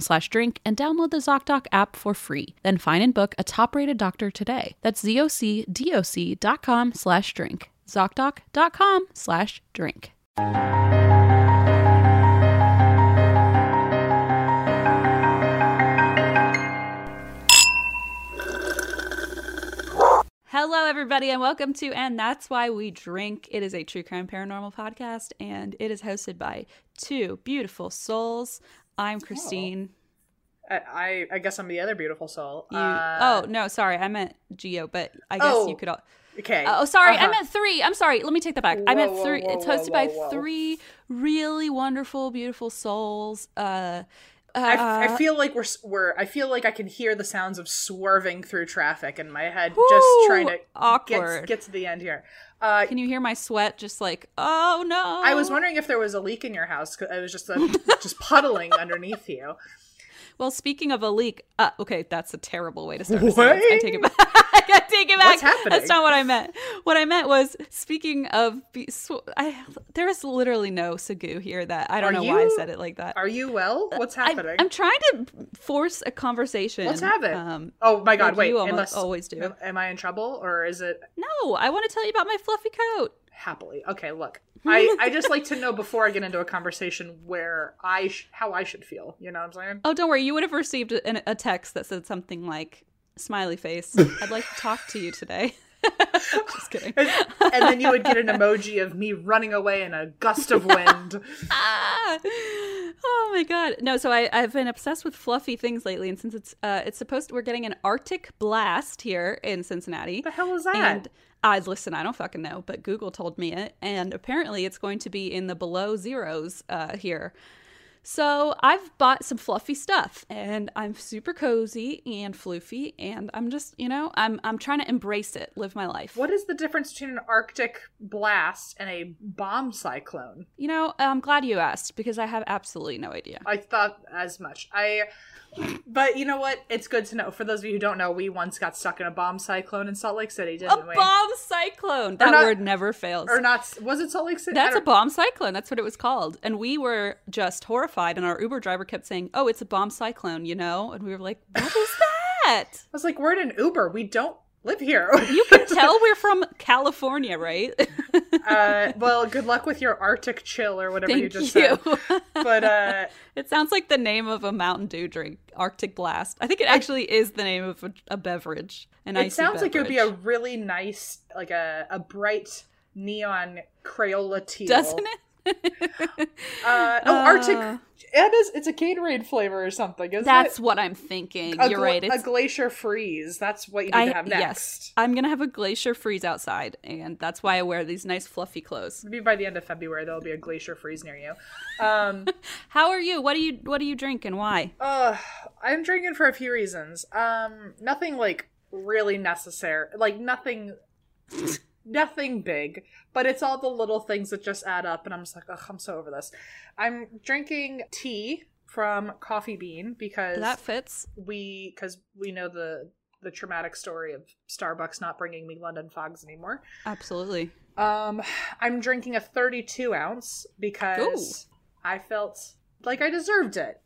slash drink and download the ZocDoc app for free. Then find and book a top-rated doctor today. That's zocdoc.com slash drink. ZocDoc.com slash drink. Hello, everybody, and welcome to And That's Why We Drink. It is a true crime paranormal podcast, and it is hosted by two beautiful souls. I'm Christine. I, I, I guess I'm the other beautiful soul. You, Uh, oh no, sorry, I meant Geo, but I guess Oh, you could. All, okay. oh, sorry, I Uh-huh. meant three. I'm sorry. Let me take that back. I meant whoa, three. whoa, it's whoa, hosted by whoa, whoa. three really wonderful, beautiful souls. Uh, I, uh, I feel like we're we're I feel like I can hear the sounds of swerving through traffic in my head, Whew, just trying to awkward. get get to the end here. Uh, Can you hear my sweat? Just like, oh no. I was wondering if there was a leak in your house. 'cause It was just a, just puddling underneath you. Well, speaking of a leak, uh, okay, that's a terrible way to start. sentence. I take it back. I take it back. What's happening? That's not what I meant. What I meant was speaking of. Be, sw- I, there is literally no Sagu here. That I don't Are know why I said it like that. Are you well? What's happening? I'm trying to force a conversation. Let's have it. Um, oh my god! like Wait, you almost unless always do. Am, am I in trouble or is it no, I want to tell you about my fluffy coat. Happily? Okay, look. I, I just like to know before I get into a conversation where I sh- how I should feel. You know what I'm saying? Oh, don't worry. You would have received an, a text that said something like, "Smiley face. I'd like to talk to you today." Just kidding. and, and then you would get an emoji of me running away in a gust of wind. ah! Oh my god. No, so I, I've been obsessed with fluffy things lately, and since it's uh it's supposed we're getting an Arctic blast here in Cincinnati. the hell is that? And I listen, I don't fucking know, but Google told me it, and apparently it's going to be in the below zeros uh, here. So I've bought some fluffy stuff, and I'm super cozy and floofy, and I'm just, you know, I'm I'm trying to embrace it, live my life. what is the difference between an Arctic blast and a bomb cyclone? You know, I'm glad you asked because I have absolutely no idea. I thought as much. I but you know what? It's good to know. For those of you who don't know, we once got stuck in a bomb cyclone in Salt Lake City, A didn't we? bomb cyclone. That not- word never fails. or not was it Salt Lake City? That's a bomb cyclone. That's what it was called. And we were just horrified. And our Uber driver kept saying, Oh, it's a bomb cyclone, you know? And we were like, What is that? I was like, we're in an Uber. We don't live here. You can tell we're from California, right? uh, well, good luck with your Arctic chill or whatever you just you. said. But uh, it sounds like the name of a Mountain Dew drink, Arctic Blast. I think it actually is the name of a, a beverage. An it sounds like it would be a really nice, like a, a bright neon Crayola teal. Doesn't it? Uh, oh, Arctic. It is. It's a Gatorade flavor or something. Isn't That's it? what I'm thinking. A You're gla- right. a glacier freeze. That's what you need I, to have next. yes, I'm gonna have a glacier freeze outside, and that's why I wear these nice fluffy clothes. Maybe by the end of February there'll be a glacier freeze near you. Um, How are you? What do you What do you drink and why? uh, I'm drinking for a few reasons. Um, nothing like really necessary. Like nothing. Nothing big, but it's all the little things that just add up, and I'm just like, ugh, I'm so over this. I'm drinking tea from Coffee Bean because That fits. we because we know the the traumatic story of Starbucks not bringing me London Fogs anymore. Absolutely. Um, I'm drinking a 32 ounce because I felt like I deserved it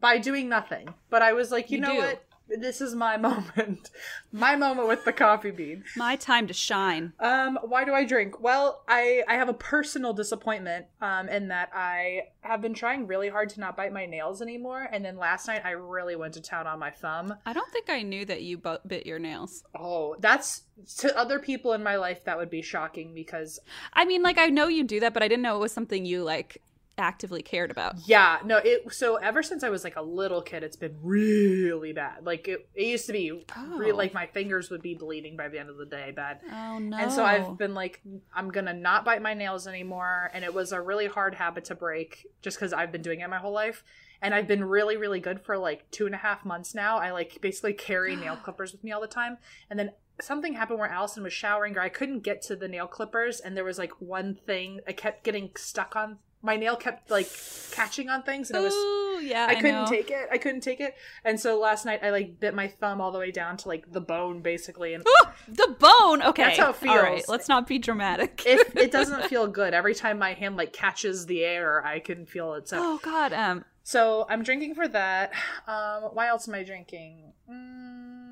by doing nothing. But I was like, you, You know do. what? This is my moment, my moment with the coffee bean. My time to shine. Um, why do I drink? Well, I I have a personal disappointment um in that I have been trying really hard to not bite my nails anymore, and then last night I really went to town on my thumb. I don't think I knew that you bit your nails. Oh, that's to other people in my life that would be shocking because I mean, like I know you do that, but I didn't know it was something you like actively cared about. yeah, no, it so ever since I was like a little kid, it's been really bad. Like it, it used to be Oh. like my fingers would be bleeding by the end of the day, bad. Oh no. And so I've been like, I'm gonna not bite my nails anymore. And it was a really hard habit to break just because I've been doing it my whole life. And I've been really, really good for like two and a half months now. I like basically carry nail clippers with me all the time. And then something happened where Allison was showering or I couldn't get to the nail clippers. And there was like one thing I kept getting stuck on. My nail kept like catching on things. And it was. Ooh, yeah. I, couldn't know. take it. I couldn't take it. And so last night I like bit my thumb all the way down to like the bone basically. And Ooh, the bone. Okay. That's how it feels All right. Let's not be dramatic. if it doesn't feel good every time my hand like catches the air i can feel it so oh God. Um. so i'm drinking for that um why else am i drinking mm,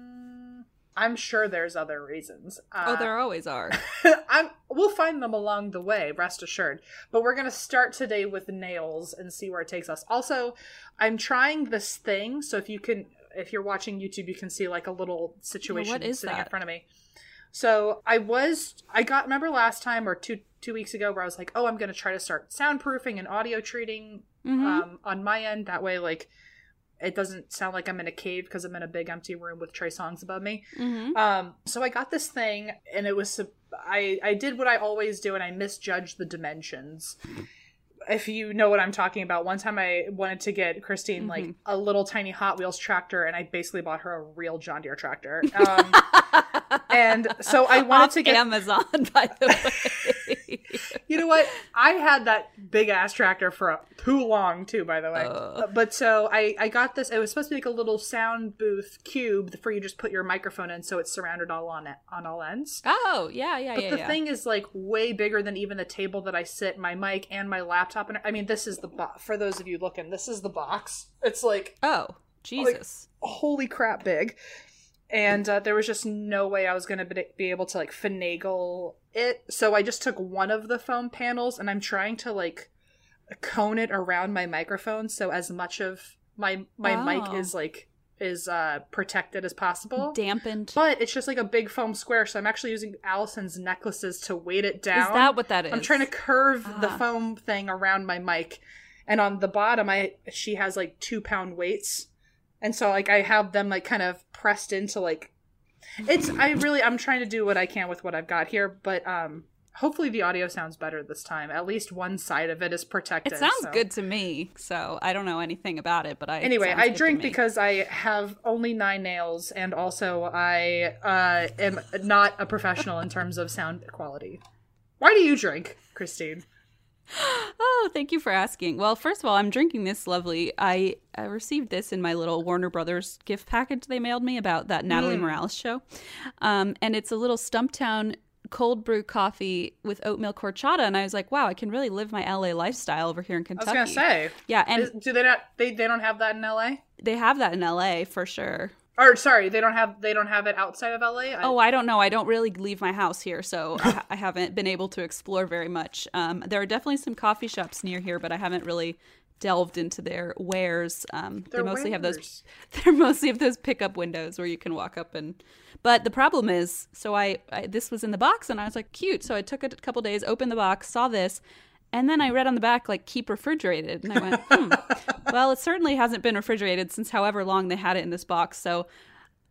i'm sure there's other reasons uh, Oh, there always are. i'm we'll find them along the way rest assured but we're gonna start today with nails and see where it takes us also i'm trying this thing so if you can if you're watching youtube you can see like a little situation what is sitting in front of me so I was I got remember last time or two two weeks ago where I was like, oh, I'm gonna try to start soundproofing and audio treating Mhm. um, on my end. That way, like it doesn't sound like I'm in a cave because I'm in a big empty room with Trey Songz above me. Mhm. Um, so I got this thing, and it was I I did what I always do, and I misjudged the dimensions. If you know what I'm talking about, one time I wanted to get Christine like Mm-hmm. a little tiny Hot Wheels tractor, and I basically bought her a real John Deere tractor. Um, and so I wanted Off to get Amazon, by the way. you know what? I had that big ass tractor for too long too, by the way. Uh. But so I I got this. It was supposed to be like a little sound booth cube for you just put your microphone in, so it's surrounded all on it on all ends. oh yeah, yeah, yeah. But yeah. the yeah. thing is like way bigger than even the table that I sit my mic and my laptop and I mean this is the bo- for those of you looking this is the box. It's like oh Jesus. holy crap big and uh, there was just no way i was going to be able to like finagle it so i just took one of the foam panels and i'm trying to like cone it around my microphone so as much of my my mic Oh. is like is uh protected as possible Dampened. but it's just like a big foam square so i'm actually using allison's necklaces to weight it down Is that what that is? I'm trying to curve the Ah. foam thing around my mic, and on the bottom, I she has like two pound weights, and so like I have them like kind of pressed into like. It's I really I'm trying to do what I can with what I've got here, but um hopefully the audio sounds better this time. At least one side of it is protected. It sounds so- good to me. So I don't know anything about it, but I Anyway, I drink because I have only nine nails, and also I uh, am not a professional in terms of sound quality. Why do you drink, Christine? Oh, thank you for asking. Well, first of all, I'm drinking this lovely. I, I received this in my little Warner Brothers gift package they mailed me about that Natalie Morales show. Um, and it's a little Stumptown cold brew coffee with oat milk horchata. And I was like, wow, I can really live my LA lifestyle over here in kentucky I was gonna say, Yeah, and do they not? They they don't have that in L.A. they have that in LA for sure. Or sorry, they don't have they don't have it outside of L.A. I- Oh, I don't know. I don't really leave my house here, so I, I haven't been able to explore very much. Um, there are definitely some coffee shops near here, but I haven't really delved into their wares. Um, they mostly have those. They're mostly have those pickup windows where you can walk up and. But the problem is, so I, I this was in the box and I was like, cute. So I took it a couple days, opened the box, saw this, And then I read on the back, like, keep refrigerated. And I went, hmm. well, it certainly hasn't been refrigerated since however long they had it in this box. So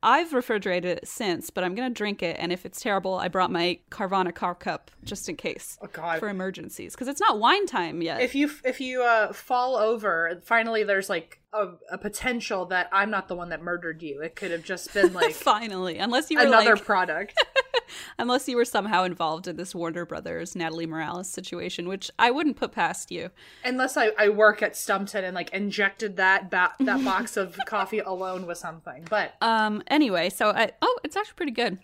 I've refrigerated it since, but I'm going to drink it. And if it's terrible, I brought my Carvana car cup just in case Oh, God. for emergencies because it's not wine time yet. if you if you uh, fall over, finally there's like a, a potential that I'm not the one that murdered you. It could have just been like Finally, unless you were another like, product. unless you were somehow involved in this Warner Brothers Natalie Morales situation, which I wouldn't put past you. Unless I, I work at Stumptown and like injected that ba- that box of coffee alone with something. But Um. Anyway, so I oh, it's actually pretty good.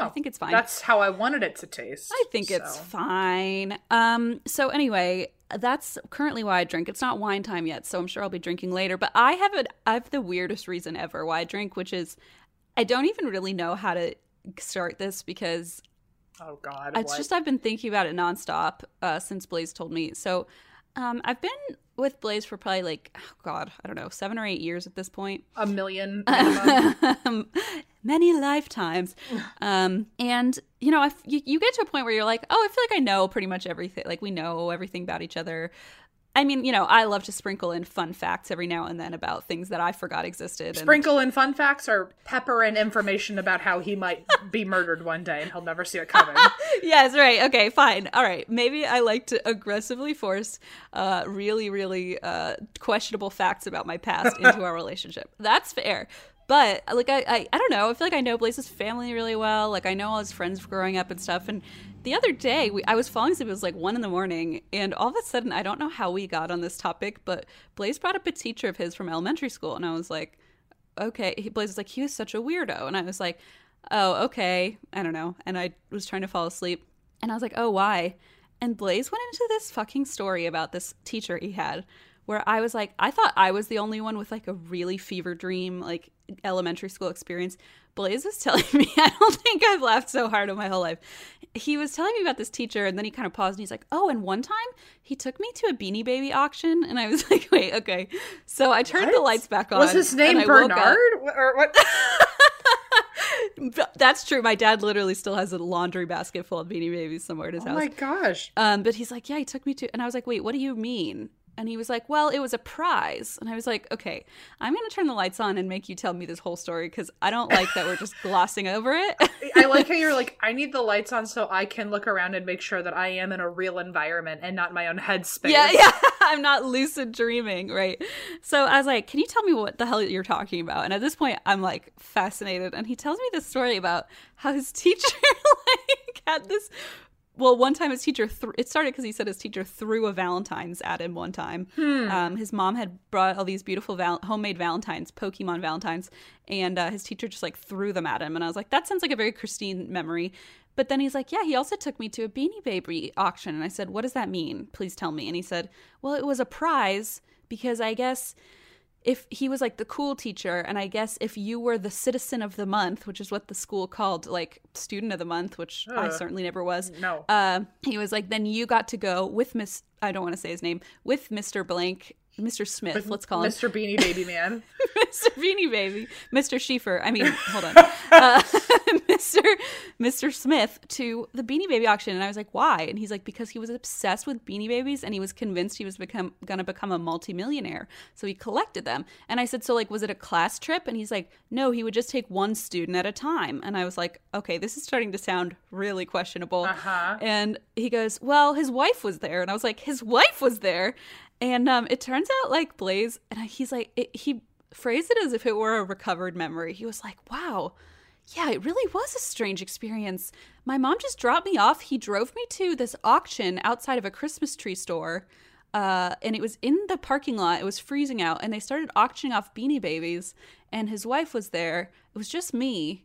oh, I think it's fine. That's how I wanted it to taste. I think it's fine. Um. So anyway, that's currently why I drink. It's not wine time yet, so I'm sure I'll be drinking later. But I have a I have the weirdest reason ever why I drink, which is I don't even really know how to start this because Oh God. it's what? just I've been thinking about it nonstop uh, since Blaze told me. So um, I've been with Blaze for probably like oh God, I don't know, seven or eight years at this point. a million. many lifetimes. Um, and you know, I f- you, you get to a point where you're like, oh, I feel like I know pretty much everything. Like we know everything about each other. I mean, you know, I love to sprinkle in fun facts every now and then about things that I forgot existed. And, Sprinkle in fun facts or pepper in information about how he might be murdered one day and he'll never see it coming. yes, right. Okay, fine. All right. Maybe I like to aggressively force uh, really, really uh, questionable facts about my past into our relationship. That's fair. But like I, I, I don't know. I feel like I know Blaze's family really well. Like I know all his friends growing up and stuff. And the other day, we, I was falling asleep. It was like one in the morning, and all of a sudden, I don't know how we got on this topic, but Blaze brought up a teacher of his from elementary school, and I was like, okay. He, Blaze was like, he was such a weirdo, and I was like, oh, okay. I don't know. And I was trying to fall asleep, and I was like, oh, why? And Blaze went into this fucking story about this teacher he had where I was like, I thought I was the only one with like a really fever dream, like elementary school experience. Blaze was telling me, I don't think I've laughed so hard in my whole life. He was telling me about this teacher, and then he kind of paused and he's like, Oh, and one time he took me to a beanie baby auction. And I was like, Wait, okay. So I turned the lights back on. Was his name and I woke up- Bernard? Or what? That's true. My dad literally still has a laundry basket full of beanie babies somewhere at his Oh house. Oh my gosh. Um, but he's like, yeah, he took me to, and I was like, wait, what do you mean? And he was like, well, it was a prize. And I was like, okay, I'm going to turn the lights on and make you tell me this whole story because I don't like that we're just glossing over it. I like how you're like, I need the lights on so I can look around and make sure that I am in a real environment and not my own headspace. yeah, yeah. I'm not lucid dreaming, right? So I was like, can you tell me what the hell you're talking about? And at this point, I'm like fascinated. And he tells me this story about how his teacher like had this. Well, one time his teacher, th- it started because he said his teacher threw a Valentine's at him one time. Um, his mom had brought all these beautiful val- homemade Valentines, Pokemon Valentines, and uh, his teacher just like threw them at him. And I was like, that sounds like a very Christine memory. But then he's like, yeah, he also took me to a Beanie Baby auction. And I said, what does that mean? Please tell me. And he said, well, it was a prize because I guess if he was like the cool teacher and i guess if you were the citizen of the month which is what the school called like student of the month which i certainly never was No. uh, he was like then you got to go with miss i don't want to say his name with mr blank mr smith let's call him Mr. Beanie Baby Man. Mr. Beanie Baby, Mr. Schiefer. I mean, hold on, uh, Mr. Mr. Smith to the Beanie Baby auction, and I was like, why? And he's like, because he was obsessed with Beanie Babies, and he was convinced he was become gonna become a multimillionaire, so he collected them. And I said, so like, was it a class trip? And he's like, no, he would just take one student at a time. And I was like, okay, this is starting to sound really questionable. Uh-huh. And he goes, well, his wife was there, and I was like, his wife was there. And um, it turns out like Blaze, and he's like, it, he phrased it as if it were a recovered memory. He was like, wow, yeah, it really was a strange experience. My mom just dropped me off. He drove me to this auction outside of a Christmas tree store. Uh, and it was in the parking lot. It was freezing out, and they started auctioning off beanie babies. And his wife was there. It was just me.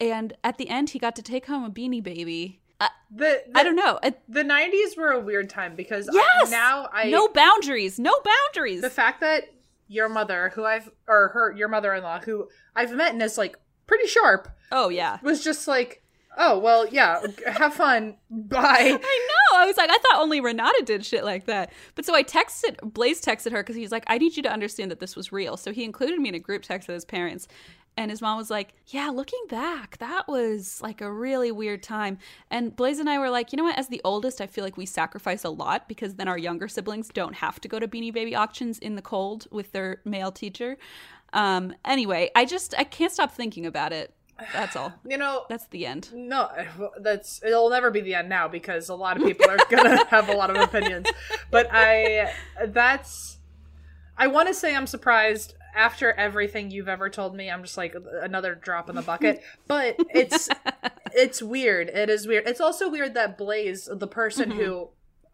And at the end, he got to take home a beanie baby. Uh, The, the I don't know. The 90s were a weird time because I- yes. now I no boundaries. No boundaries. the fact that your mother, who I've or her your mother-in-law, who I've met and is like pretty sharp, oh yeah. was just like, "Oh, well, yeah, have fun. Bye." I know. I was like, I thought only Renata did shit like that. But so I texted, Blaze texted her because he's like, I need you to understand that this was real. So he included me in a group text with his parents. And his mom was like, Yeah, looking back, that was like a really weird time. And Blaze and I were like, You know what? As the oldest, I feel like we sacrifice a lot because then our younger siblings don't have to go to Beanie Baby auctions in the cold with their male teacher. Um, anyway, I just, I can't stop thinking about it. That's all. You know, That's the end. No, that's it'll never be the end now because a lot of people are gonna have a lot of opinions. But I that's I want to say I'm surprised after everything you've ever told me. I'm just like another drop in the bucket. But it's it's weird. It is weird. It's also weird that Blaze, the person mm-hmm. who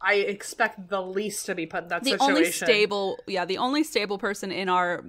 I expect the least to be put in that The situation, only stable, yeah, the only stable person in our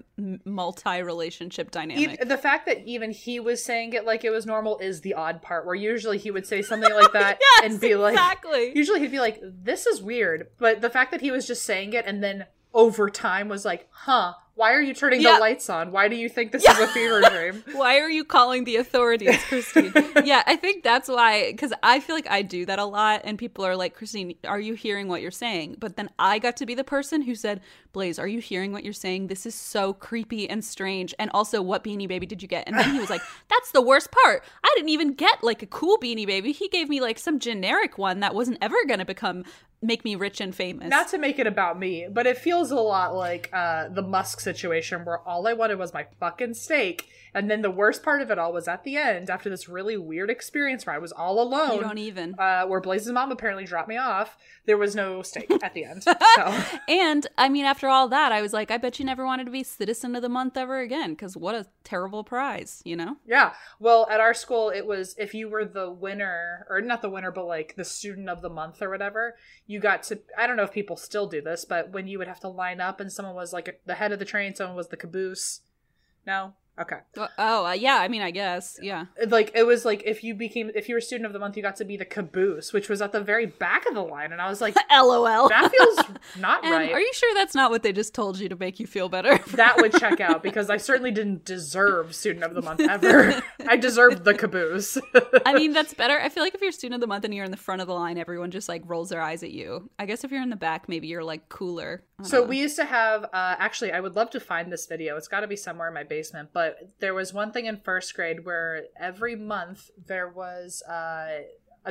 multi relationship dynamic. Even, the fact that even he was saying it like it was normal is the odd part. Where usually he would say something like that Yes, and be like, exactly. usually he'd be like, "This is weird," but the fact that he was just saying it and then over time was like, "Huh." Why are you turning Yeah. the lights on? Why do you think this is a fever dream? Why are you calling the authorities, Christine? yeah, I think that's why, because I feel like I do that a lot, and people are like, Christine, are you hearing what you're saying? But then I got to be the person who said, Blaze, are you hearing what you're saying? This is so creepy and strange. And also, what beanie baby did you get? And then he was like, That's the worst part. I didn't even get like a cool beanie baby. He gave me like some generic one that wasn't ever going to become, make me rich and famous. Not to make it about me, but it feels a lot like uh, the Musk situation where all I wanted was my fucking steak. And then the worst part of it all was at the end, after this really weird experience where I was all alone. you don't even. uh, where Blaze's mom apparently dropped me off, there was no steak at the end. So And I mean, after all that, I was like, I bet you never wanted to be citizen of the month ever again, because what a terrible prize, you know? yeah, well, at our school, it was if you were the winner, or not the winner, but like the student of the month or whatever, you got to. I don't know if people still do this, but when you would have to line up and someone was like the head of the train, someone was the caboose. No, okay. Oh, oh, uh, yeah. I mean, I guess, yeah. like it was like if you became if you were student of the month you got to be the caboose which was at the very back of the line and i was like LOL. that feels not and right are you sure that's not what they just told you to make you feel better? that would check out because i certainly didn't deserve student of the month ever i deserved the caboose I mean, that's better. I feel like if you're student of the month and you're in the front of the line, everyone just like rolls their eyes at you. I guess if you're in the back, maybe you're like cooler. So know. we used to have uh actually i would love to find this video it's got to be somewhere in my basement but there was one thing in first grade where every month there was uh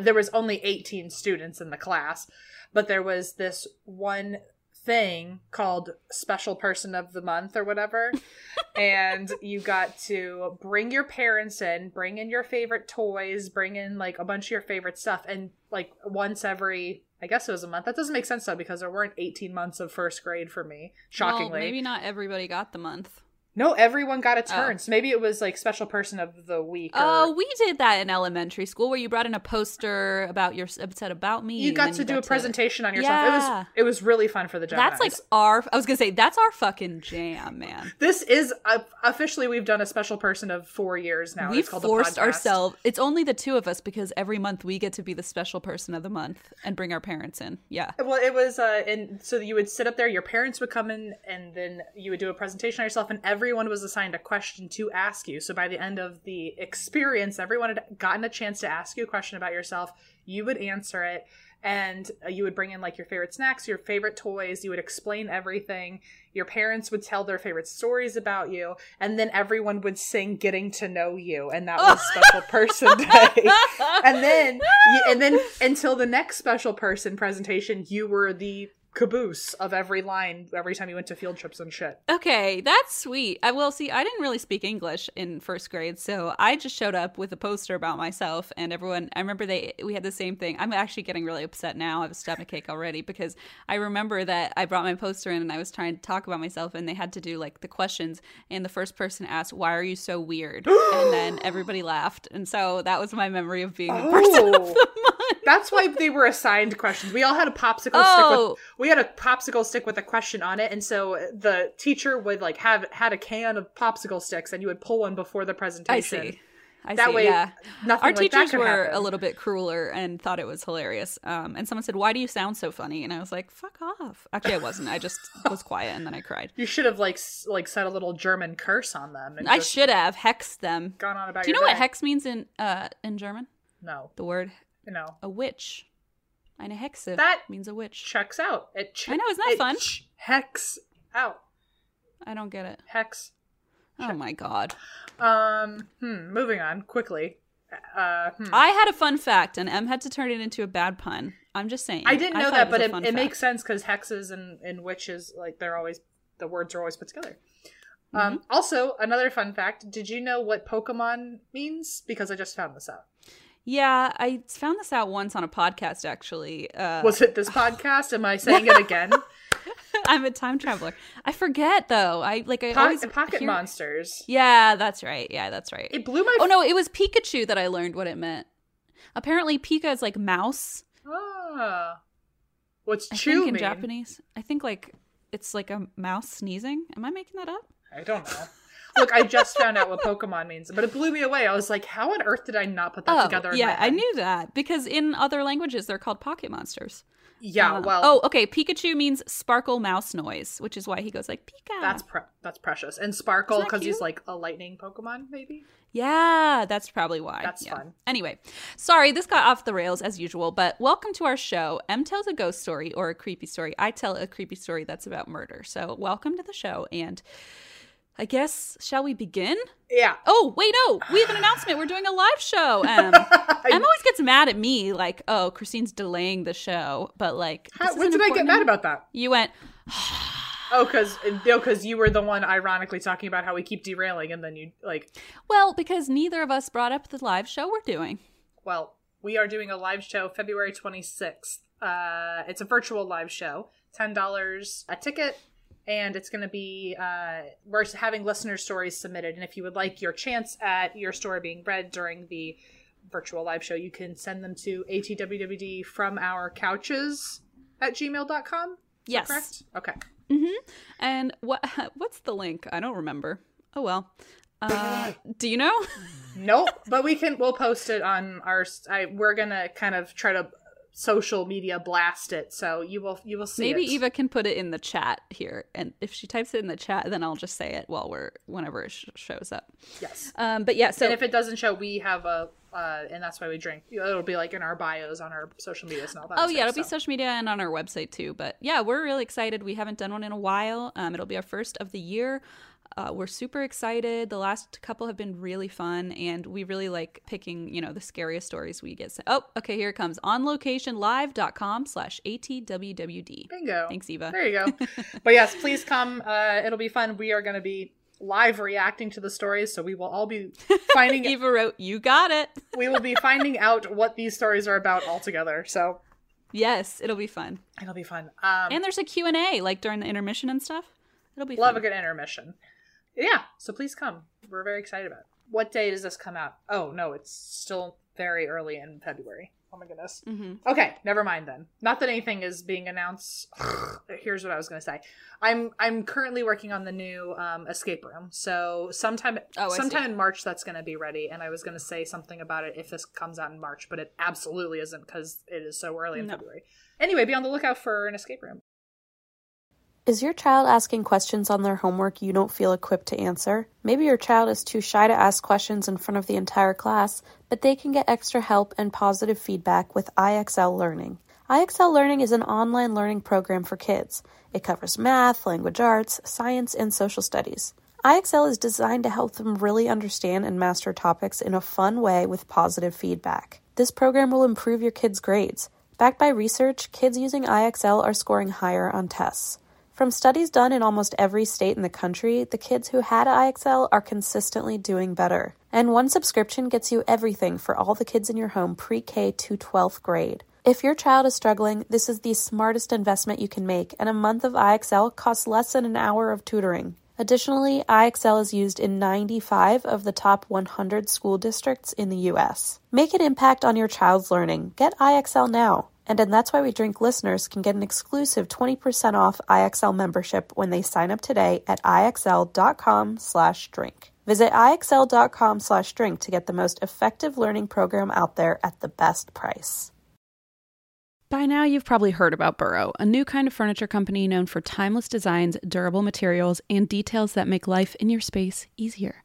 there was only 18 students in the class but there was this one thing called special person of the month or whatever. And you got to bring your parents in bring in your favorite toys bring in like a bunch of your favorite stuff. And like once every i guess it was a month. That doesn't make sense though because there weren't 18 months of first grade for me shockingly. Well, maybe not everybody got the month. No everyone got a turn Oh. so maybe it was like special person of the week or Oh, we did that in elementary school where you brought in a poster about your said about me. you got to do a presentation on yourself Yeah. it was it was really fun for the Geminis. That's like our. I was gonna say that's our fucking jam, man. this is uh, officially we've done a special person of four years now We've it's called forced ourselves. It's only the two of us because every month we get to be the special person of the month and bring our parents in. Yeah. Well, it was, uh, and so you would sit up there, your parents would come in, and then you would do a presentation on yourself, and everyone was assigned a question to ask you. So by the end of the experience, everyone had gotten a chance to ask you a question about yourself. You would answer it, and uh, you would bring in like your favorite snacks, your favorite toys. You would explain everything. Your parents would tell their favorite stories about you, and then everyone would sing "Getting to Know You," and that was Special Person Day. and then, and then until the next special person presentation, you were the caboose of every line every time you went to field trips and shit. Okay, that's sweet. I will see. I didn't really speak English in first grade, so I just showed up with a poster about myself, and everyone. I remember they we had the same thing. I'm actually getting really upset now. I have a stomach ache already because I remember that I brought my poster in and I was trying to talk about myself, and they had to do like the questions, and the first person asked, "Why are you so weird?" and then everybody laughed, and so that was my memory of being the oh. person of Oh. the month. That's why they were assigned questions. We all had a popsicle stick Oh. with we had a popsicle stick with a question on it, and so the teacher would like have had a can of popsicle sticks, and you would pull one before the presentation. I see. I That see, way, yeah. nothing Our like that teachers were happen. a little bit crueler and thought it was hilarious. Um, and someone said, "Why do you sound so funny?" And I was like, "Fuck off." Actually, I wasn't. I just was quiet and then I cried. You should have like s- like said a little German curse on them. I should have hexed them. gone on about. Do you know your what hex means in uh in German? No, The word no, a witch. Eine Hexe That- means a witch. checks out. It I know, isn't that it fun? ch- hex out. I don't get it. Hex. Oh my god. Um, hmm, moving on quickly. Uh, hmm. I had a fun fact, and Em had to turn it into a bad pun. I'm just saying. I didn't know thought that, was but it, it makes sense because hexes and, and witches, like, they're always, the words are always put together. Um, Mm-hmm. also, another fun fact did you know what Pokemon means? Because I just found this out. Yeah, I found this out once on a podcast. Actually, uh, Was it this podcast? Am I saying it again? I'm a time traveler. I forget though. I like I Po- always pocket hear- monsters. Yeah, that's right. Yeah, that's right. It blew my. oh no, it was Pikachu that I learned what it meant. Apparently, Pika is like mouse. Ah. What's I chew think in mean? Japanese. I think like it's like a mouse sneezing. Am I making that up? I don't know. Look, I just found out what Pokemon means, but it blew me away. I was like, how on earth did I not put that together? Oh, yeah, my I knew that because in other languages they're called pocket monsters. Yeah, Uh, well, oh, okay. Pikachu means sparkle mouse noise, which is why he goes like Pika. that's pre- that's precious. And Sparkle because he's like a lightning Pokemon, maybe. Yeah, that's probably why. That's Yeah. fun. Anyway, sorry, this got off the rails as usual, but welcome to our show. Em tells a ghost story or a creepy story. I tell a creepy story that's about murder. So, welcome to the show. And I guess, shall we begin? Yeah. Oh, wait, no, we have an announcement. We're doing a live show. Um, Em always gets mad at me, like, oh, Christine's delaying the show. But, like, How, when did I get mad about that? You went, Oh, because no, because you were the one ironically talking about how we keep derailing, and then you like, well, because neither of us brought up the live show we're doing. well, we are doing a live show February twenty sixth. Uh, it's a virtual live show, ten dollars a ticket, and it's going to be uh, we're having listener stories submitted, and if you would like your chance at your story being read during the virtual live show, you can send them to atwwd from our couches at gmail.com. Yes. Correct? Okay. mm-hmm. And what what's the link? I don't remember. Oh well. Uh, do you know? Nope, but we can. We'll post it on our. I, we're gonna kind of try to social media blast it, so you will you will see. Maybe it. Eva can put it in the chat here, and if she types it in the chat, then I'll just say it while we're whenever it sh- shows up. yes. Um, but yeah, so and if it doesn't show, we have a. Uh, and that's why we drink. It'll be like in our bios on our social medias and all that. Oh stuff, yeah, it'll be social media and on our website too. But yeah, we're really excited. We haven't done one in a while. Um, it'll be our first of the year. Uh, we're super excited. The last couple have been really fun, and we really like picking, you know, the scariest stories we get. Sent. Oh, okay, here it comes. On locationlive.com slash atwwd. bingo. Thanks, Eva. There you go. but yes, please come. Uh, it'll be fun. We are going to be live reacting to the stories, so we will all be finding. Eva wrote, "You got it." we will be finding out what these stories are about altogether. So Yes, it'll be fun. it'll be fun. Um, And there's a Q&A like during the intermission and stuff. It'll be Love fun. a good intermission. Yeah, so please come. We're very excited about it. What day does this come out? Oh, no, it's still very early in February. Oh my goodness. Mhm. Okay, never mind then. Not that anything is being announced. Here's what I was going to say. I'm I'm currently working on the new um, escape room. So sometime Oh, sometime in March that's going to be ready and I was going to say something about it if this comes out in March, but it absolutely isn't cuz it is so early in No. February. Anyway, be on the lookout for an escape room. Is your child asking questions on their homework you don't feel equipped to answer? Maybe your child is too shy to ask questions in front of the entire class, but they can get extra help and positive feedback with IXL Learning. IXL Learning is an online learning program for kids. It covers math, language arts, science, and social studies. IXL is designed to help them really understand and master topics in a fun way with positive feedback. This program will improve your kids' grades. Backed by research, kids using IXL are scoring higher on tests. From studies done in almost every state in the country, the kids who had IXL are consistently doing better. And one subscription gets you everything for all the kids in your home pre K to 12th grade. If your child is struggling, this is the smartest investment you can make, and a month of IXL costs less than an hour of tutoring. Additionally, IXL is used in 95 of the top 100 school districts in the U.S. Make an impact on your child's learning. Get IXL now. And that's why we drink listeners can get an exclusive 20% off IXL membership when they sign up today at IXL.com slash drink. Visit IXL.com slash drink to get the most effective learning program out there at the best price. By now, you've probably heard about Burrow, a new kind of furniture company known for timeless designs, durable materials, and details that make life in your space easier.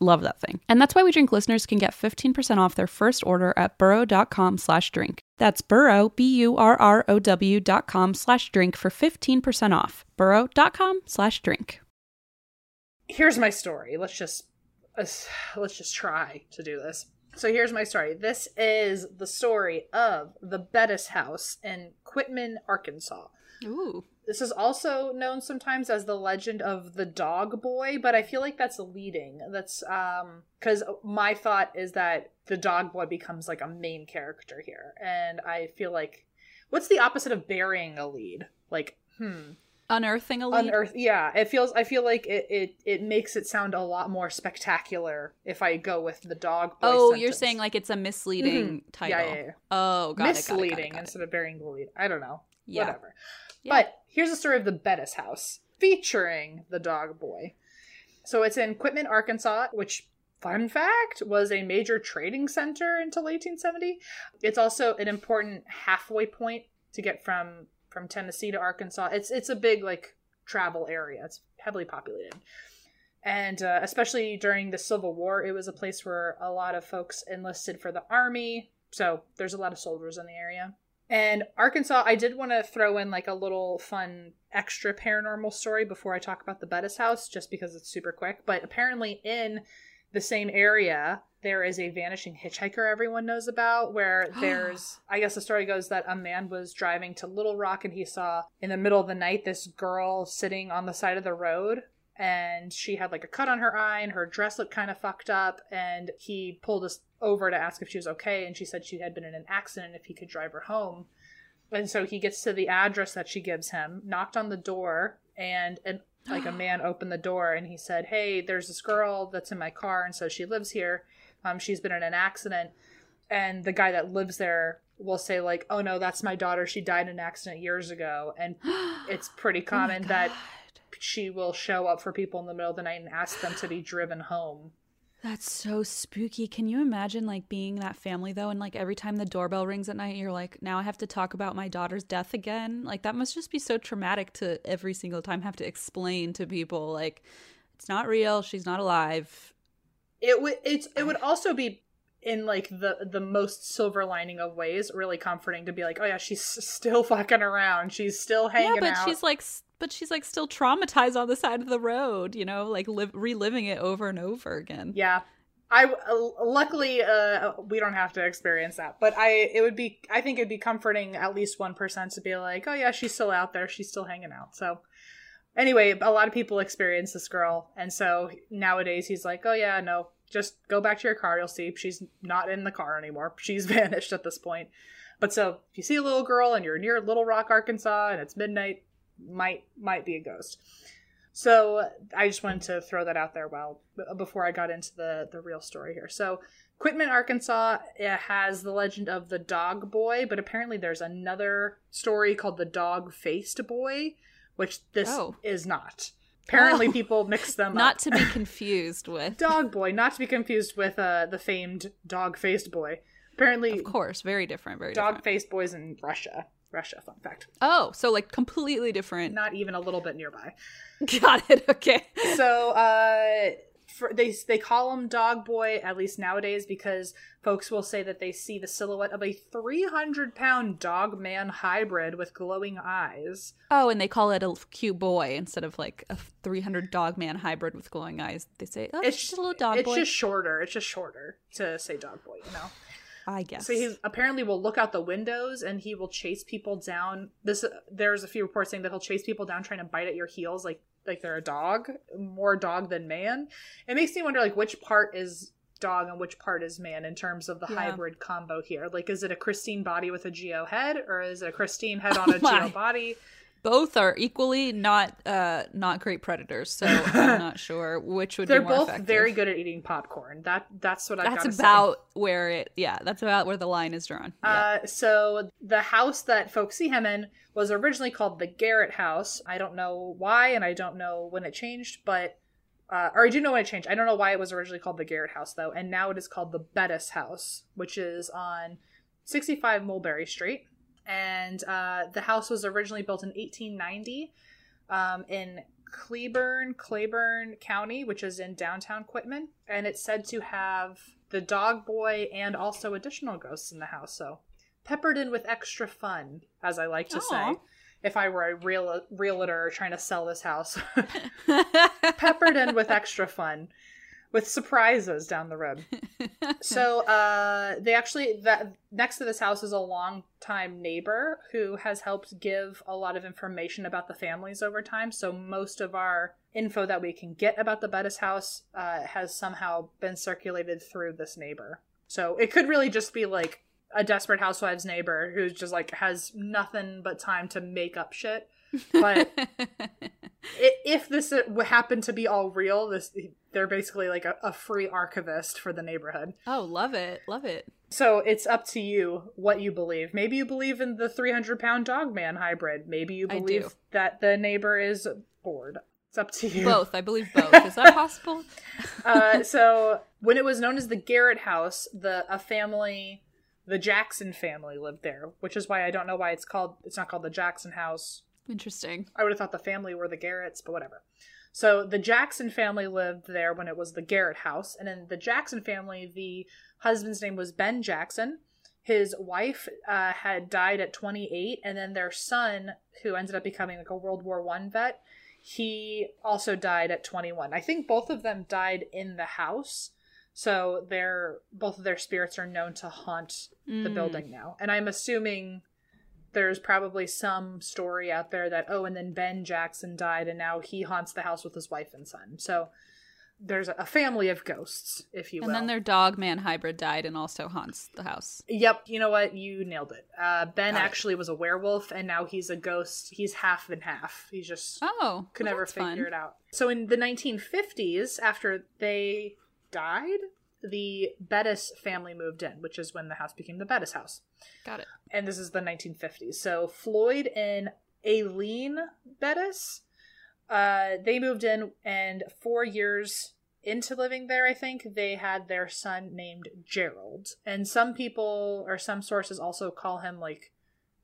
Love that thing. And that's why we drink listeners can get 15% off their first order at burrow.com slash drink. That's burrow, B-U-R-R-O-W dot com slash drink for 15% off. burrow.com slash drink. Here's my story. Let's just let's, let's just try to do this. So here's my story. This is the story of the Bettis House in Quitman, Arkansas. Ooh. This is also known sometimes as the legend of the dog boy, but I feel like that's leading. That's um cuz my thought is that the dog boy becomes like a main character here. And I feel like what's the opposite of burying a lead? Like, hmm. Unearthing a lead? Unearth yeah, it feels I feel like it it it makes it sound a lot more spectacular if I go with the dog boy. Oh, sentence. you're saying like it's a misleading Mhm. title. Yeah, yeah, yeah. Oh, got it, got it, got it, misleading got instead of burying the lead. I don't know. Yeah. Whatever. But here's the story of the Bettis house featuring the dog boy. So it's in Quitman, Arkansas, which fun fact was a major trading center until 1870. It's also an important halfway point to get from from Tennessee to Arkansas. It's it's a big like travel area. It's heavily populated. And uh, especially during the Civil War, it was a place where a lot of folks enlisted for the army. So there's a lot of soldiers in the area. And Arkansas, I did want to throw in like a little fun extra paranormal story before I talk about the Bettis house, just because it's super quick. But apparently, in the same area, there is a vanishing hitchhiker everyone knows about. Where there's, I guess the story goes that a man was driving to Little Rock and he saw in the middle of the night this girl sitting on the side of the road and she had like a cut on her eye and her dress looked kind of fucked up and he pulled us over to ask if she was okay and she said she had been in an accident if he could drive her home. And so he gets to the address that she gives him knocked on the door and and like a man opened the door and he said hey there's this girl that's in my car and so she lives here. Um, she's been in an accident. And the guy that lives there will say like oh no that's my daughter. She died in an accident years ago. And it's pretty Oh common that God. She will show up for people in the middle of the night and ask them to be driven home. That's so spooky. Can you imagine like being that family though and like every time the doorbell rings at night you're like now I have to talk about my daughter's death again? Like that must just be so traumatic to every single time have to explain to people like it's not real, she's not alive. It would it's it would also be in like the the most silver lining of ways really comforting to be like oh yeah she's still fucking around she's still hanging yeah, but out she's like but she's like still traumatized on the side of the road, you know, like reliving it over and over again. yeah. I uh, luckily uh we don't have to experience that but I it would be I think it'd be comforting at least 1% to be like oh yeah she's still out there. She's still hanging out. So anyway a lot of people experience this girl and so nowadays he's like oh yeah no just go back to your car. You'll see she's not in the car anymore. She's vanished at this point. But so if you see a little girl and you're near little rock arkansas and it's midnight might might be a ghost so i just wanted to throw that out there while before i got into the the real story here so Quitman, Arkansas it has the legend of the dog boy, but apparently there's another story called the dog faced boy, which this Oh. is not. Apparently, Oh. people mix them Not up. to be confused with. dog boy, not to be confused with uh, the famed dog faced boy. Apparently, Of course, very different, very dog faced boys in Russia. Russia, fun fact. Oh, so like completely different. Not even a little bit nearby. Got it. Okay. so uh for, they they call him Dog Boy at least nowadays because folks will say that they see the silhouette of a 300 pound dog man hybrid with glowing eyes. Oh, and they call it a cute boy instead of like a 300 dog man hybrid with glowing eyes. They say, oh, it's, just a little dog it's boy. just shorter. It's just shorter to say Dog Boy, you know. I guess. So he apparently will look out the windows and he will chase people down. This there's a few reports saying that he'll chase people down trying to bite at your heels like like they're a dog, more dog than man. It makes me wonder like which part is dog and which part is man in terms of the Yeah. hybrid combo here. Like is it a Christine body with a Geo head or is it a Christine head oh on a Oh. Geo body? Both are equally not uh not great predators, so I'm not sure which would be the best. They're be more both effective. very good at eating popcorn. That that's what I That's gotta say. about where it yeah, that's about where the line is drawn. Yeah. Uh, so the house that folks see him in was originally called the Garrett House. I don't know why, and I don't know when it changed, but uh, or I do know when it changed. I don't know why it was originally called the Garrett House though, and now it is called the Bettis House, which is on 65 Mulberry Street. And uh, the house was originally built in 1890 um, in Cleburne, Claiborne County, which is in downtown Quitman, and it's said to have the dog boy and also additional ghosts in the house. So peppered in with extra fun, as I like to say. If I were a real realtor trying to sell this house, peppered in with extra fun, with surprises down the road. so uh, they actually that next to this house is a longtime neighbor who has helped give a lot of information about the families over time. So most of our info that we can get about the Bettis house uh, has somehow been circulated through this neighbor. So it could really just be like a desperate housewives neighbor who's just like has nothing but time to make up shit. But if this happened to be all real, this they're basically like a, a free archivist for the neighborhood. oh, love it. Love it. So it's up to you what you believe. Maybe you believe in the 300 pound dog man hybrid. Maybe you believe that the neighbor is bored. It's up to you. Both. I believe both. Is that possible? uh, so when it was known as the Garrett House, the a family, the Jackson family lived there, which is why I don't know why it's called. It's not called the Jackson House. Interesting. I would have thought the family were the Garretts, but whatever. So the Jackson family lived there when it was the Garrett house. And in the Jackson family, the husband's name was Ben Jackson. His wife uh, had died at 28, and then their son, who ended up becoming like a World War One vet, he also died at 21. I think both of them died in the house. So their both of their spirits are known to haunt the Mm. building now. And I'm assuming there's probably some story out there that oh and then Ben Jackson died and now he haunts the house with his wife and son. So there's a family of ghosts, if you will. And then their dog man hybrid died and also haunts the house. Yep, you know what? You nailed it. Uh, ben Got it. actually was a werewolf, and now he's a ghost. He's half and half. He's just Oh, could well, never figure fun. it out. So in the 1950s, after they died, the Bettis family moved in, which is when the house became the Bettis house. Got it. and this is the 1950s. So Floyd and Aileen Bettis, uh, they moved in, and four years into living there, I think they had their son named Gerald. And some people or some sources also call him like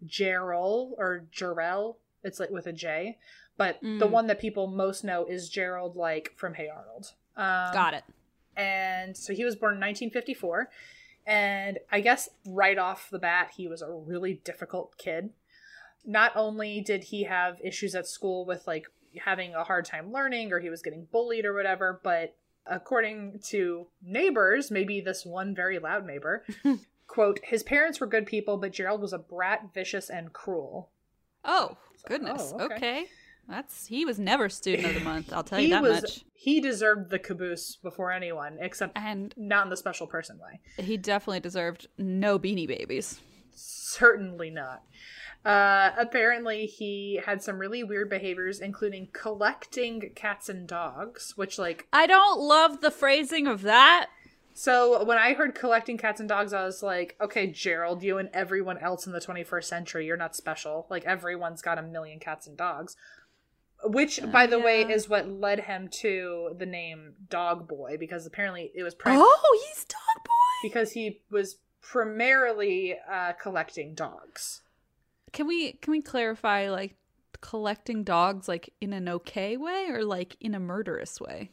Gerald or Jarrell. It's like with a J, but the Mm. one that people most know is Gerald, like from Hey Arnold. Um, Got it. And so he was born in 1954 and i guess right off the bat he was a really difficult kid not only did he have issues at school with like having a hard time learning or he was getting bullied or whatever but according to neighbors maybe this one very loud neighbor quote his parents were good people but gerald was a brat vicious and cruel Oh, goodness. oh, okay. okay. That's he was never student of the month. I'll tell you that was much. he deserved the caboose before anyone except And not in the special person way he definitely deserved no beanie babies. Certainly not. Uh, apparently, he had some really weird behaviors, including collecting cats and dogs, which, like, I don't love the phrasing of that. so when I heard collecting cats and dogs, I was like, okay, Gerald, you and everyone else in the 21st century, you're not special. Like, everyone's got a million cats and dogs. Which, by the way, is what led him to the name Dog Boy, because apparently it was prim- Oh, he's dog boy. because he was primarily uh, collecting dogs. Can we can we clarify like collecting dogs like in an okay way or like in a murderous way?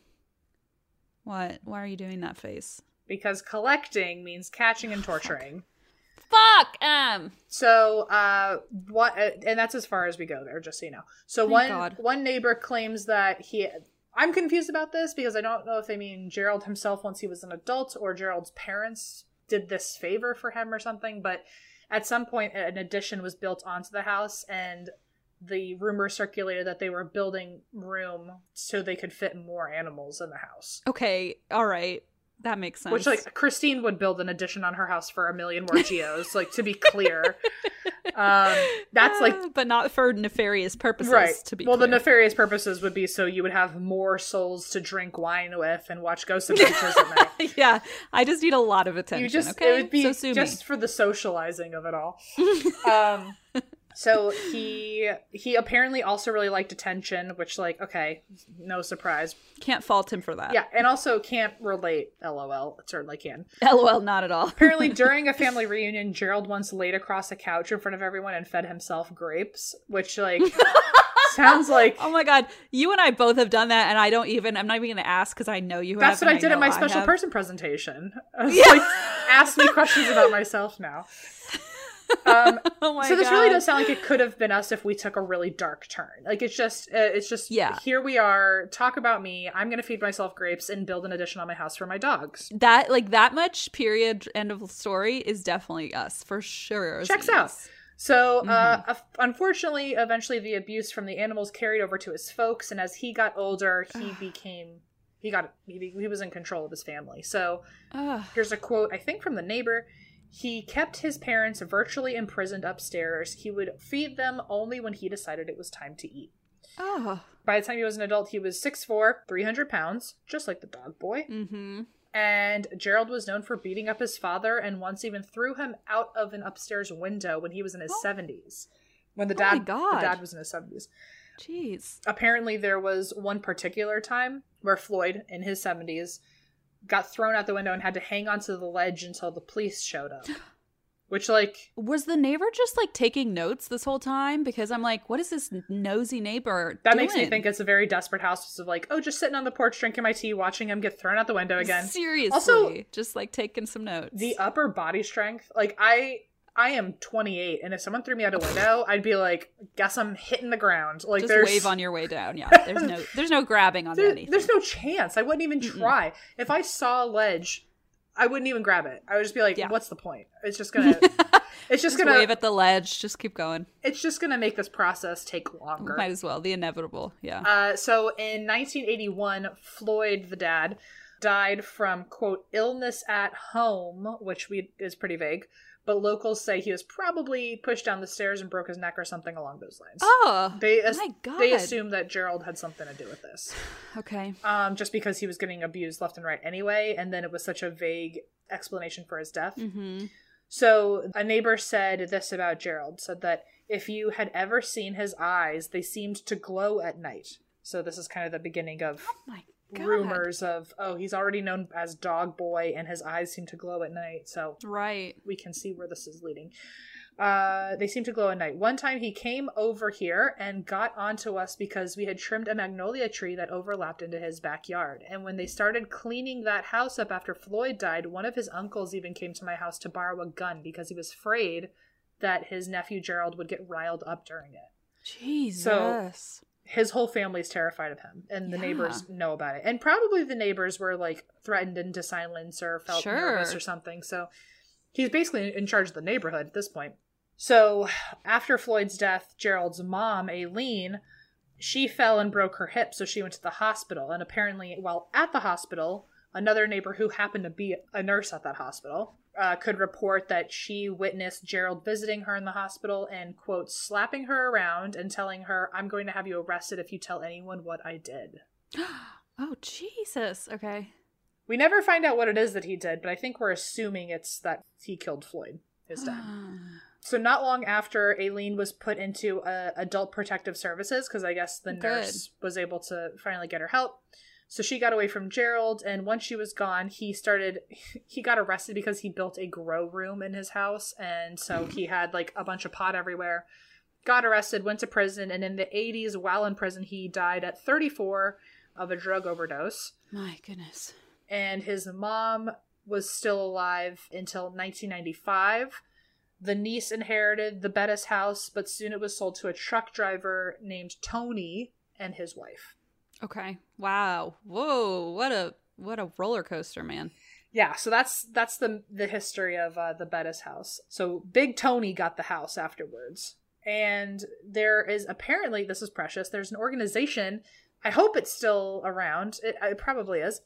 What? Why are you doing that face? because collecting means catching and torturing. Fuck um. So, uh, what? uh, And that's as far as we go there, just so you know. So one God. one neighbor claims that he. I'm confused about this because I don't know if they mean Gerald himself once he was an adult or Gerald's parents did this favor for him or something. But at some point, an addition was built onto the house, and the rumor circulated that they were building room so they could fit more animals in the house. Okay, all right, that makes sense. Which, like, Christine would build an addition on her house for a million more geos. like, to be clear, um, that's like Ah, but not for nefarious purposes. right. To be well, the nefarious purposes would be so you would have more souls to drink wine with and watch Ghost Adventures at night. yeah, I just need a lot of attention. You just okay, it would be so just for the socializing of it all. um, so he he apparently also really liked attention, which like okay, no surprise. Can't fault him for that. Yeah, and also can't relate. LOL, it certainly can. LOL, not at all. Apparently, during a family reunion, Gerald once laid across a couch in front of everyone and fed himself grapes, which like sounds like Oh my god, you and I both have done that, and I don't even. I'm not even going to ask because I know you. That's what I and did in know my special person presentation. I was like, ask me questions about myself now. Um, Oh so this god. really does sound like it could have been us if we took a really dark turn. Like it's just, uh, it's just, Yeah. Here we are. Talk about me. I'm gonna feed myself grapes and build an addition on my house for my dogs. that like that much period end of story is definitely us for sure. Checks out. So, uh, Mm-hmm. unfortunately, eventually the abuse from the animals carried over to his folks, and as he got older, he became he got he, he was in control of his family. So Ugh. Here's a quote, I think from the neighbor. He kept his parents virtually imprisoned upstairs. He would feed them only when he decided it was time to eat. Oh. By the time he was an adult, he was 6'4, 300 pounds, just like the dog boy. Mm-hmm. And Gerald was known for beating up his father and once even threw him out of an upstairs window when he was in his 70s. When the Oh dad, God. the dad was in his 70s. Jeez. Apparently, there was one particular time where Floyd, in his 70s, got thrown out the window and had to hang onto the ledge until the police showed up. Which, like, Was the neighbor just like taking notes this whole time? Because I'm like, what is this nosy neighbor? that makes me think it's a very desperate house of like, oh, just sitting on the porch drinking my tea, watching him get thrown out the window again. Seriously, Also- just like taking some notes. The upper body strength, like, I. I am 28, and if someone threw me out a window, I'd be like, "Guess I'm hitting the ground." Like, just there's wave on your way down. Yeah, there's no, there's no grabbing on there- anything. there's no chance. I wouldn't even try. If I saw a ledge, I wouldn't even grab it. I would just be like, Yeah. "What's the point?" It's just gonna, it's just, just gonna, wave at the ledge. Just keep going. it's just gonna make this process take longer. Might as well. The inevitable. Yeah. Uh, so in 1981, Floyd, the dad, died from quote illness at home, which we is pretty vague. But locals say he was probably pushed down the stairs and broke his neck or something along those lines. oh, they as- my God. they assume that Gerald had something to do with this. okay. um, just because he was getting abused left and right anyway, and then it was such a vague explanation for his death. Mm-hmm. So a neighbor said this about Gerald, said that if you had ever seen his eyes, they seemed to glow at night. So this is kind of the beginning of Oh my God. rumors of oh he's already known as Dog Boy and his eyes seem to glow at night. So Right. we can see where this is leading. Uh, they seem to glow at night. One time he came over here and got onto us because we had trimmed a magnolia tree that overlapped into his backyard. And when they started cleaning that house up after Floyd died, one of his uncles even came to my house to borrow a gun because he was afraid that his nephew Gerald would get riled up during it. Jesus. His whole family's terrified of him, and the Yeah. neighbors know about it. And probably the neighbors were like threatened into silence or felt Sure. nervous or something. So he's basically in charge of the neighborhood at this point. So after Floyd's death, Gerald's mom, Aileen, she fell and broke her hip, so she went to the hospital. And apparently, while at the hospital, another neighbor who happened to be a nurse at that hospital uh, could report that she witnessed Gerald visiting her in the hospital and, quote, slapping her around and telling her, I'm going to have you arrested if you tell anyone what I did. oh Jesus. Okay. We never find out what it is that he did, but I think we're assuming it's that he killed Floyd, his dad. So not long after Aileen was put into uh, adult protective services because I guess the Good. nurse was able to finally get her help. So she got away from Gerald, and once she was gone, he started. He got arrested because he built a grow room in his house, and so he had like a bunch of pot everywhere. Got arrested, went to prison, and in the 80s, while in prison, he died at 34 of a drug overdose. My goodness. and his mom was still alive until 1995. The niece inherited the Bettis house, but soon it was sold to a truck driver named Tony and his wife. Okay. Wow. Whoa. What a what a roller coaster, man. Yeah, so that's that's the the history of uh, the Bettis house. So Big Tony got the house afterwards, and there is apparently this is precious. There's an organization. I hope it's still around. It, it probably is.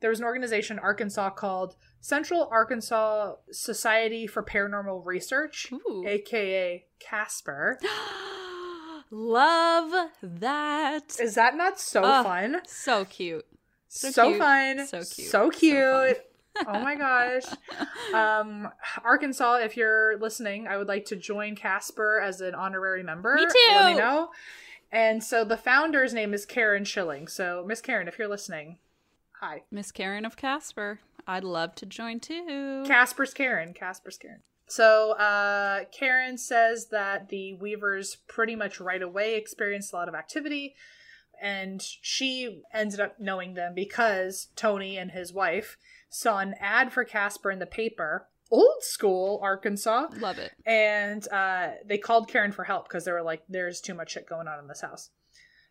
There was an organization in Arkansas called Central Arkansas Society for Paranormal Research, Ooh. aka Casper. Love that. Is that not so Oh, fun? So cute. So, So cute. fun. So cute. So So cute. fun. oh my gosh. Um, Arkansas, if you're listening, I would like to join Casper as an honorary member. Me too. Let me know. And so the founder's name is Karen Schilling. So Miss Karen, if you're listening, hi. Miss Karen of Casper. I'd love to join too. Casper's Karen. Casper's Karen. So uh, Karen says that the Weavers pretty much right away experienced a lot of activity, and she ended up knowing them because Tony and his wife saw an ad for Casper in the paper, old school Arkansas, Love it. and uh, they called Karen for help because they were like, "There's too much shit going on in this house."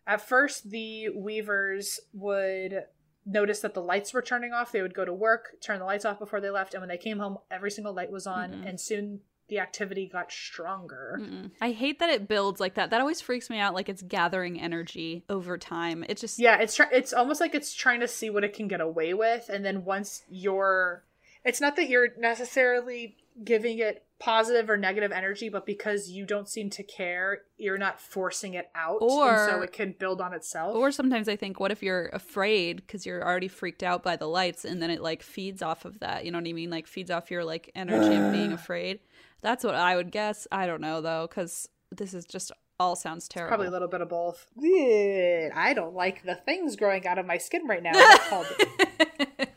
At first, the Weavers would notice that the lights were turning off. They would go to work, turn the lights off before they left, and when they came home, every single light was on, Mhm. and soon the activity got stronger. Mm-mm. I hate that it builds like that. That always freaks me out. Like it's gathering energy over time. It just Yeah, it's it's almost like it's trying to see what it can get away with, and then once you're, it's not that you're necessarily giving it positive or negative energy, but because you don't seem to care, you're not forcing it out, and so it can build on itself. Or sometimes I think, what if you're afraid because you're already freaked out by the lights, and then it like feeds off of that. You know what I mean? Like feeds off your like energy of being afraid. That's what I would guess. I don't know though, because this is just all sounds terrible. Probably a little bit of both. I don't like the things growing out of my skin right now.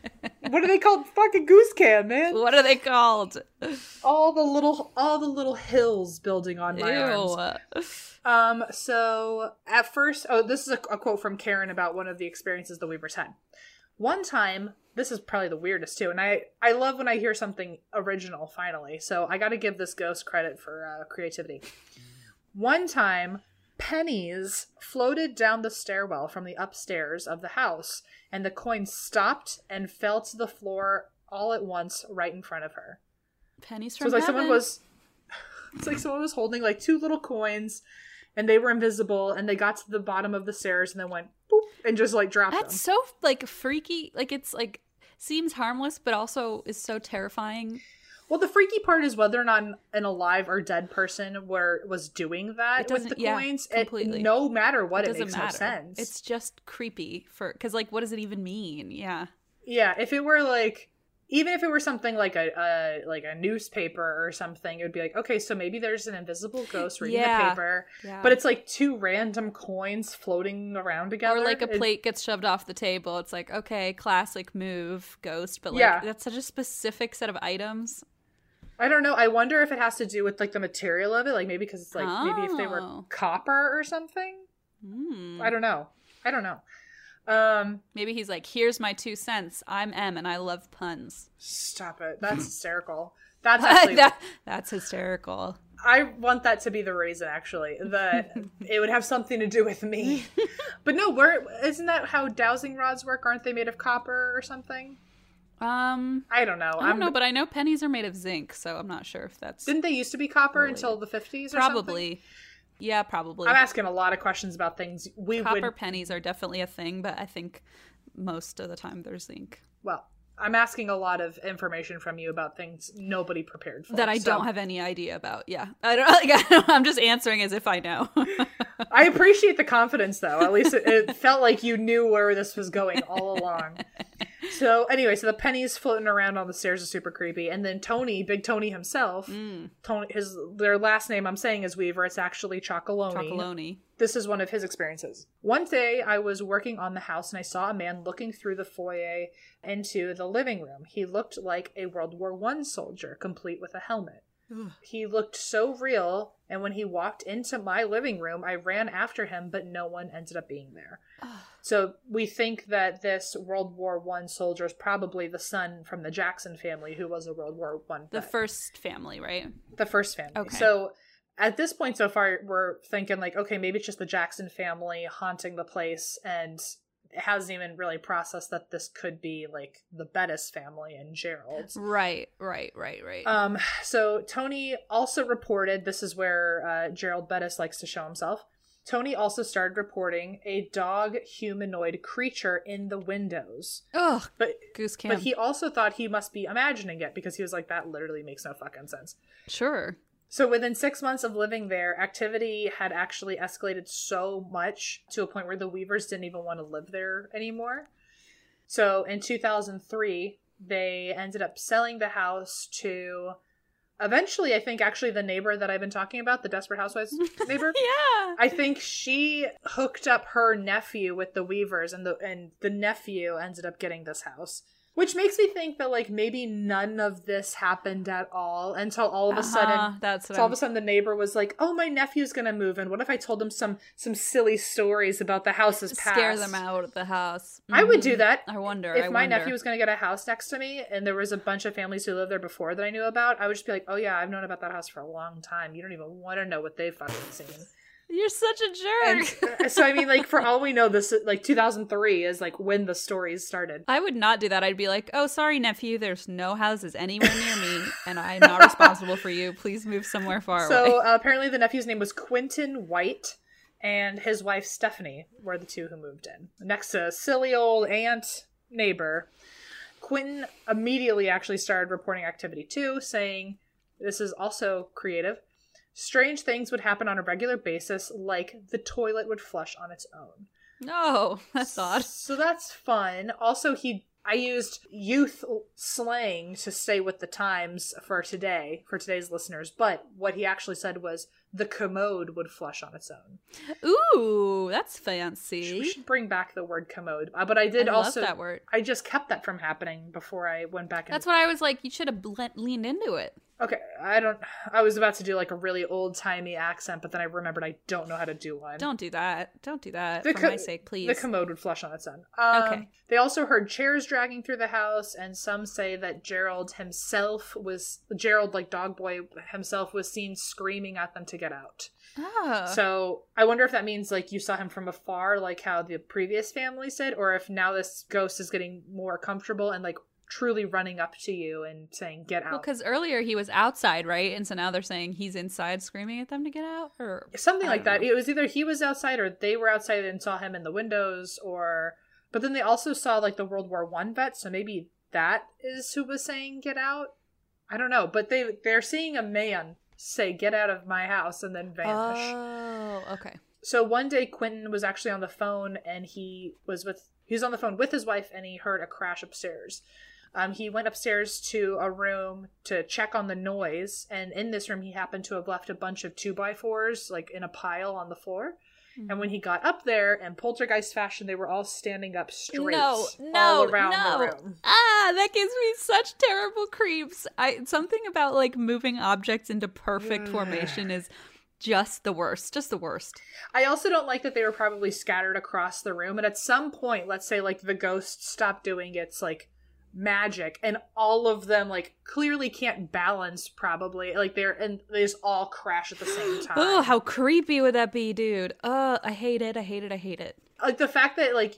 What are they called? Fucking goose can, man. what are they called? All the little, all the little hills building on my arms. Um, so at first, oh, this is a, a quote from Karen about one of the experiences the Weavers had. One time, this is probably the weirdest too, and I I love when I hear something original finally. So I got to give this ghost credit for uh, creativity. One time, pennies floated down the stairwell from the upstairs of the house, and the coins stopped and fell to the floor all at once, right in front of her. Pennies So from it's like someone was it's like someone was holding like two little coins and they were invisible and they got to the bottom of the stairs and then went boop and just like dropped That's them. so like freaky. Like it's like seems harmless, but also is so terrifying. Well, the freaky part is whether or not an alive or dead person were was doing that It with the yeah, coins. completely. It, no matter what, it, doesn't makes matter. no sense. It's just creepy for because like what does it even mean? Yeah. yeah, if it were like even if it were something like a, a like a newspaper or something, it would be like okay, so maybe there's an invisible ghost reading Yeah. the paper, Yeah. but it's like two random coins floating around together, or like a It- plate gets shoved off the table. It's like, okay, classic move, ghost, but like Yeah. that's such a specific set of items. I don't know. I wonder if it has to do with like the material of it, like maybe because it's like maybe if they were Oh. copper or something. Hmm. I don't know. I don't know. Um, Maybe he's like, here's my two cents. I'm Em and I love puns. stop it. That's hysterical. That's actually. That- that's hysterical. I want that to be the reason. Actually, that it would have something to do with me. but no, where isn't that how dowsing rods work? Aren't they made of copper or something? Um, I don't know. I don't I'm- know, but I know pennies are made of zinc, so I'm not sure if that's didn't they used to be copper Really? until the fifties? or probably. Yeah, probably. I'm asking a lot of questions about things we Copper would. pennies are definitely a thing, but I think most of the time they're zinc. Well, I'm asking a lot of information from you about things nobody prepared for. that I so- don't have any idea about. Yeah, I don't. Like, I I'm just answering as if I know. I appreciate the confidence, though. At least it, it felt like you knew where this was going all along. So anyway, so the pennies floating around on the stairs is super creepy, and then Tony, Big Tony himself, mm, Tony, his their last name I'm saying is Weaver. It's actually Chocolonely. chocolonely. This is one of his experiences. One day, I was working on the house and I saw a man looking through the foyer into the living room. He looked like a World War One soldier, complete with a helmet. He looked so real, and when he walked into my living room, I ran after him, but no one ended up being there. So we think that this World War One soldier is probably the son from the Jackson family, who was a World War One. The first family, right? the first family. Okay. So at this point so far, we're thinking like, okay, maybe it's just the Jackson family haunting the place, and hasn't even really processed that this could be like the Bettis family and Gerald's. Right, right, right, right. Um, so Tony also reported this is where uh, Gerald Bettis likes to show himself. Tony also started reporting a dog humanoid creature in the windows. Ugh, But goose camp. but he also thought he must be imagining it because he was like, that literally makes no fucking sense. sure. So within six months of living there, activity had actually escalated so much to a point where the Weavers didn't even want to live there anymore. So in 2003, they ended up selling the house to eventually, I think, actually the neighbor that I've been talking about, the Desperate Housewives neighbor. Yeah. I think she hooked up her nephew with the Weavers, and the and the nephew ended up getting this house, which makes me think that like maybe none of this happened at all until all of a Uh-huh, sudden. that's all of a sudden, the neighbor was like, "Oh, my nephew's gonna move in. What if I told him some some silly stories about the house's past? scare them out of the house. I would do Mhm. that. I wonder. If I my wonder. nephew was going to get a house next to me and there was a bunch of families who lived there before that I knew about, I would just be like, oh yeah, I've known about that house for a long time. You don't even want to know what they've fucking seen. You're such a And jerk. so, I mean, like, for all we know, this, like, 2003 is, like, when the stories started. I would not do that. I'd be like, "Oh, sorry, nephew. There's no houses anywhere near me, and I'm not responsible for you. Please move somewhere far away." So, uh, apparently, the nephew's name was Quentin White, and his wife Stephanie were the two who moved in. Next to silly old aunt neighbor, Quentin immediately actually started reporting activity too, saying, This is also creative. Strange things would happen on a regular basis, like the toilet would flush on its own. No, that's odd. So that's fun. Also, he I used youth slang to stay with the times for today, for today's listeners, but what he actually said was the commode would flush on its own. Ooh, that's fancy. We should bring back the word commode. Uh, but I did I also that word. I just kept that from happening before I went back and That's what I was like. You should have leaned into it. Okay, I don't I was about to do like a really old-timey accent, but then I remembered I don't know how to do one. Don't do that. Don't do that The for co- my sake, please. The commode would flush on its own. Um, Okay. They also heard chairs dragging through the house, and some say that Gerald himself was Gerald, like Dog Boy himself, was seen screaming at them to get out. Ah. So I wonder if that means like you saw him from afar, like how the previous family said, or if now this ghost is getting more comfortable and like truly running up to you and saying "Get out." well, because earlier he was outside, right? And so now they're saying he's inside, screaming at them to get out, or something like don't that. know. It was either he was outside or they were outside and saw him in the windows, or but then they also saw like the World War One vet, so maybe that is who was saying "Get out." I don't know, but they they're seeing a man say "Get out of my house" and then vanish. Oh, okay. So one day Quentin was actually on the phone and he was with he was on the phone with his wife and he heard a crash upstairs. Um, he went upstairs to a room to check on the noise, and in this room he happened to have left a bunch of two by fours like in a pile on the floor. And when he got up there, in poltergeist fashion, they were all standing up straight No, no, all around no. the room. Ah, that gives me such terrible creeps. I something about like moving objects into perfect formation is just the worst. Just the worst. I also don't like that they were probably scattered across the room. And at some point, let's say like the ghost stopped doing its like magic, and all of them like clearly can't balance. Probably like they're and they just all crash at the same time. Oh, how creepy would that be, dude? Uh, I hate it. I hate it. I hate it. like the fact that like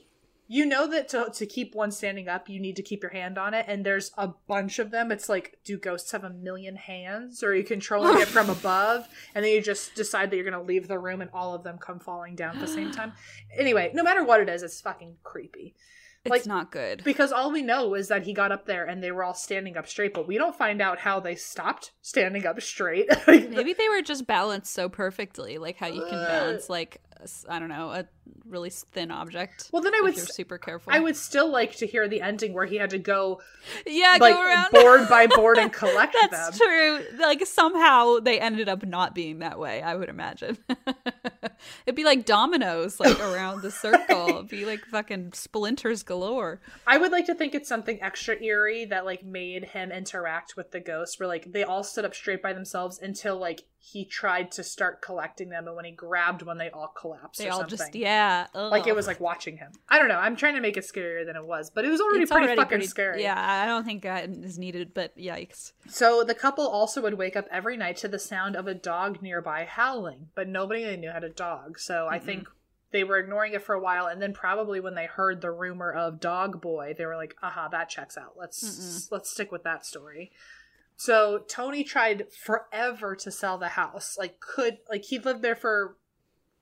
you know that to to keep one standing up, you need to keep your hand on it, and there's a bunch of them. It's like, do ghosts have a million hands, or are you controlling it from above, and then you just decide that you're gonna leave the room, and all of them come falling down at the same time? Anyway, no matter what it is, it's fucking creepy. It's Like- not good. Because all we know is that he got up there and they were all standing up straight, but we don't find out how they stopped standing up straight. Maybe they were just balanced so perfectly, like how you can uh, balance like I don't know a really thin object. Well, then I would you're super careful. I would still like to hear the ending where he had to go yeah, like go around board by board and collect That's them. true. Like somehow they ended up not being that way. I would imagine. It'd be like dominoes, like around the circle. It'd be like fucking splinters galore. I would like to think it's something extra eerie that like made him interact with the ghosts where like they all stood up straight by themselves until like he tried to start collecting them and when he grabbed one they all collapsed They or all something. just yeah, like it was like watching him. I don't know. I'm trying to make it scarier than it was, but it was already It's pretty already fucking pretty- scary. Yeah, I don't think that is needed, but yikes. So the couple also would wake up every night to the sound of a dog nearby howling, but nobody they knew had a dog. So I think they were ignoring it for a while, and then probably when they heard the rumor of Dog Boy, they were like, "Aha, that checks out. Let's let's stick with that story." So Tony tried forever to sell the house. Like could like he lived there for,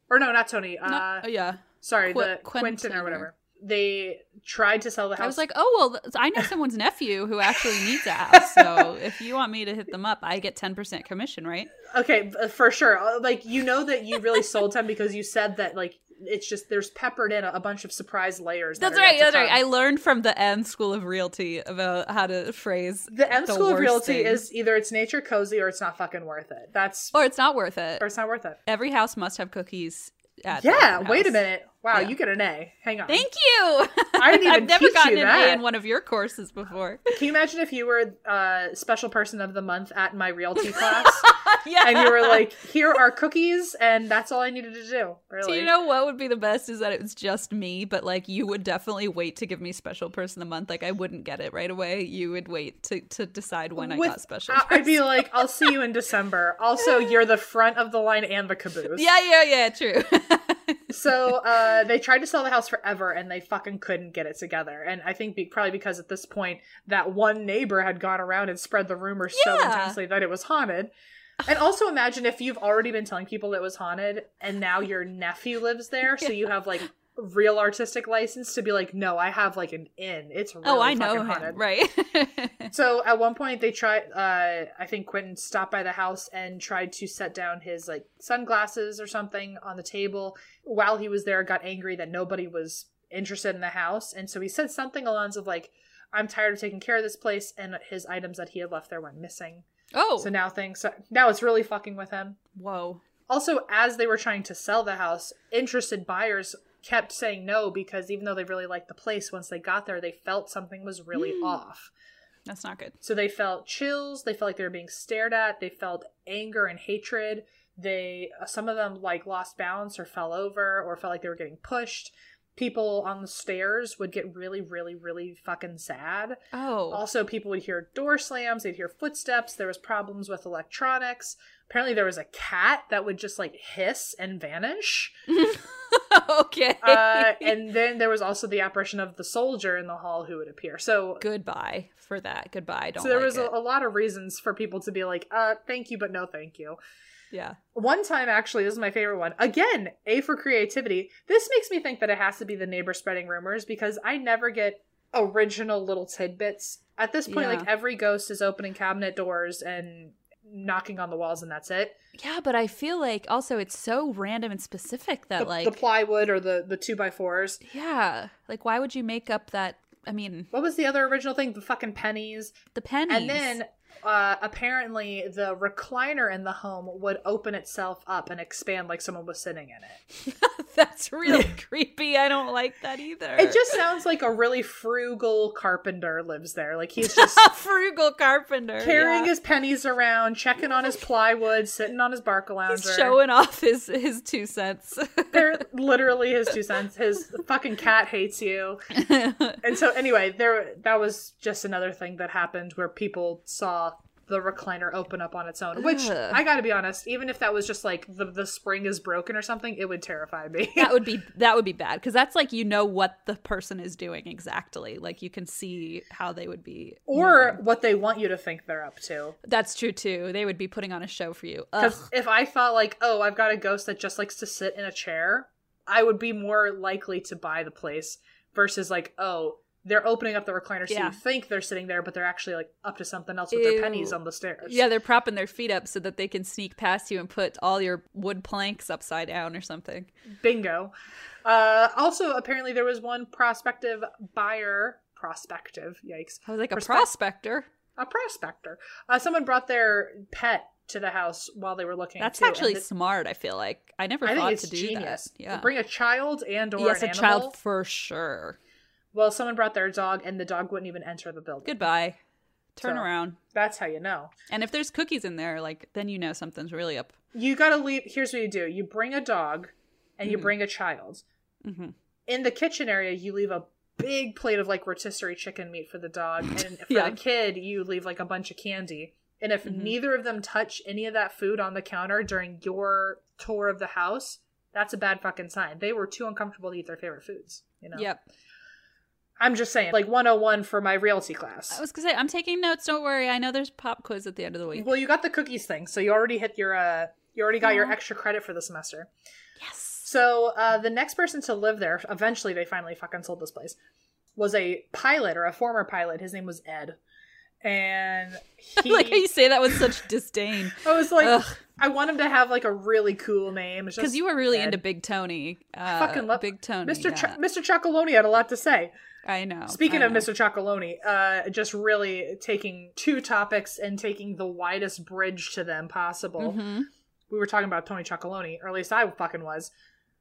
or no, not Tony. Uh, No- oh, yeah. sorry, Qu- the Quentin, Quentin or whatever. They tried to sell the house. I was like, oh well, I know someone's nephew who actually needs a house. So if you want me to hit them up, I get ten percent commission, right? Okay, for sure. Uh, Like you know that you really sold him because you said that like it's just there's peppered in a, a bunch of surprise layers. That's are right. That's right. I learned from the Em School of Realty about how to phrase the Em school of realty things. is either it's nature cozy or it's not fucking worth it. That's or it's not worth it. or it's not worth it. Every house must have cookies. At Yeah, wait a minute. Wow, Yeah. you get an A. Hang on. Thank you. I didn't even I've never gotten an that. A in one of your courses before. Can you imagine if you were uh, special person of the month at my realty class yeah. and you were like, "Here are cookies," and that's all I needed to do. Really? Do you know what would be the best is that it was just me, but like you would definitely wait to give me special person of the month. Like I wouldn't get it right away. You would wait to to decide when I got special. I'd be like, "I'll see you in December." Also, you're the front of the line and the caboose. yeah, yeah, yeah, true. So uh, they tried to sell the house forever, and they fucking couldn't get it together. And I think be- probably because at this point, that one neighbor had gone around and spread the rumor so intensely that it was haunted. And also imagine if you've already been telling people it was haunted, and now your nephew lives there, so you have like real artistic license to be like, no, I have like an inn. It's really oh, I know him, haunted. right? So at one point they tried uh I think Quentin stopped by the house and tried to set down his like sunglasses or something on the table. While he was there got angry that nobody was interested in the house and so he said something along the lines of like I'm tired of taking care of this place and his items that he had left there went missing. oh, So now things now it's really fucking with him. whoa. Also as they were trying to sell the house, interested buyers kept saying no because even though they really liked the place once they got there they felt something was really hmm. off. That's not good. So they felt chills. They felt like they were being stared at. They felt anger and hatred. They uh, some of them like lost balance or fell over or felt like they were getting pushed. People on the stairs would get really, really, really fucking sad. Oh, Also, people would hear door slams. They'd hear footsteps. There was problems with electronics. Apparently, there was a cat that would just like hiss and vanish. okay. Uh, and then there was also the apparition of the soldier in the hall who would appear. So Goodbye for that. Goodbye. Don't so there like was a, a lot of reasons for people to be like, uh, thank you, but no thank you. yeah. One time, actually, this is my favorite one. Again, A for creativity. This makes me think that it has to be the neighbor spreading rumors because I never get original little tidbits. At this point, Yeah. like every ghost is opening cabinet doors and knocking on the walls, and that's it. Yeah, but I feel like also it's so random and specific that The, like the plywood or the the two by fours. yeah, like why would you make up that? I mean, What was the other original thing? The fucking pennies. the pennies. And then uh, apparently the recliner in the home would open itself up and expand like someone was sitting in it. that's really creepy. I don't like that either. It just sounds like a really frugal carpenter lives there. Like he's just a frugal carpenter carrying yeah. his pennies around, checking on his plywood, sitting on his Barcalounger. He's showing off his his two cents. They're literally his two cents. His fucking cat hates you. And so anyway, there that was just another thing that happened where people saw the recliner open up on its own. Which Ugh. I gotta be honest, even if that was just like the the spring is broken or something, it would terrify me. that would be that would be bad because that's like you know what the person is doing exactly. Like you can see how they would be. or moving. what they want you to think they're up to. that's true too. They would be putting on a show for you. Because if I thought like, oh, I've got a ghost that just likes to sit in a chair, I would be more likely to buy the place versus like, oh, they're opening up the recliner so Yeah. you think they're sitting there, but they're actually like up to something else with their pennies on the stairs. Yeah, they're propping their feet up so that they can sneak past you and put all your wood planks upside down or something. Bingo. Uh, also, apparently there was one prospective buyer. Prospective, yikes. I was like a prospector. A prospector. Uh, someone brought their pet to the house while they were looking. That's too, actually the- smart. I feel like I never I think thought it's to do genius. that. Yeah, Bring a child and or yes, an a animal. child for sure. Well, someone brought their dog, and the dog wouldn't even enter the building. Goodbye. Turn So- around. That's how you know. And if there's cookies in there, like then you know something's really up. You gotta leave. Here's what you do: you bring a dog, and you Mhm. bring a child. hmm In the kitchen area, you leave a big plate of like rotisserie chicken meat for the dog, and for Yeah. the kid, you leave like a bunch of candy. And if Mhm. neither of them touch any of that food on the counter during your tour of the house, that's a bad fucking sign. They were too uncomfortable to eat their favorite foods. You know. Yep. I'm just saying, like 101 for my realty class. I was gonna say I'm taking notes. Don't worry. I know there's pop quiz at the end of the week. Well, you got the cookies thing, so you already hit your uh you already got your extra credit for the semester. Yes. So uh the next person to live there, eventually they finally fucking sold this place, was a pilot or a former pilot. His name was Ed. And he like how you say that with such disdain. I was like Ugh. I want him to have like a really cool name. Because you were really Ed. into Big Tony. Uh, Fucking love Big Tony. Mr. yeah. Ch- Mr. Chocoloni had a lot to say. I know. Speaking I of know. Mr. Chocoloni, uh, just really taking two topics and taking the widest bridge to them possible. Mhm. we were talking about Tony Chocoloni, or at least I fucking was.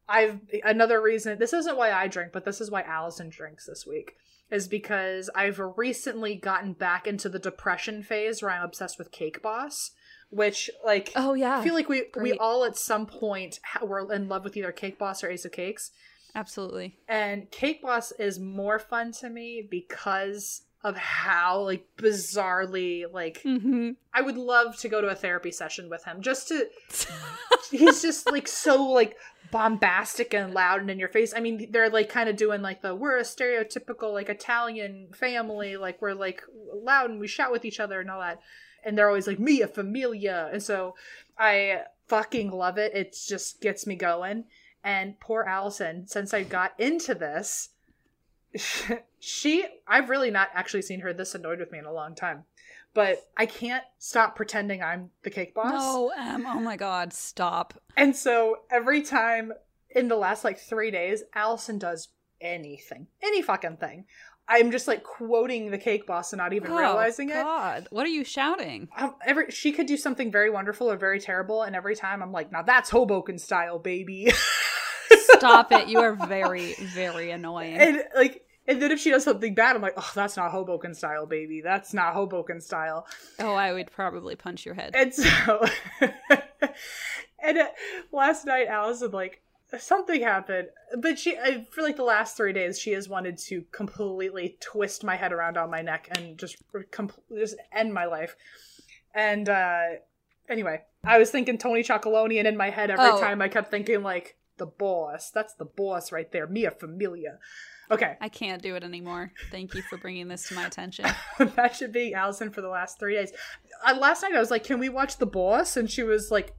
I've another reason. This isn't why I drink, but this is why Allison drinks this week. Is because I've recently gotten back into the depression phase where I'm obsessed with Cake Boss, which like Oh yeah. I feel like we we all at some point ha- were in love with either Cake Boss or Ace of Cakes, Absolutely. and Cake Boss is more fun to me because of how like bizarrely like hmm I would love to go to a therapy session with him just to he's just like so like bombastic and loud and in your face. I mean, they're like kind of doing like the we're a stereotypical like Italian family, like we're like loud and we shout with each other and all that. And they're always like Mia Familia. And so I fucking love it. It just gets me going. And poor Allison, since I got into this, she I've really not actually seen her this annoyed with me in a long time. But I can't stop pretending I'm the cake boss. No, Em. Oh my God. Stop. And so every time in the last like three days, Allison does anything, any fucking thing. I'm just like quoting the cake boss and not even Oh, realizing it. God. What are you shouting? Um, every she could do something very wonderful or very terrible, and every time I'm like, now that's Hoboken style, baby. Stop it. You are very, very annoying. and like, and then if she does something bad, I'm like, oh, that's not Hoboken style, baby. That's not Hoboken style. oh, I would probably punch your head. And so, and uh, last night, Allison like something happened, but she I, for like the last three days, she has wanted to completely twist my head around on my neck and just com- just end my life. And uh anyway, I was thinking Tony Chocoloni, and in my head, every Oh. time I kept thinking like the boss. That's the boss right there, Mia Familia. Okay, I can't do it anymore. Thank you for bringing this to my attention. that should be Allison for the last three days. Uh, last night I was like, "Can we watch The Boss?" And she was like,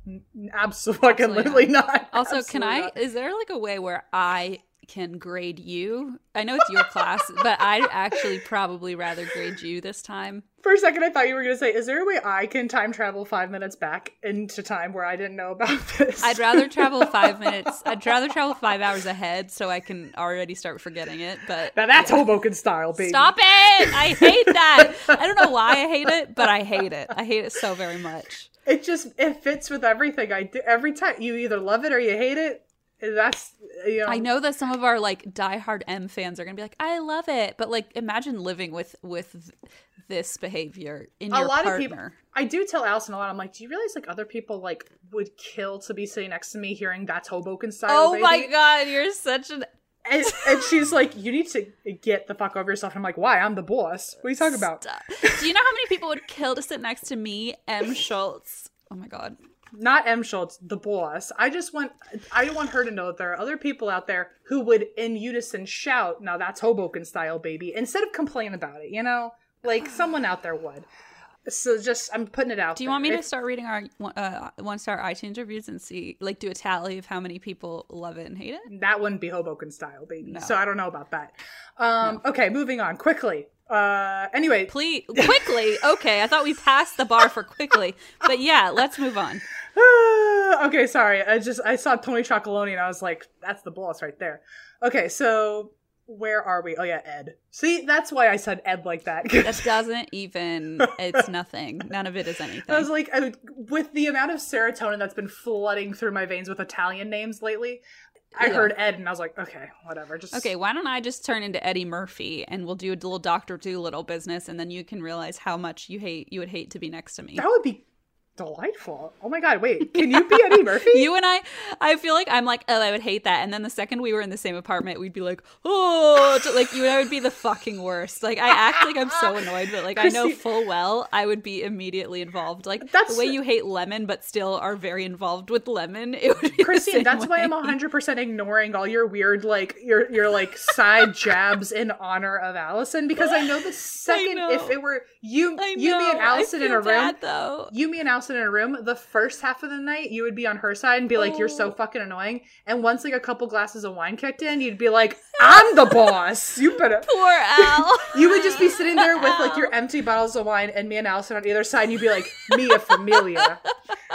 "Absolutely, Absolutely not." Also, can I? not." Is there like a way where I can grade you? I know it's your class, but I'd actually probably rather grade you this time. For a second, I thought you were going to say, "Is there a way I can time travel five minutes back into time where I didn't know about this?" I'd rather travel five minutes. I'd rather travel five hours ahead so I can already start forgetting it. But now that's Hoboken style, baby. stop it! I hate that. I don't know why I hate it, but I hate it. I hate it so very much. It just it fits with everything I do. Every time you either love it or you hate it. That's you know. I know that some of our like diehard Em fans are gonna be like, "I love it," but like, imagine living with with this behavior in a your lot partner. of people i do tell allison a lot i'm like do you realize like other people like would kill to be sitting next to me hearing that's hoboken style Oh baby. my god, you're such an and, and she's like you need to get the fuck over yourself i'm like why i'm the boss what are you talking about Stop. Do you know how many people would kill to sit next to me, Em Schulz? Oh my god. Not Em Schulz the boss. I just want i want her to know that there are other people out there who would in unison shout now that's hoboken style baby instead of complain about it you know? Like someone out there would so just i'm putting it out Do you want me there. to start reading our uh, one star iTunes reviews and see, like, do a tally of how many people love it and hate it? that wouldn't be Hoboken style, baby. No. So I don't know about that. Um, Okay, moving on quickly. Uh, anyway, Please, quickly. Okay, I thought we passed the bar for quickly, but yeah, let's move on. okay, sorry. I just I saw Tony Chocoloni and I was like, that's the boss right there. Okay, so Where are we? Oh yeah, Ed. See, that's why I said Ed like that. That doesn't even. It's nothing. None of it is anything. I was like, I, with the amount of serotonin that's been flooding through my veins with Italian names lately, I Yeah. heard Ed and I was like, okay, whatever. Just Okay, why don't I just turn into Eddie Murphy and we'll do a little Doctor Dolittle business, and then you can realize how much you hate you would hate to be next to me. That would be delightful. Oh my god, wait, can you be Eddie Murphy? You and I, I feel like I'm like, oh, I would hate that. And then the second we were in the same apartment, we'd be like, oh, like you and I would be the fucking worst. Like I act like I'm so annoyed, but like I know full well I would be immediately involved. Like That's- the way you hate lemon, but still are very involved with lemon. It would be Christine, that's why I'm 100% ignoring all your weird, like, your your like side jabs in honor of Allison because I know the second know. if it were you, you, me, and Allison in a room, though. you, me, and Allison in a room, the first half of the night, you would be on her side and be like, "You're so Oh. fucking annoying," and once like a couple glasses of wine kicked in, you'd be like, "I'm the boss. You better." Poor Al. You would just be sitting there with like your empty bottles of wine and me and Allison on either side, and you'd be like, "Mia familia."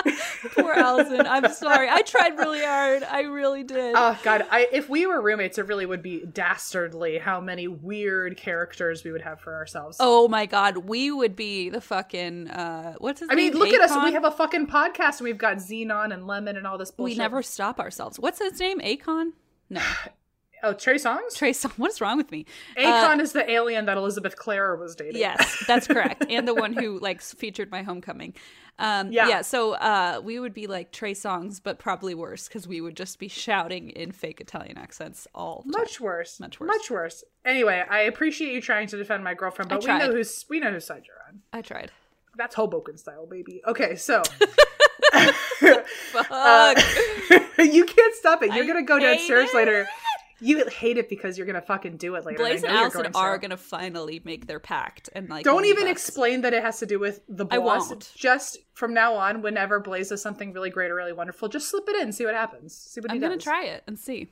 Poor Allison. I'm sorry. I tried really hard. I really did. Oh god, I if we were roommates, it really would be dastardly how many weird characters we would have for ourselves. Oh my god, we would be the fucking uh what's his name? I mean, look at us. We have a fucking podcast and we've got Xenon and Lemon and all this bullshit. we never stop ourselves. What's his name? Akon? No. Oh, Trey Songz? Trey Song. What is wrong with me? Akon is the alien that Elizabeth Clare was dating. Yes, that's correct. and the one who like featured my homecoming. Um Yeah. yeah, so uh we would be like Trey Songz but probably worse cuz we would just be shouting in fake Italian accents all the time. Much worse. Much worse. Much worse. Anyway, I appreciate you trying to defend my girlfriend, but we know who's we know whose side you're on. I tried. That's Hoboken style, baby. Okay, so Fuck. uh, you can't stop it. You're I gonna go downstairs it. later. You hate it because you're gonna fucking do it later. Blaze I and you're Allison going are to finally make their pact and like Don't even us. explain that it has to do with the I boss. won't. Just from now on, whenever Blaze does something really great or really wonderful, just slip it in, see what happens. See what I'm he going to does. try it and see.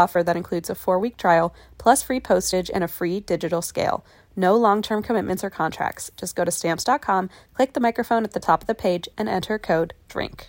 offer that includes a four week trial, plus free postage and a free digital scale. No long term commitments or contracts. Just go to stamps.com, click the microphone at the top of the page, and enter code DRINK.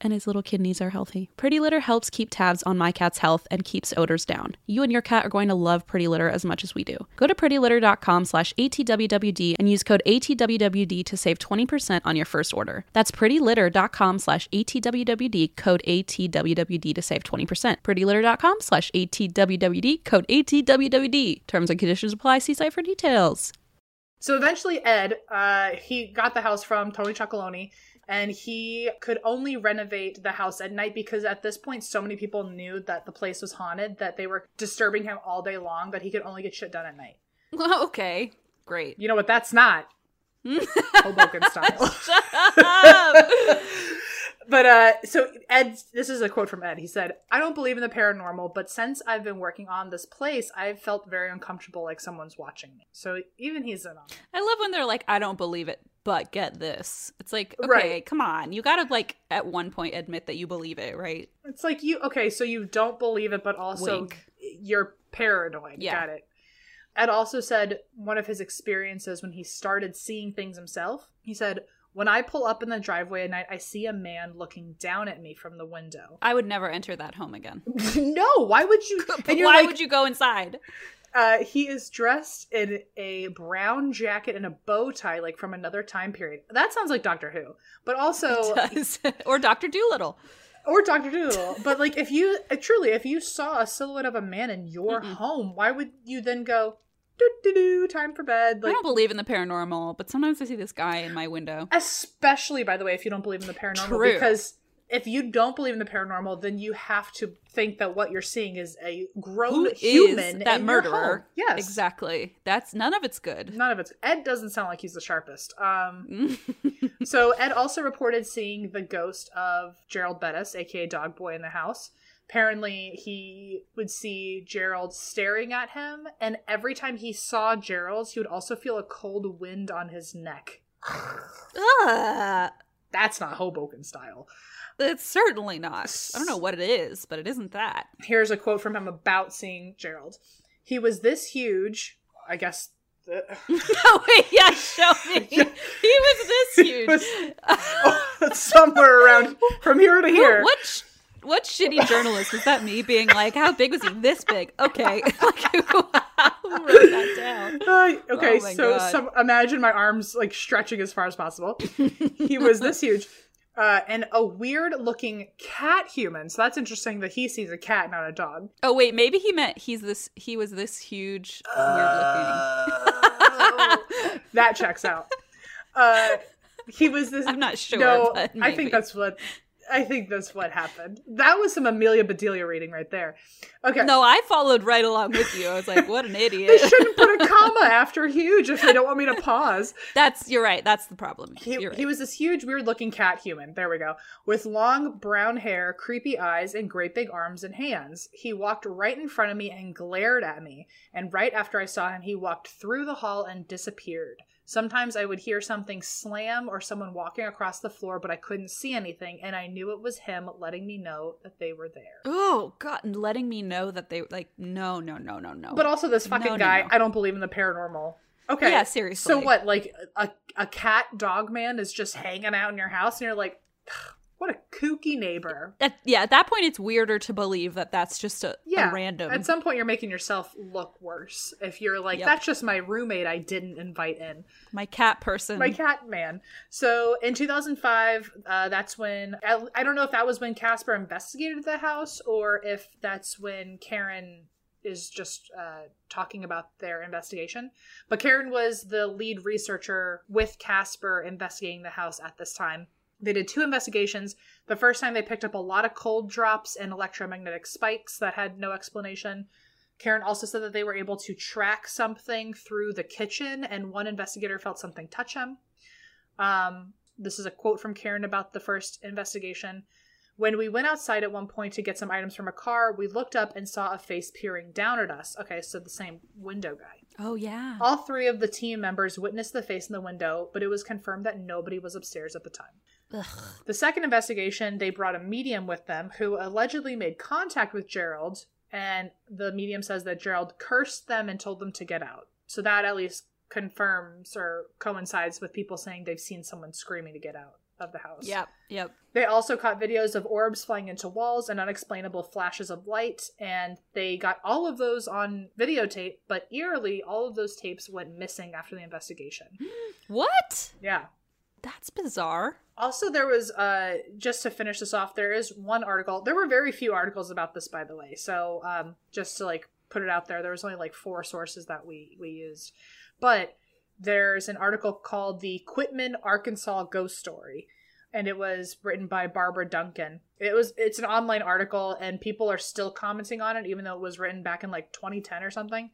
and his little kidneys are healthy. Pretty Litter helps keep tabs on my cat's health and keeps odors down. You and your cat are going to love Pretty Litter as much as we do. Go to prettylitter.com slash ATWWD and use code ATWWD to save 20% on your first order. That's prettylitter.com slash ATWWD, code ATWWD to save 20%. prettylitter.com slash ATWWD, code ATWWD. Terms and conditions apply. See site for details. So eventually, Ed, uh, he got the house from Tony Chocoloni, and he could only renovate the house at night because at this point, so many people knew that the place was haunted that they were disturbing him all day long. That he could only get shit done at night. okay, great. You know what? That's not Hoboken style. but uh so ed this is a quote from ed he said i don't believe in the paranormal but since i've been working on this place i've felt very uncomfortable like someone's watching me so even he's in on it I love when they're like, I don't believe it, but get this. It's like, okay, Right. come on. You gotta like at one point admit that you believe it, right? it's like you okay so you don't believe it but also Wink. you're paranoid Yeah. got it ed also said one of his experiences when he started seeing things himself he said when i pull up in the driveway at night i see a man looking down at me from the window I would never enter that home again. no why would you why like, would you go inside? Uh, he is dressed in a brown jacket and a bow tie, like from another time period. That sounds like Doctor Who, but also Does. or Doctor Dolittle. or Doctor Doodle. but like, if you uh, truly, if you saw a silhouette of a man in your Mm-mm. home, why would you then go doo doo doo time for bed? I don't believe in the paranormal, but sometimes I see this guy in my window. especially by the way, if you don't believe in the paranormal, True. because. If you don't believe in the paranormal, then you have to think that what you're seeing is a grown Who is human that in your murderer? home. Yes, Exactly. That's none of it's good. None of it's Ed doesn't sound like he's the sharpest. Um, so Ed also reported seeing the ghost of Gerald Bettis, aka Dog Boy, in the house. Apparently, he would see Gerald staring at him, and every time he saw Gerald, he would also feel a cold wind on his neck. Ugh. That's not Hoboken style. It's certainly not. I don't know what it is, but it isn't that. Here's a quote from him about seeing Gerald. He was this huge. I guess. uh, oh wait, yeah, show me. He was this huge. was- oh, somewhere around from here to here. What sh- what shitty journalist was that? Me being like, how big was he? This big? Okay, like who wrote that down? Uh, okay, Oh so some imagine my arms like stretching as far as possible. he was this huge. Uh, and a weird looking cat human. So that's interesting that he sees a cat, not a dog. Oh wait, maybe he meant he's this. He was this huge, weird looking. that checks out. Uh, he was this. I'm not sure. no, I think that's what. I think that's what happened. That was some Amelia Bedelia reading right there. Okay. No, I followed right along with you. I was like, what an idiot. They shouldn't put a comma after huge if they don't want me to pause. That's you're right. That's the problem. He, right. he was this huge, weird looking cat human. There we go. With long brown hair, creepy eyes, and great big arms and hands. He walked right in front of me and glared at me. And right after I saw him, he walked through the hall and disappeared. Sometimes I would hear something slam or someone walking across the floor, but I couldn't see anything, and I knew it was him letting me know that they were there. oh god, and letting me know that they like no, no, no, no, no. But also, this fucking No, no, guy, no. I don't believe in the paranormal. Okay. Yeah, seriously. So what? Like a a cat dog man is just hanging out in your house, and you're like, what a kooky neighbor. At, yeah, at that point, it's weirder to believe that that's just a, Yeah. a random. At some point, you're making yourself look worse if you're like, Yep. that's just my roommate I didn't invite in. my cat person. My cat man. So in 2005, uh, that's when I, I don't know if that was when Casper investigated the house or if that's when Karen is just uh, talking about their investigation. But Karen was the lead researcher with Casper investigating the house at this time. They did two investigations. The first time they picked up a lot of cold drops and electromagnetic spikes that had no explanation. Karen also said that they were able to track something through the kitchen, and one investigator felt something touch him. Um, this is a quote from Karen about the first investigation. When we went outside at one point to get some items from a car, we looked up and saw a face peering down at us. Okay, so the same window guy. oh yeah. All three of the team members witnessed the face in the window, but it was confirmed that nobody was upstairs at the time. Ugh. The second investigation, they brought a medium with them who allegedly made contact with Gerald, and the medium says that Gerald cursed them and told them to get out. So that at least confirms or coincides with people saying they've seen someone screaming to get out. of the house. Yep. Yep. They also caught videos of orbs flying into walls and unexplainable flashes of light, and they got all of those on videotape, but eerily, all of those tapes went missing after the investigation. What? Yeah. That's bizarre. Also, there was, uh, just to finish this off, there is one article. There were very few articles about this, by the way. So, um, just to like put it out there, there was only like four sources that we we used. But there's an article called "The Quitman, Arkansas Ghost Story," and it was written by Barbara Duncan. It was it's an online article, and people are still commenting on it, even though it was written back in like 2010 or something.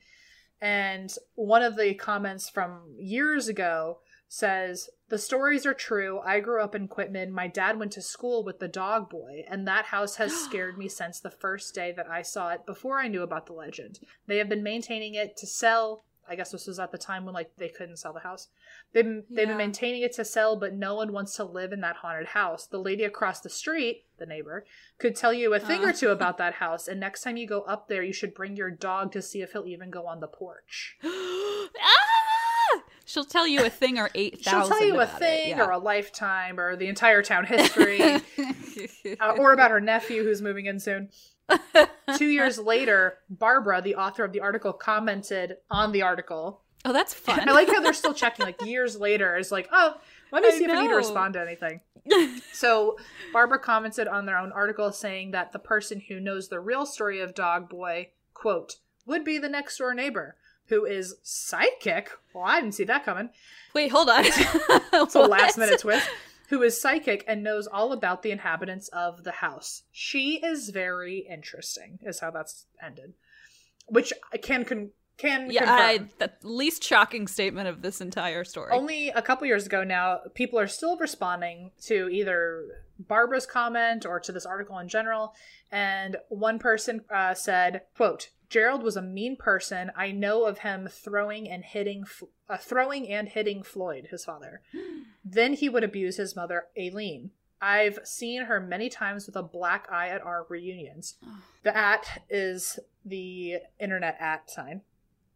And one of the comments from years ago says, The stories are true. I grew up in Quitman. My dad went to school with the dog boy, and that house has scared me since the first day that I saw it before I knew about the legend. They have been maintaining it to sell. I guess this was at the time when like they couldn't sell the house. They've been, they've Yeah. been maintaining it to sell, but no one wants to live in that haunted house. The lady across the street, the neighbor, could tell you a thing Uh. or two about that house, and next time you go up there, you should bring your dog to see if he'll even go on the porch. ah! She'll tell you a thing or eight thousand. She'll tell you a thing or a lifetime or the entire town history, uh, or about her nephew who's moving in soon. Two years later, Barbara, the author of the article, commented on the article. oh, that's fun. I like how they're still checking, like years later. It's like, oh, let me I see if I need to respond to anything. So Barbara commented on their own article saying that the person who knows the real story of Dog Boy, quote, would be the next door neighbor, who is psychic. Well, I didn't see that coming. Wait, hold on. It's a last minute twist. Who is psychic and knows all about the inhabitants of the house. She is very interesting, is how that's ended. Which I can con- can Yeah. I, the least shocking statement of this entire story. Only a couple years ago now, people are still responding to either Barbara's comment or to this article in general. And one person uh, said, "quote Gerald was a mean person. I know of him throwing and hitting, uh, throwing and hitting Floyd, his father. then he would abuse his mother, Aileen." I've seen her many times with a black eye at our reunions. The at is the internet at sign.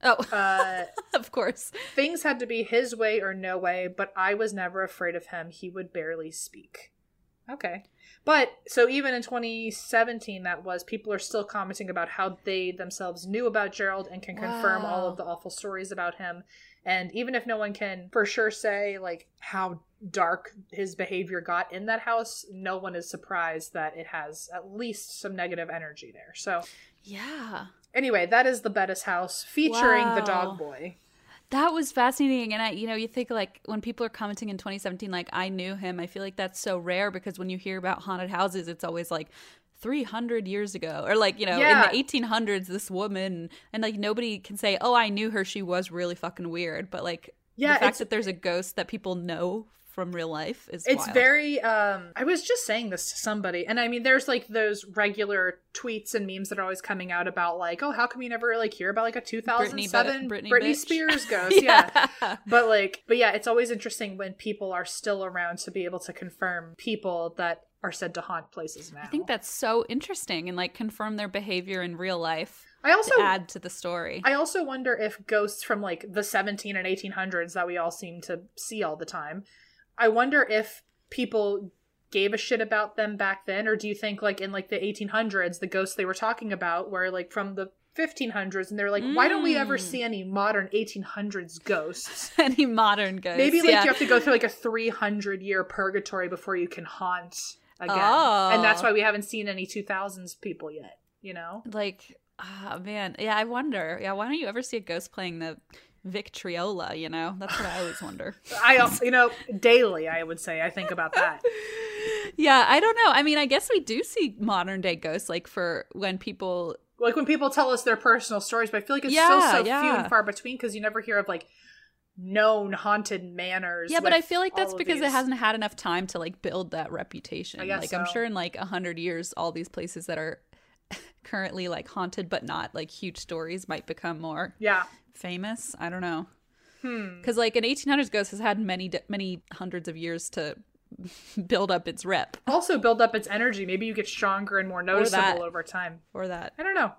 oh, Uh, of course. Things had to be his way or no way, but I was never afraid of him. He would barely speak. Okay. But so even in 2017, that was people are still commenting about how they themselves knew about Gerald and can confirm all of the awful stories about him. And even if no one can for sure say like how dark his behavior got in that house, no one is surprised that it has at least some negative energy there. So Yeah. anyway, that is the Bettis house featuring the dog boy. That was fascinating. And I, you know, you think like when people are commenting in 2017, like, I knew him, I feel like that's so rare because when you hear about haunted houses, it's always like 300 years ago or like, you know, Yeah. in the 1800s, this woman, and like nobody can say, oh, I knew her. She was really fucking weird. But like, Yeah, the fact that there's a ghost that people know from real life is it's wild. very um i was just saying this to somebody and i mean there's like those regular tweets and memes that are always coming out about like oh how come you never like hear about like a 2007 Britney britney, bitch. spears ghost yeah. but like but yeah it's always interesting when people are still around to be able to confirm people that are said to haunt places now I think that's so interesting and like confirm their behavior in real life i also to add to the story. I also wonder if ghosts from like the 17 and 1800s that we all seem to see all the time, I wonder if people gave a shit about them back then, or do you think like in like the 1800s, the ghosts they were talking about were like from the 1500s, and they're like, why don't we ever Mm. see any modern 1800s ghosts? Any modern ghosts. Maybe like yeah. you have to go through like a 300 year purgatory before you can haunt again, Oh. and that's why we haven't seen any 2000s people yet. You know? like ah man yeah i wonder yeah why don't you ever see a ghost playing the Victrola you know? That's what i always wonder. I also, you know, daily I would say I think about that. yeah i don't know. I mean i guess we do see modern day ghosts like for when people like when people tell us their personal stories, but I feel like it's Yeah, still so few and far between because you never hear of like known haunted manors. yeah but i feel like that's because it hasn't had enough time to like build that reputation. I guess like i'm sure in like a hundred years all these places that are currently like haunted but not like huge stories might become more Yeah, famous i don't know Hmm. because like an 1800s ghost has had many many hundreds of years to build up its rep also build up its energy. Maybe you get stronger and more noticeable over time. or that I don't know.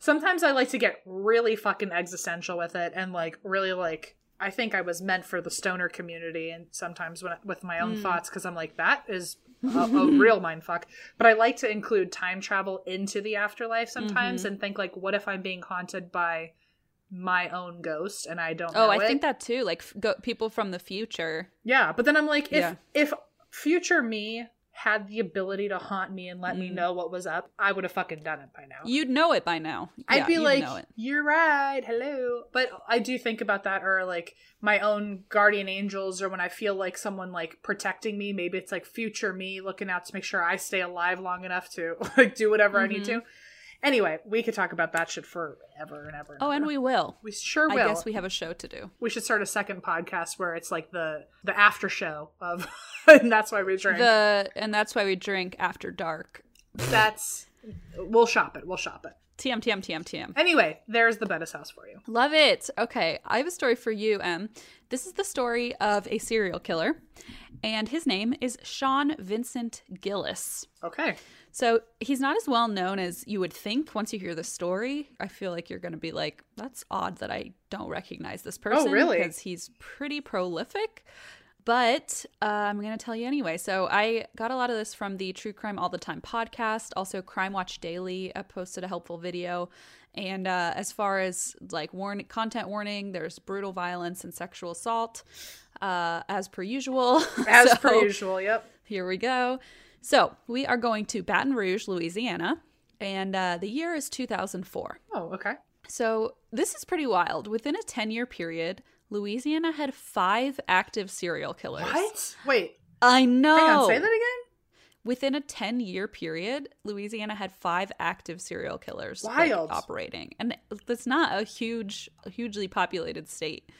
Sometimes I like to get really fucking existential with it and like really like I think I was meant for the stoner community, and sometimes when, with my own Mm. thoughts, because I'm like, that is a, a real mind fuck. But I like to include time travel into the afterlife sometimes, Mm-hmm. and think like, what if I'm being haunted by my own ghost and I don't? Oh, I it? think that too. Like go- people from the future. Yeah, but then I'm like, if Yeah. if future me had the ability to haunt me and let me Mm. know what was up, I would have fucking done it by now. You'd know it by now. I'd Yeah, be you'd like, know it. "You're right, hello." But I do think about that, or like my own guardian angels, or when I feel like someone like protecting me. Maybe it's like future me looking out to make sure I stay alive long enough to like do whatever I need Mm-hmm. to. Anyway, we could talk about that shit forever and ever. And Oh, and we will. we sure will. I guess we have a show to do. We should start a second podcast where it's like the the after show of, and that's why we drink. The and that's why we drink after dark. That's we'll shop it. We'll shop it. TM TM TM TM. Anyway, there's the Bettis house for you. Love it. Okay, I have a story for you, Em. This is the story of a serial killer, and his name is Sean Vincent Gillis. Okay. So he's not as well known as you would think once you hear the story. I feel like you're going to be like, that's odd that I don't recognize this person. Oh, really? Because he's pretty prolific. But uh, I'm going to tell you anyway. So I got a lot of this from the True Crime All the Time podcast. Also, Crime Watch Daily uh, posted a helpful video. And uh, as far as like warning, content warning, there's brutal violence and sexual assault, uh, as per usual. As So- per usual. Yep. here we go. So we are going to Baton Rouge, Louisiana, and uh, the year is 2004. Oh, okay. So this is pretty wild. Within a 10 year period, Louisiana had five active serial killers. What? Wait. I know. Hang on. Say that again. Within a 10 year period, Louisiana had five active serial killers like, operating. And that's not a huge, hugely populated state.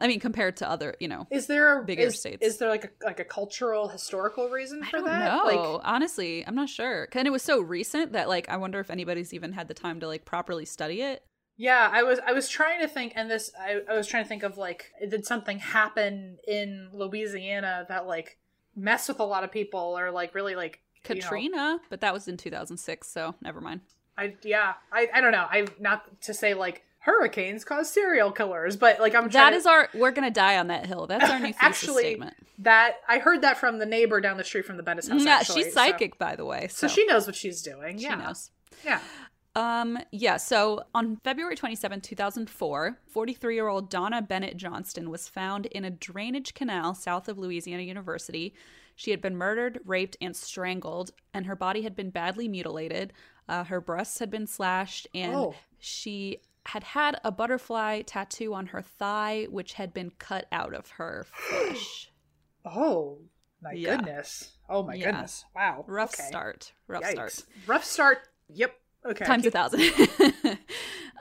I mean, compared to other, you know, Is there a Bigger is, states. Is there like a like a cultural historical reason for that? No, Like, Honestly, I'm not sure. And it was so recent that like I wonder if anybody's even had the time to like properly study it. yeah, I was I was trying to think, and this I, I was trying to think of like, did something happen in Louisiana that like messed with a lot of people, or like really like you know- Katrina, but that was in 2006, so never mind. I yeah, I I don't know. I not to say like hurricanes cause serial killers, but like I'm That is to, our we're gonna die on that hill. That's our new thesis Actually, statement. that I heard that from the neighbor down the street from the Bettis house. Yeah, actually, she's so- psychic, by the way. so, So, she knows what she's doing. she yeah, knows. yeah. Um, yeah, so on February 27, 2004, 43 year old Donna Bennett Johnston was found in a drainage canal south of Louisiana University. She had been murdered, raped, and strangled, and her body had been badly mutilated. Uh, her breasts had been slashed, and Oh. she had had a butterfly tattoo on her thigh, which had been cut out of her flesh. Oh my Yeah. goodness! Oh my Yeah. goodness! Wow. Rough Okay. start. Rough Yikes. start. Rough start. Yep. Okay. times a thousand.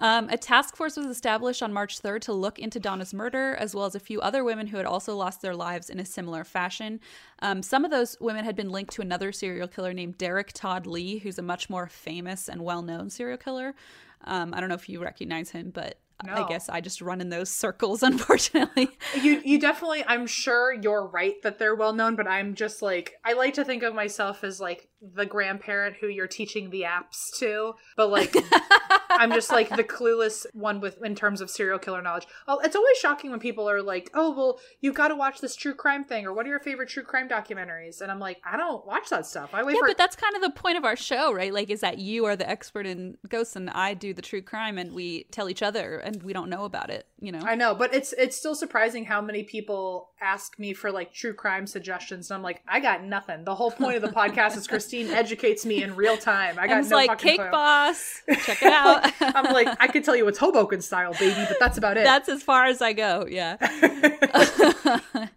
um, a task force was established on March 3rd to look into Donna's murder, as well as a few other women who had also lost their lives in a similar fashion. Um, some of those women had been linked to another serial killer named Derek Todd Lee, who's a much more famous and well known serial killer. Um, I don't know if you recognize him, but I guess I just run in those circles, unfortunately. You you definitely. I'm sure you're right that they're well known, but I'm just like I like to think of myself as like the grandparent who you're teaching the apps to, but like I'm just like the clueless one with in terms of serial killer knowledge. Oh, it's always shocking when people are like, "Oh, well, you've got to watch this true crime thing," or "What are your favorite true crime documentaries?" And I'm like, I don't watch that stuff. I wait Yeah, for but that's kind of the point of our show, right? Like, is that you are the expert in ghosts and I do the true crime and we tell each other and we don't know about it, you know? I know, but it's it's still surprising how many people ask me for like true crime suggestions, and I'm like, I got nothing. The whole point of the podcast is Christine educates me in real time. I got no like fucking Cake clue. Boss. Check it out. I'm like, I could tell you it's Hoboken style, baby, but that's about it. That's as far as I go. Yeah.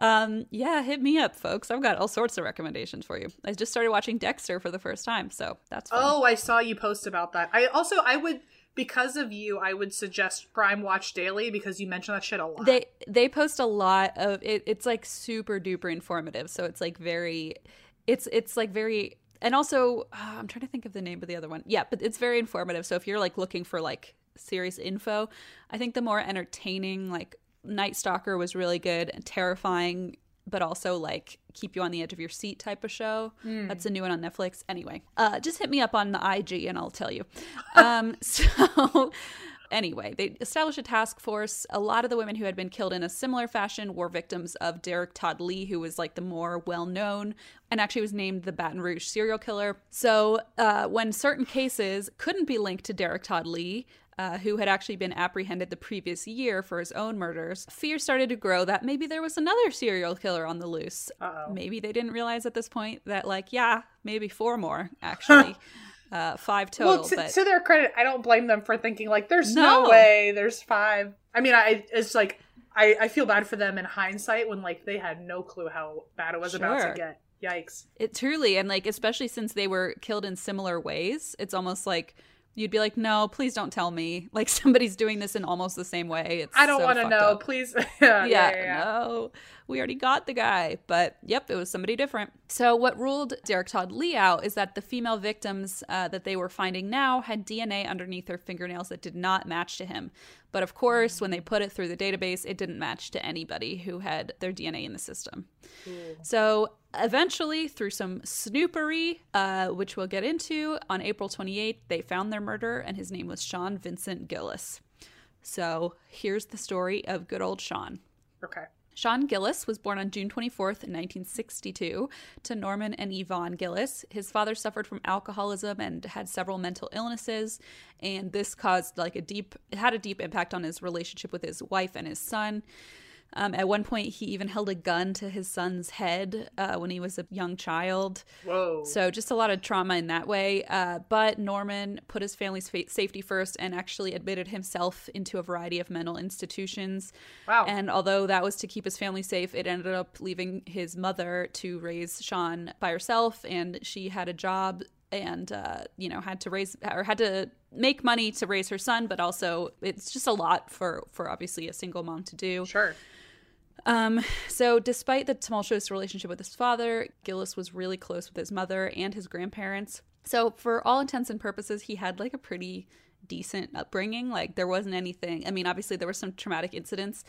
um, yeah, hit me up, folks. I've got all sorts of recommendations for you. I just started watching Dexter for the first time, so that's fun. oh, I saw you post about that. I also I would because of you, I would suggest Crime Watch Daily because you mention that shit a lot. they they post a lot of it, it's like super duper informative so it's like very it's it's like very and also uh, i'm trying to think of the name of the other one yeah but it's very informative so if you're like looking for like serious info i think the more entertaining like night stalker was really good and terrifying but also like keep you on the edge of your seat type of show that's a new one on netflix anyway uh just hit me up on the ig and i'll tell you um so Anyway, they established a task force. A lot of the women who had been killed in a similar fashion were victims of Derek Todd Lee, who was like the more well known and actually was named the Baton Rouge serial killer. So, uh, when certain cases couldn't be linked to Derek Todd Lee, uh, who had actually been apprehended the previous year for his own murders, fear started to grow that maybe there was another serial killer on the loose. Uh-oh. Maybe they didn't realize at this point that, like, yeah, maybe four more, actually. uh, five total. Well, to, but to their credit, I don't blame them for thinking like, "There's no, No. way, there's five. I mean, I it's like I I feel bad for them in hindsight when like they had no clue how bad it was about to get. Yikes! It truly, and like, especially since they were killed in similar ways, it's almost like you'd be like, no, please don't tell me. Like, somebody's doing this in almost the same way. It's I don't so want to know. up. Please, yeah, yeah, yeah, no, we already got the guy. But yep, it was somebody different. So, what ruled Derek Todd Lee out is that the female victims uh, that they were finding now had DNA underneath their fingernails that did not match to him. But of course, when they put it through the database, it didn't match to anybody who had their DNA in the system. So eventually, through some snoopery, uh, which we'll get into, on April 28th, they found their murderer, and his name was Sean Vincent Gillis. So here's the story of good old Sean. Okay. Sean Gillis was born on June 24th, 1962, to Norman and Yvonne Gillis. His father suffered from alcoholism and had several mental illnesses, and this caused like a deep it had a deep impact on his relationship with his wife and his son. Um, at one point, he even held a gun to his son's head uh, when he was a young child. Whoa. So just a lot of trauma in that way. Uh, but Norman put his family's fa- safety first and actually admitted himself into a variety of mental institutions. Wow. And although that was to keep his family safe, it ended up leaving his mother to raise Sean by herself, and she had a job and uh, you know had to raise or had to make money to raise her son but also it's just a lot for for obviously a single mom to do sure. um, so, despite the tumultuous relationship with his father, Gillis was really close with his mother and his grandparents. So, for all intents and purposes, he had like a pretty decent upbringing. Like, there wasn't anything, I mean, obviously, there were some traumatic incidents,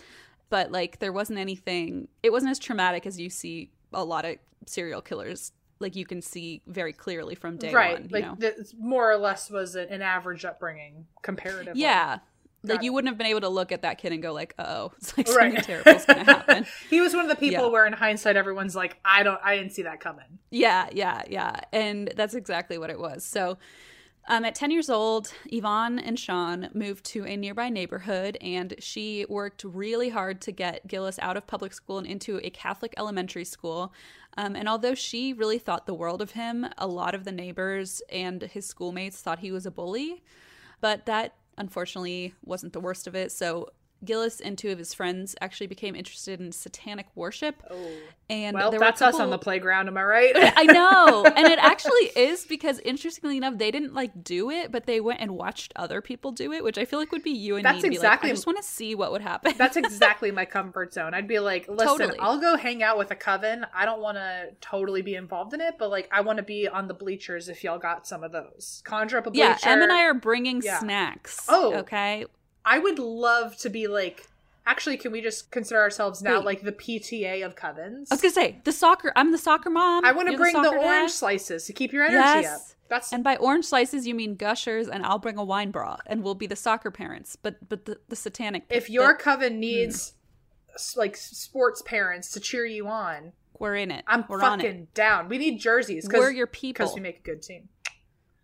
but like, there wasn't anything, it wasn't as traumatic as you see a lot of serial killers. Like, you can see very clearly from day right. one, you like know? this more or less was an, an average upbringing comparatively. yeah. Like, Got you wouldn't have been able to look at that kid and go, like, oh, it's like Right. something terrible's gonna happen. he was one of the people Yeah. where in hindsight everyone's like, I don't I didn't see that coming. Yeah, yeah, yeah. And that's exactly what it was. So, um, at 10 years old, Yvonne and Sean moved to a nearby neighborhood, and she worked really hard to get Gillis out of public school and into a Catholic elementary school. Um, and although she really thought the world of him, a lot of the neighbors and his schoolmates thought he was a bully. But that unfortunately wasn't the worst of it. So, Gillis and two of his friends actually became interested in satanic worship. Oh. And Well, there were a that's us on the playground, am I right? I know. And it actually is because interestingly enough, they didn't like do it, but they went and watched other people do it, which I feel like would be you and That's me exactly- like, I just want to see what would happen. That's exactly my comfort zone. I'd be like, listen, Totally. I'll go hang out with a coven. I don't want to totally be involved in it, but like, I want to be on the bleachers if y'all got some of those. Conjure up a bleacher. yeah, Em and I are bringing Yeah. snacks. Oh. Okay. I would love to be like. Actually, can we just consider ourselves now Wait. like the PTA of covens? I was gonna say the soccer. I'm the soccer mom. I want to bring the, dad. orange slices to keep your energy Yes. up. That's And by orange slices, you mean gushers, and I'll bring a wine bra, and we'll be the soccer parents. But but the, the satanic. if the- your Hmm. coven needs s- like sports parents to cheer you on, we're in it. I'm we're on it. fucking down. We need jerseys. Because we're your people. because we make a good team.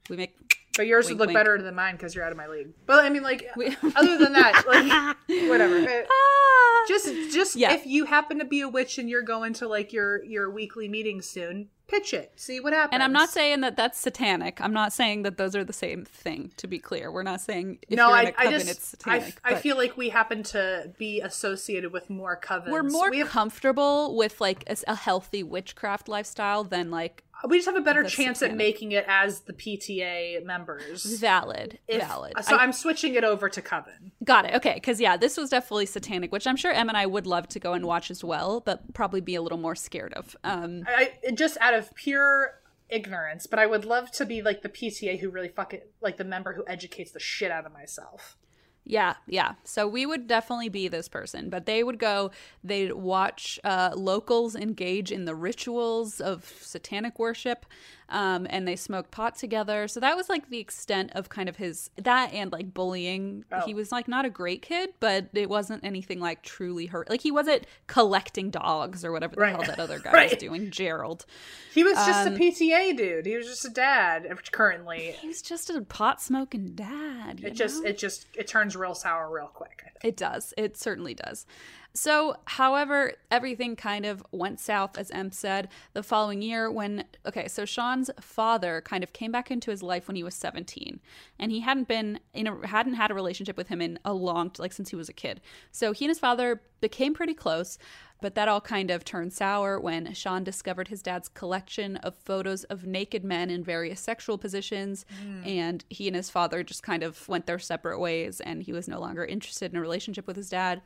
We make. But yours Wink, would look wink. better than mine because you're out of my league. But I mean, like, other than that, like, whatever. Uh, Ah! Just, just Yeah. if you happen to be a witch and you're going to like your your weekly meeting soon, pitch it. See what happens. And I'm not saying that that's satanic. I'm not saying that those are the same thing. To be clear, we're not saying if no, you're in I, a I coven, just, it's I, satanic. I feel like we happen to be associated with more covens. we're more We have, comfortable with like a, a healthy witchcraft lifestyle than like we just have a better chance at making it as the PTA members. valid. If- valid. So I- am switching it over to coven. got it. Okay, because yeah, this was definitely satanic, which I'm sure Em and I would love to go and watch as well, but probably be a little more scared of. Um, I, I just out of pure ignorance, but I would love to be like the PTA who really fucking like the member who educates the shit out of myself. Yeah, yeah. So we would definitely be this person, but they would go, they'd watch uh, locals engage in the rituals of satanic worship. Um, and they smoked pot together. So that was like the extent of kind of his that and like bullying. Oh. He was like not a great kid, but it wasn't anything like truly hurt. Like he wasn't collecting dogs or whatever the Right. hell that other guy Right. was doing, Gerald. He was just Um, a PTA dude. He was just a dad. Currently, He was just a pot smoking dad. it just it just it turns real sour real quick. It does. It certainly does. So, however, everything kind of went south, as Em said, the following year when, okay, so Sean's father kind of came back into his life when he was 17. And he hadn't been in a, hadn't had a relationship with him in a long, like since he was a kid. So he and his father became pretty close. But that all kind of turned sour when Sean discovered his dad's collection of photos of naked men in various sexual positions. Hmm. And he and his father just kind of went their separate ways, and he was no longer interested in a relationship with his dad.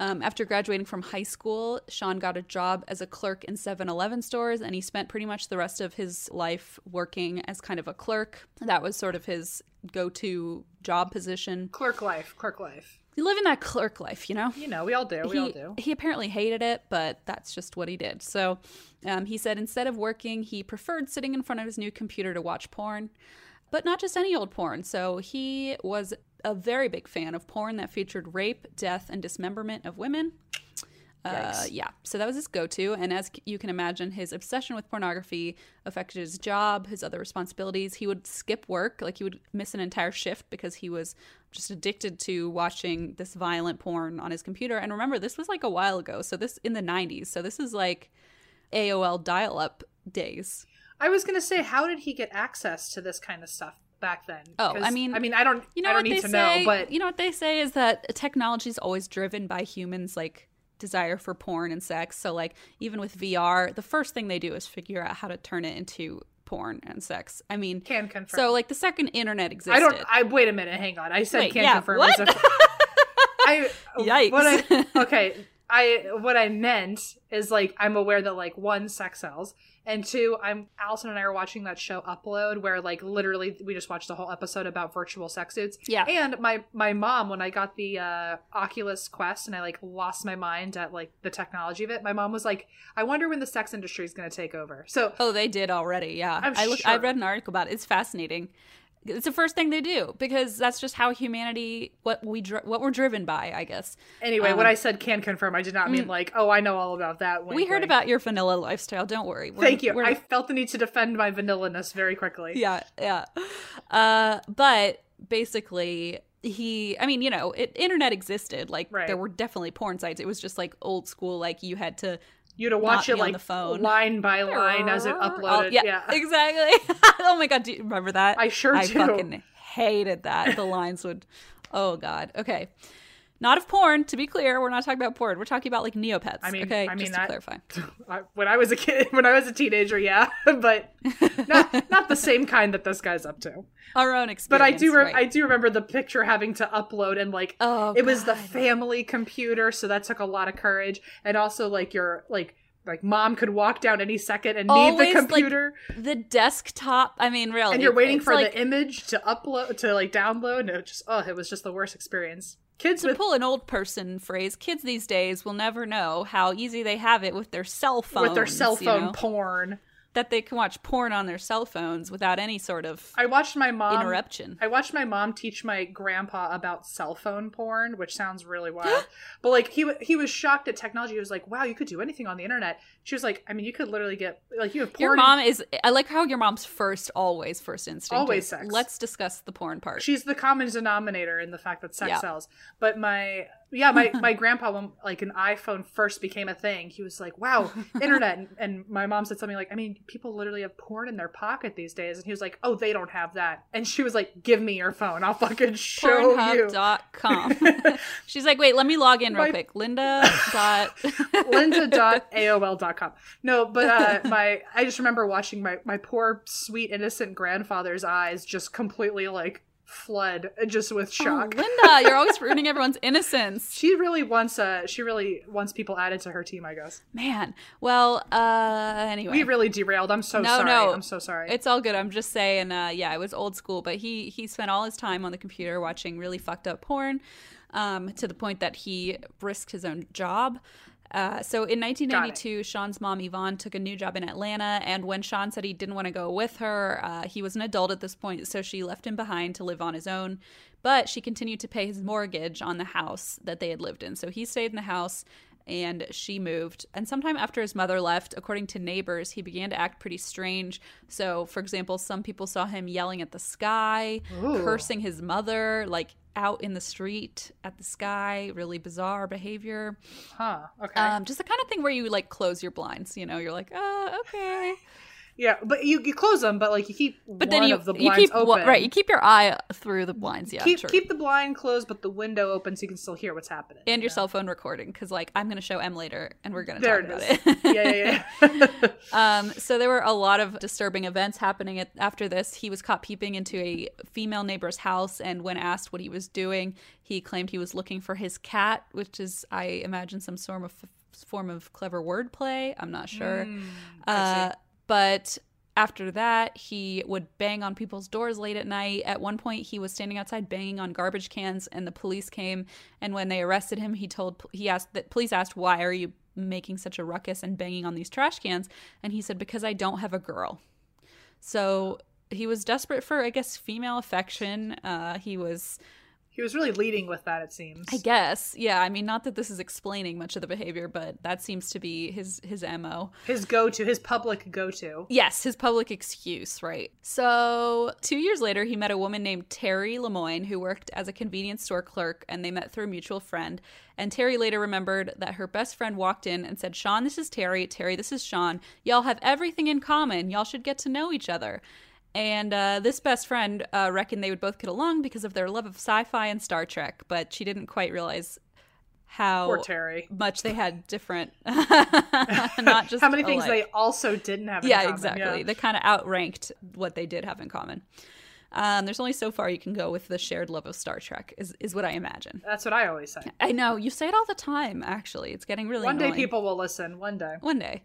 Um, after graduating from high school, Sean got a job as a clerk in 7 Eleven stores, and he spent pretty much the rest of his life working as kind of a clerk. That was sort of his go to job position. Clerk life, clerk life. Living that clerk life, you know? You know, we all do. We all do. he apparently hated it, but that's just what he did. So um, he said instead of working, he preferred sitting in front of his new computer to watch porn, but not just any old porn. So he was a very big fan of porn that featured rape, death, and dismemberment of women. Uh, yeah, so that was his go to. And as you can imagine, his obsession with pornography affected his job, his other responsibilities. He would skip work, like he would miss an entire shift because he was just addicted to watching this violent porn on his computer. And remember, this was like a while ago. So this in the 90s. So this is like AOL dial up days. I was gonna say, how did he get access to this kind of stuff back then? Oh, I mean- I mean, I don't, You know I don't what need they to say? know, but you know what they say is that technology is always driven by humans like desire for porn and sex. So like even with VR, the first thing they do is figure out how to turn it into porn and sex. I mean, can confirm. so like the second internet existed. I don't. I wait a minute. Hang on. I said Wait, can yeah, confirm. what? a- I Yikes. What I, okay. I what I meant is like I'm aware that like one sex sells and two I'm Allison and I are watching that show Upload where like literally we just watched a whole episode about virtual sex suits. Yeah. And my my mom when I got the uh Oculus Quest and I like lost my mind at like the technology of it, my mom was like, I wonder when the sex industry is going to take over. So Oh, they did already. Yeah, I'm I look, I sure. read an article about it. It's fascinating. It's the first thing they do because that's just how humanity what we dri- what we're driven by, I guess. anyway, when Um, I said can confirm, I did not mean like, oh, I know all about that. Wink, we heard wink. about your vanilla lifestyle. Don't worry. We're- Thank you. I felt the need to defend my vanilla-ness very quickly. yeah, yeah. Uh, but basically, he. I mean, you know, it, internet existed. Like Right. there were definitely porn sites. It was just like old school. Like you had to. You to watch it like the phone. line by line as it Oh, uploaded. yeah, yeah. exactly. oh my god, do you remember that? I sure I do. fucking hated that. The lines would. Oh god. Okay. Not of porn. To be clear, we're not talking about porn. We're talking about like Neopets. I mean- okay, I mean just that- to clarify. I, when I was a kid, when I was a teenager, yeah, but not not the same kind that this guy's up to. Our own experience. But I do re- right. I do remember the picture having to upload and like Oh, it was the family computer, so that took a lot of courage, and also like your like like mom could walk down any second and need Always, the like, computer, the desktop. I mean, really. and you're waiting for like, the image to upload to like download, and it just oh, it was just the worst experience. Kids To with pull an old person phrase, kids these days will never know how easy they have it with their cell phones. with their cell you phone know? porn. That they can watch porn on their cell phones without any sort of I watched my mom interruption. I watched my mom teach my grandpa about cell phone porn, which sounds really wild. but like he he was shocked at technology. He was like, "Wow, you could do anything on the internet." She was like, "I mean, you could literally get like you have porn." Your mom is. I like how your mom's first, always first instinct. Always is, sex. Let's discuss the porn part. She's the common denominator in the fact that sex Yeah. sells. But my yeah, my my grandpa when like an iPhone first became a thing, he was like, "Wow, internet." And, and my mom said something like, "I mean, people literally have porn in their pocket these days." And he was like, "Oh, they don't have that." And she was like, "Give me your phone. I'll fucking show you." Pornhub.com. She's like, wait, let me log in real My- quick. Linda dot. linda.aol.com no but uh my i just remember watching my my poor sweet innocent grandfather's eyes just completely like flood uh, just with Oh, shock Linda, you're always ruining everyone's innocence. she really wants uh she really wants people added to her team i guess Man. Well, uh, anyway. we really derailed i'm so No, sorry no. i'm so sorry It's all good. I'm just saying, uh, yeah, it was old school, but he he spent all his time on the computer watching really fucked up porn, um, to the point that he risked his own job. Uh, so in 1992, Sean's mom Yvonne took a new job in Atlanta, and when Sean said he didn't want to go with her, uh, he was an adult at this point, so she left him behind to live on his own. But she continued to pay his mortgage on the house that they had lived in. So he stayed in the house, and she moved. And sometime after his mother left, according to neighbors, he began to act pretty strange. So, for example, some people saw him yelling at the sky, Ooh. cursing his mother, like out in the street at the sky. Really bizarre behavior. Huh. Okay. Um, just the kind of thing where you like close your blinds. You know, you're like, oh, okay. yeah, but you, you close them, but like you keep But one then you of the you keep open. right. You keep your eye through the blinds. Yeah, keep keep the blind closed, but the window open so you can still hear what's happening. and you your know? cell phone recording because like I'm gonna show Em later and we're gonna talk it about is. it. yeah, yeah, yeah. Um, so there were a lot of disturbing events happening at, after this. He was caught peeping into a female neighbor's house, and when asked what he was doing, he claimed he was looking for his cat, which is, I imagine, some sort of form of clever wordplay. I'm not sure. Mm, Uh. But after that, he would bang on people's doors late at night. At one point, he was standing outside banging on garbage cans, and the police came. And when they arrested him, he told he asked that police asked, "Why are you making such a ruckus and banging on these trash cans?" And he said, "Because I don't have a girl." So he was desperate for, I guess, female affection. Uh, he was he was really leading with that. It seems. I guess. Yeah, I mean not that this is explaining much of the behavior, but that seems to be his his MO. his go-to, his public go-to. Yes, his public excuse, right. So, 2 years later he met a woman named Terry Lemoine who worked as a convenience store clerk and they met through a mutual friend. And Terry later remembered that her best friend walked in and said, "Sean, this is Terry. Terry, this is Sean. Y'all have everything in common. Y'all should get to know each other." And uh, this best friend uh, reckoned they would both get along because of their love of sci fi and Star Trek, but she didn't quite realize how much they had different, not just How many things alike. they also didn't have. In common. yeah, common. exactly. Yeah. They kind of outranked what they did have in common. Um, there's only so far you can go with the shared love of Star Trek, is, is what I imagine. That's what I always say. I know you say it all the time. Actually, it's getting really One day people will listen. One day. One day.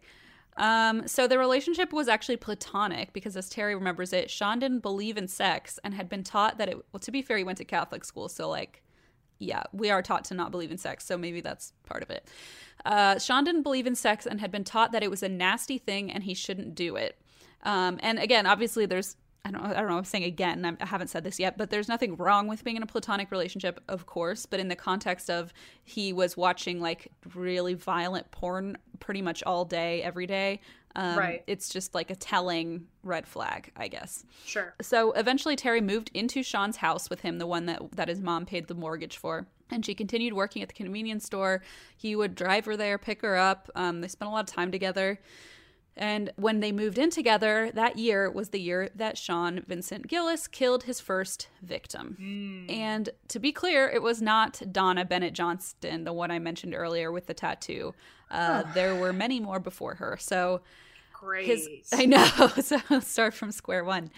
Um, so the relationship was actually platonic because, as Terry remembers it, Sean didn't believe in sex and had been taught that it. Well, to be fair, he went to Catholic school, so like, yeah, we are taught to not believe in sex, so maybe that's part of it. Uh, Sean didn't believe in sex and had been taught that it was a nasty thing and he shouldn't do it. Um, and again, obviously, there's I don't, I don't know. I'm saying again. I'm- I haven't said this yet, but there's nothing wrong with being in a platonic relationship, of course. But in the context of he was watching like really violent porn pretty much all day, every day. Um, Right. It's just like a telling red flag, I guess. Sure. So eventually, Terry moved into Sean's house with him, the one that that his mom paid the mortgage for. And she continued working at the convenience store. He would drive her there, pick her up. Um, they spent a lot of time together. And when they moved in together, that year was the year that Sean Vincent Gillis killed his first victim. And to be clear, it was not Donna Bennett Johnston, the one I mentioned earlier with the tattoo. Uh, There were many more before her. So Great. his I know. So start from square one.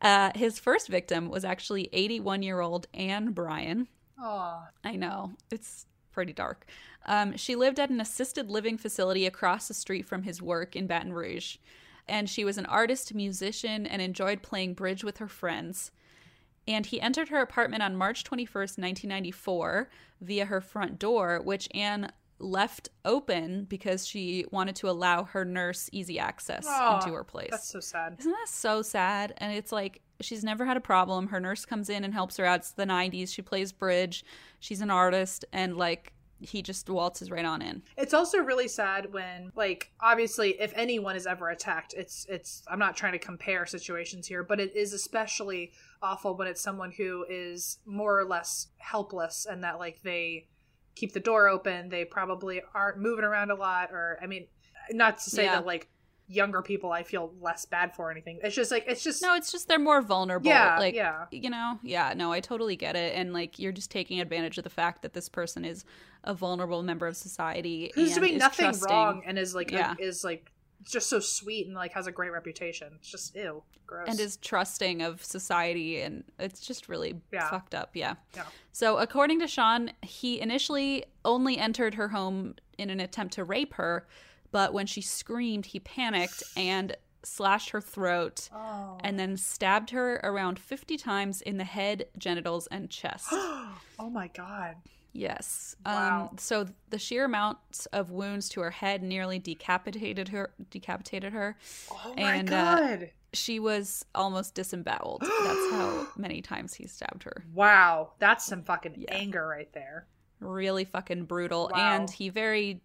Uh, his first victim was actually 81 year old Anne Bryan. Oh, I know it's pretty dark. Um, she lived at an assisted living facility across the street from his work in Baton Rouge, and she was an artist, musician, and enjoyed playing bridge with her friends. And he entered her apartment on March 21st, 1994, via her front door, which Anne left open because she wanted to allow her nurse easy access Aw, into her place. That's so sad. Isn't that so sad? And it's like she's never had a problem. Her nurse comes in and helps her out. It's the 90s. She plays bridge. She's an artist. And like he just waltzes right on in. It's also really sad when, like, obviously, if anyone is ever attacked, it's it's. I'm not trying to compare situations here, but it is especially awful when it's someone who is more or less helpless and that like they keep the door open. They probably aren't moving around a lot, or I mean, not to say Yeah. that like younger people I feel less bad for or anything. It's just like it's just No, it's just they're more vulnerable. Yeah, like, yeah. You know, yeah, no, I totally get it. And like you're just taking advantage of the fact that this person is a vulnerable member of society. who's doing nothing trusting. wrong and is like Yeah. is like just so sweet and like has a great reputation. It's just ew, gross. and is trusting of society and it's just really Yeah. fucked up yeah Yeah. so according to sean he initially only entered her home in an attempt to rape her but when she screamed he panicked and slashed her throat oh. and then stabbed her around 50 times in the head genitals and chest oh my god. Yes. Wow. Um, so the sheer amount of wounds to her head nearly decapitated her. Decapitated her. Oh And, my uh, god. She was almost disemboweled. That's how many times he stabbed her. wow. That's some fucking Yeah. anger right there. Really fucking brutal. Wow. And he very,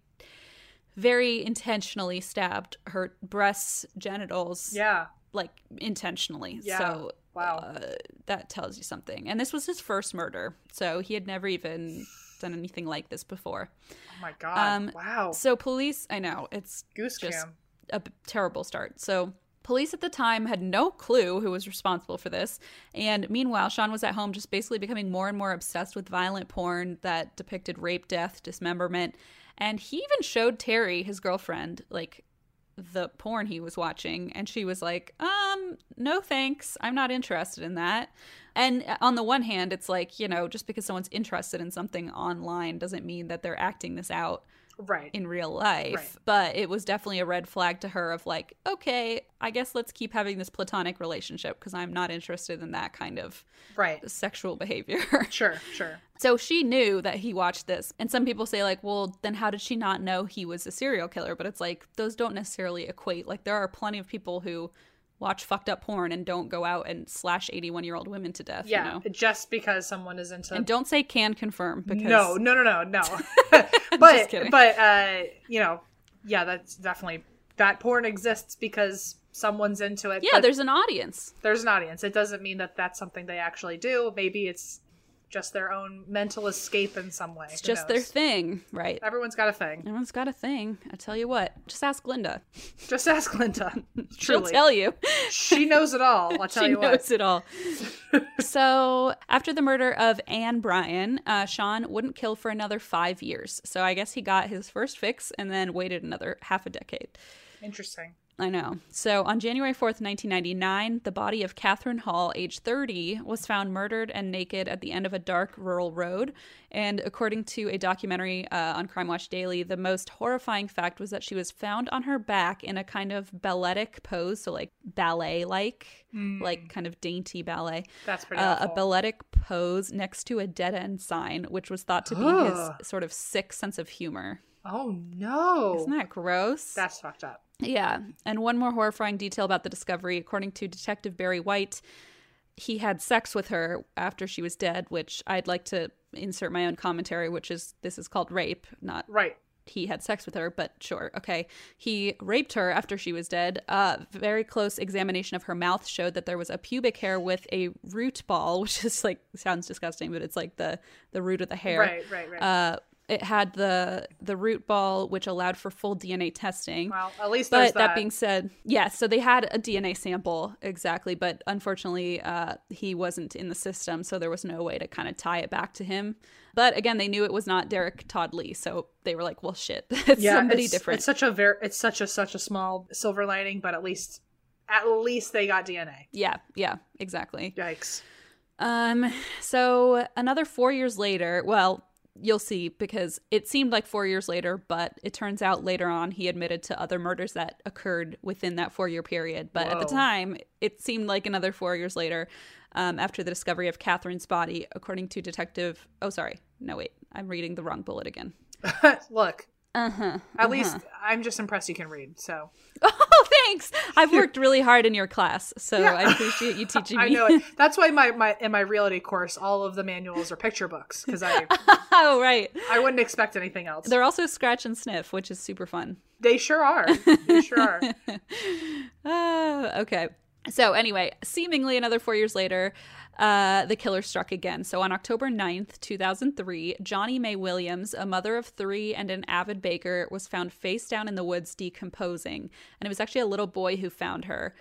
very intentionally stabbed her breasts, genitals. Yeah. Like intentionally. Yeah. So Wow. uh, that tells you something. And this was his first murder. So he had never even done anything like this before. oh my god. um, wow. So police, I know, it's Goose just cam. a b- terrible start. So police at the time had no clue who was responsible for this. And meanwhile, Sean was at home just basically becoming more and more obsessed with violent porn that depicted rape, death, dismemberment. And he even showed Terry, his girlfriend, like the porn he was watching and she was like um no thanks i'm not interested in that and on the one hand it's like you know just because someone's interested in something online doesn't mean that they're acting this out Right. in real life. Right. But it was definitely a red flag to her of like, okay, I guess let's keep having this platonic relationship because I'm not interested in that kind of right. sexual behavior. Sure. Sure. So she knew that he watched this. And some people say, like, well, then how did she not know he was a serial killer? But it's like, those don't necessarily equate. Like, there are plenty of people who watch fucked up porn and don't go out and slash 81 year old women to death, Yeah. you know? Just because someone is into And don't say can confirm because No, no, no, no, no. Just but kidding. but uh, you know, yeah, that's definitely that porn exists because someone's into it. yeah, there's an audience. there's an audience. It doesn't mean that that's something they actually do. Maybe it's just their own mental escape in some way. It's Who just their thing, right? Everyone's got a thing. Everyone's got a thing. I tell you what, just ask Linda. Just ask Linda. She'll tell you. she knows it all. I'll tell she you what. She knows it all. so, after the murder of Anne Bryan, uh, Sean wouldn't kill for another five years. So, I guess he got his first fix and then waited another half a decade. Interesting. I know. So on January 4th, 1999, the body of Catherine Hall, age 30, was found murdered and naked at the end of a dark rural road. And according to a documentary uh, on Crime Watch Daily, the most horrifying fact was that she was found on her back in a kind of balletic pose, so like ballet like, like kind of dainty ballet. That's pretty Uh, a balletic pose next to a dead end sign, which was thought to be his sort of sick sense of humor. Oh no. Isn't that gross? That's fucked up. Yeah. And one more horrifying detail about the discovery according to Detective Barry White, he had sex with her after she was dead, which I'd like to insert my own commentary, which is this is called rape, not Right. he had sex with her, but sure, okay. He raped her after she was dead. Uh, very close examination of her mouth showed that there was a pubic hair with a root ball, which is like sounds disgusting, but it's like the the root of the hair. Right, right, right. Uh, it had the the root ball, which allowed for full DNA testing. well, at least But that. being said, yes, so they had a DNA sample exactly, but unfortunately, uh, he wasn't in the system, so there was no way to kind of tie it back to him. But again, they knew it was not Derek Todd Lee, so they were like, "Well, shit, it's yeah, somebody it's, different." It's such a very, it's such a such a small silver lining, but at least, at least they got DNA. yeah, yeah, exactly. Yikes. Um, so another four years later, well, you'll see because it seemed like four years later, but it turns out later on he admitted to other murders that occurred within that four year period. But at the time, it seemed like another four years later, um, after the discovery of Catherine's body, according to Detective. Oh, sorry, no, wait, I'm reading the wrong bullet again. Look, Uh huh. at least I'm just impressed you can read. So Oh, thanks. I've worked really hard in your class, so Yeah. I appreciate you teaching me. I know it. That's why my, my in my reality course, all of the manuals are picture books because I oh, right. I wouldn't expect anything else. They're also scratch and sniff, which is super fun. They sure are. They sure are. Ah, okay. So, anyway, seemingly another four years later, uh, the killer struck again. So, on October 9th, 2003, Johnnie Mae Williams, a mother of three and an avid baker, was found face down in the woods decomposing. And it was actually a little boy who found her.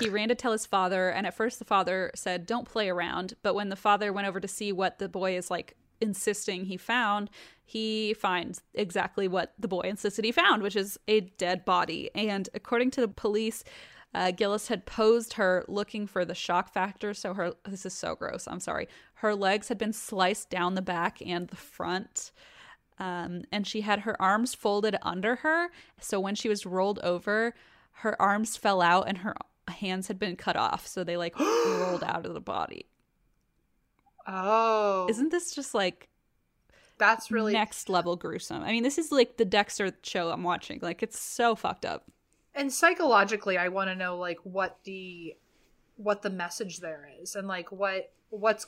He ran to tell his father, and at first the father said, Don't play around. But when the father went over to see what the boy is like insisting he found, he finds exactly what the boy insisted he found, which is a dead body. And according to the police, uh, Gillis had posed her looking for the shock factor. So her, this is so gross. I'm sorry. Her legs had been sliced down the back and the front. Um, and she had her arms folded under her. So when she was rolled over, her arms fell out and her hands had been cut off. So they like rolled out of the body. Oh, Isn't this just like that's really next level gruesome. I mean, this is like the Dexter show I'm watching. Like it's so fucked up. And psychologically i want to know like what the what the message there is and like what what's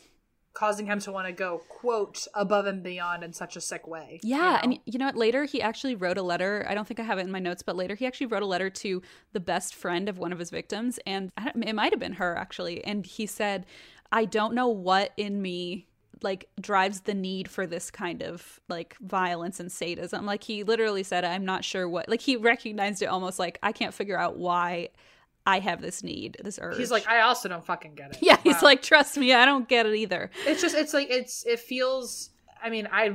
causing him to want to go quote above and beyond in such a sick way you Yeah, know? and you know what? Later, he actually wrote a letter. I don't think I have it in my notes, but later he actually wrote a letter to the best friend of one of his victims, and it might have been her actually. And he said, "I don't know what in me." Like drives the need for this kind of like violence and sadism. Like he literally said i'm not sure what like he recognized it almost like i can't figure out why i have this need this urge. He's like i also don't fucking get it. Yeah he's Wow. like trust me i don't get it either. It's just it's like it's it feels i mean i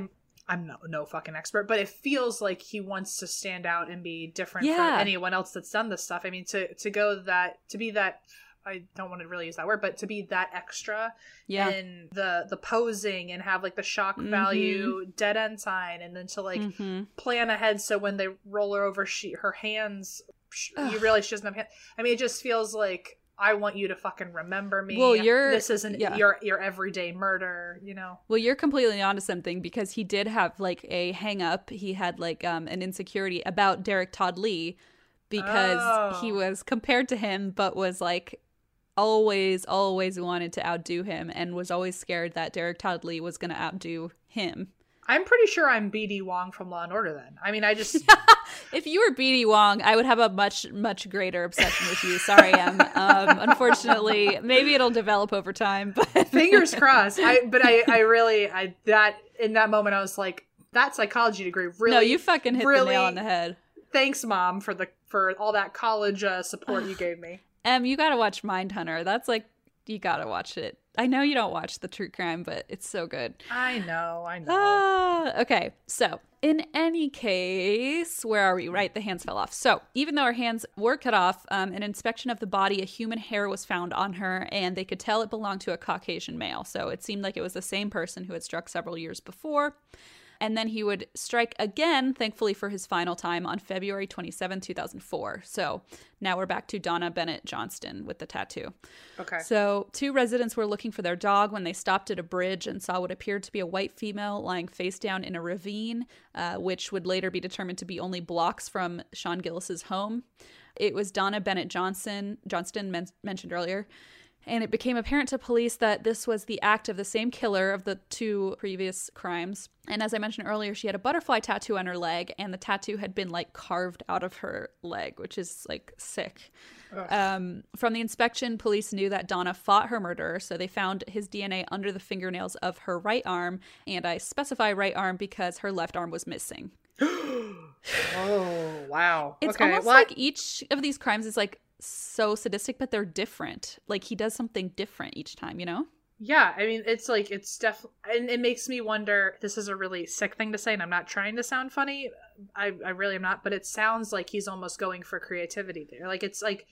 i'm no no fucking expert but it feels like he wants to stand out and be different Yeah. from anyone else that's done this stuff. I mean to to go that to be that i don't want to really use that word but to be that extra yeah and the the posing and have like the shock value dead end sign and then to like Mhm. plan ahead so when they roll her over she her hands sh- you realize she doesn't have hands i mean it just feels like i want you to fucking remember me Well, you're- this isn't yeah. your your everyday murder you know Well, you're completely onto something because he did have like a hang up. He had like um an insecurity about Derek Todd Lee because Oh. he was compared to him but was like always always wanted to outdo him and was always scared that Derek Todd Lee was going to outdo him. i'm pretty sure i'm bd wong from law and order then i mean i just If you were BD Wong, I would have a much much greater obsession with you. Sorry, Em. Um, unfortunately, maybe it'll develop over time, but fingers crossed i but i i really i that in that moment i was like that psychology degree really no, you fucking hit the really- nail on the head. thanks mom for the for all that college uh, support you gave me Em, you gotta watch Mindhunter. That's like you gotta watch it. I know you don't watch the true crime, but it's so good. i know i know Ah, okay. So, in any case, where are we? Right, the hands fell off. So, even though her hands were cut off, um, an inspection of the body, a human hair was found on her, and they could tell it belonged to a Caucasian male. So, it seemed like it was the same person who had struck several years before. And then he would strike again, thankfully for his final time, on February 27, 2004. So now we're back to Donna Bennett Johnston with the tattoo. okay So, two residents were looking for their dog when they stopped at a bridge and saw what appeared to be a white female lying face down in a ravine, uh, which would later be determined to be only blocks from Sean Gillis's home. It was Donna Bennett Johnson, Johnston men- mentioned earlier. And it became apparent to police that this was the act of the same killer of the two previous crimes. And as I mentioned earlier, she had a butterfly tattoo on her leg, and the tattoo had been like carved out of her leg, which is like sick. Um, from the inspection, police knew that Donna fought her murderer, so they found his DNA under the fingernails of her right arm. And I specify right arm because her left arm was missing. Oh wow! It's okay, almost well, like each of these crimes is like so sadistic, but they're different. Like he does something different each time, you know? yeah. I mean, it's like it's definitely, and it makes me wonder. This is a really sick thing to say, and I'm not trying to sound funny. I, I really am not, but it sounds like he's almost going for creativity there. Like it's like,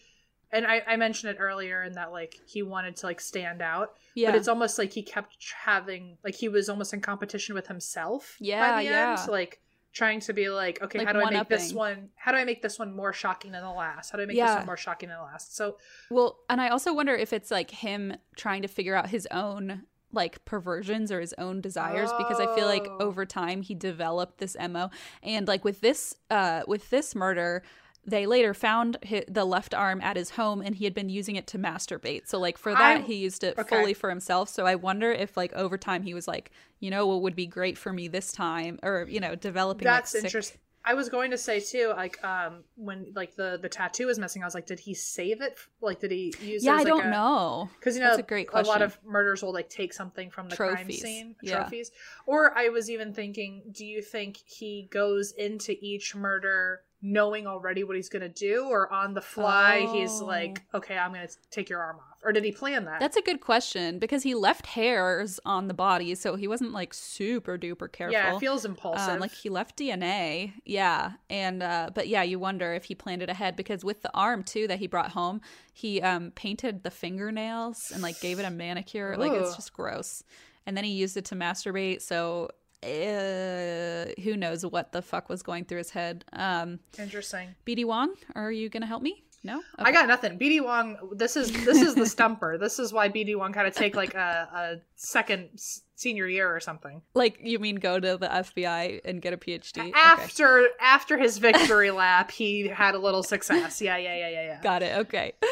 and I, I mentioned it earlier, in that like he wanted to like stand out, Yeah. but it's almost like he kept having like he was almost in competition with himself. Yeah, by the yeah. end, like trying to be like, okay, Like how do I make this one-upping. How do I make this one more shocking than the last? How do I make this one more shocking than the last? So Well, and I also wonder if it's like him trying to figure out his own like perversions or his own desires because I feel like Oh. over time he developed this MO and like with this uh with this murder they later found hi the left arm at his home and he had been using it to masturbate. So like for that I- he used it okay. fully for himself. So I wonder if like over time he was like, you know what would be great for me this time or you know developing that's like, sick- interesting i was going to say too like um when like the the tattoo was missing i was like did he save it like did he use Yeah, it as, I like, don't a- know. because you know That's a great question. a lot of murders will like take something from the crime scene yeah. trophies or i was even thinking do you think he goes into each murder knowing already what he's gonna do or on the fly he's Oh. like okay i'm gonna take your arm off or did he plan that That's a good question because he left hairs on the body, so he wasn't like super duper careful. yeah it feels impulsive Um, like he left DNA, yeah, and uh, but yeah, you wonder if he planned it ahead because with the arm too that he brought home, he um, painted the fingernails and like gave it a manicure. Like it's just gross. And then he used it to masturbate. So uh, who knows what the fuck was going through his head? Um, interesting BD Wong, are you gonna help me? No, I got nothing. BD Wong. This is this is the stumper. This is why BD Wong kind of take like a, a second s- senior year or something like you mean go to the FBI and get a PhD Okay. after after his victory lap. He had a little success. Yeah, yeah, yeah, yeah, yeah. Got it. Okay.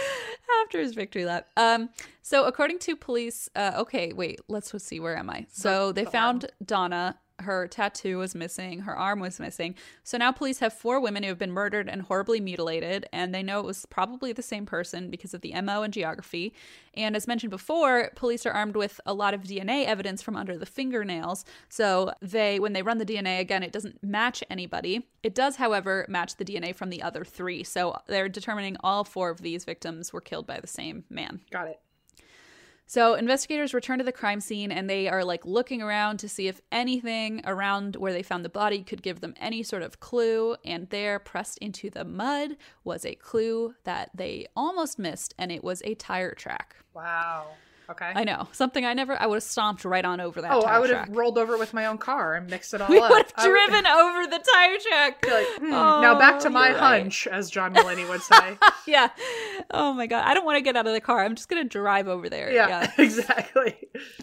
After his victory lap. Um. So according to police, uh, okay, wait. Let's see. Where am I? So they the found Donna. Her tattoo was missing. Her arm was missing. So now police have four women who have been murdered and horribly mutilated, and they know it was probably the same person because of the mo and geography. And as mentioned before, police are armed with a lot of DNA evidence from under the fingernails. So they, when they run the DNA again, it doesn't match anybody. It does, however, match the DNA from the other three. So they're determining all four of these victims were killed by the same man. Got it. So investigators return to the crime scene and they are like looking around to see if anything around where they found the body could give them any sort of clue. And there, pressed into the mud, was a clue that they almost missed, and it was a tire track. Wow. Okay. I know something I never. I would have stomped right on over that. oh, I would track. have rolled over with my own car and mixed it all We up. would have driven over the tire track. like, hmm, now back to Oh, my right. hunch, as John Mulaney would say. yeah. Oh my god. I don't want to get out of the car. I'm just gonna drive over there. yeah, exactly.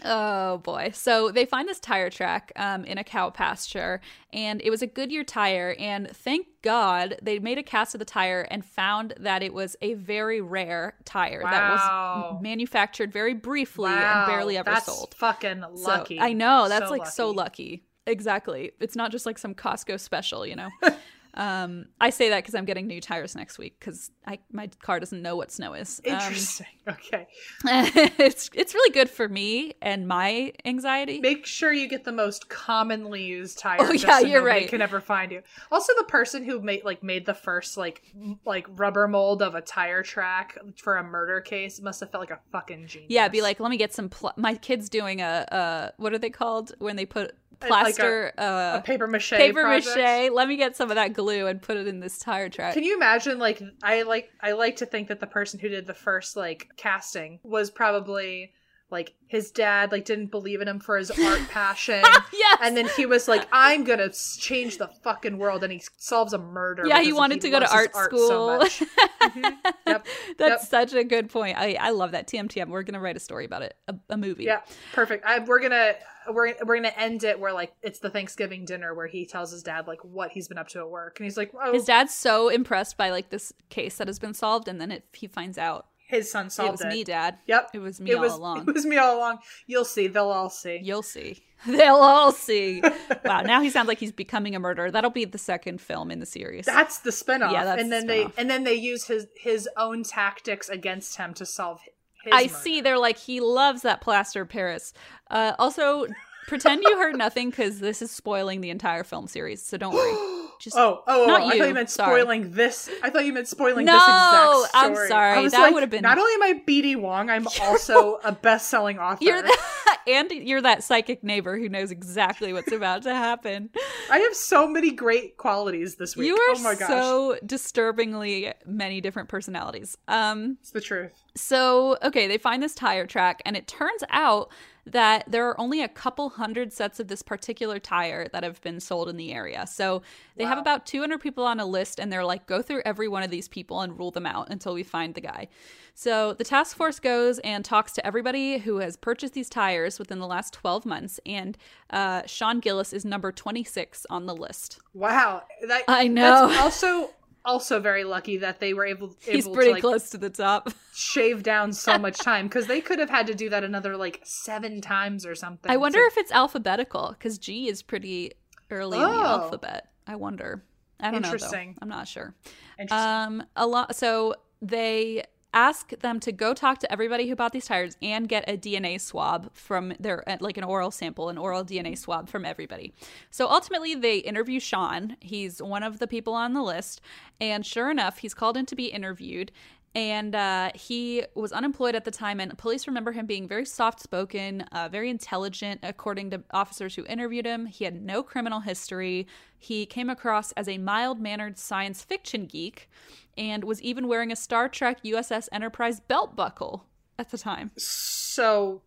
Oh boy. So they find this tire track um, in a cow pasture, and it was a Goodyear tire. And thank God they made a cast of the tire and found that it was a very rare tire that was manufactured very briefly Wow, and barely ever that's sold. Fucking So- lucky. I know. That's So like so lucky. lucky. Exactly. It's not just like some Costco special, you know. um, I say that because I'm getting new tires next week because I my car doesn't know what snow is. Um, Interesting. okay. it's it's really good for me and my anxiety. Make sure you get the most commonly used tire. Oh, yeah, so you're right. Can ever find you. Also, the person who made like made the first like like rubber mold of a tire track for a murder case must have felt like a fucking genius. Yeah, be like, let me get some. Pl- my kid's doing a, uh, what are they called when they put Uh, like a- plaster, uh, a paper mache. paper project. mache? Let me get some of that glue and put it in this tire track. Can you imagine? Like, I like I like to think that the person who did the first like casting was probably like his dad like didn't believe in him for his art passion. yes. And then he was like, "I'm gonna change the fucking world," and he solves a murder. yeah, he wanted to go to loves his art so school. much. Mhm. Yep. That's Yep. such a good point. I, I love that. TMTM. We're gonna write a story about it, a, a movie. Yeah, perfect. I, we're gonna we're we're gonna end it where like it's the Thanksgiving dinner where he tells his dad like what he's been up to at work, and he's like, "Oh, His dad's so impressed by like this case that has been solved, and then it, he finds out his son solved it was it." me, Dad. Yep, It was me it all was along. it was me all along. You'll see. They'll all see. You'll see. They'll all see. wow, now he sounds like he's becoming a murderer. That'll be the second film in the series. That's the spinoff. Yeah, that's and then the they and then they use his his own tactics against him to solve his I murder. see. They're like he loves that plaster Paris. Uh, also, pretend you heard nothing because this is spoiling the entire film series. So don't worry. Just Oh, oh, Not oh, I thought you, meant sorry. spoiling this. I thought you meant spoiling No, this exact story. I'm sorry, I was that like, would've been- Not only am I BD Wong, I'm also a best-selling author. you're that, and you're that psychic neighbor who knows exactly what's about to happen. I have so many great qualities this week. You are oh my gosh, so disturbingly many different personalities. Um, it's the truth. So, okay, they find this tire track, and it turns out that there are only a couple hundred sets of this particular tire that have been sold in the area. So, they have about 200 people on a list, and they're like, go through every one of these people and rule them out until we find the guy. So, the task force goes and talks to everybody who has purchased these tires within the last 12 months, and uh, Sean Gillis is number 26 on the list. Wow, that, I know. That's also also very lucky that they were able He's able pretty to like close to the top. shave down so much time because they could have had to do that another like seven times or something. I wonder to- if it's alphabetical because G is pretty early in the Oh. alphabet. I wonder. I don't know. Interesting. Though. I'm not sure. Interesting. Um, a lot. So they ask them to go talk to everybody who bought these tires and get a DNA swab from their uh, like an oral sample, an oral DNA swab from everybody. So ultimately, they interview Sean. He's one of the people on the list, and sure enough, he's called in to be interviewed. And uh, he was unemployed at the time, and police remember him being very soft spoken, uh, very intelligent, according to officers who interviewed him. He had no criminal history. He came across as a mild mannered science fiction geek and was even wearing a Star Trek USS Enterprise belt buckle at the time. so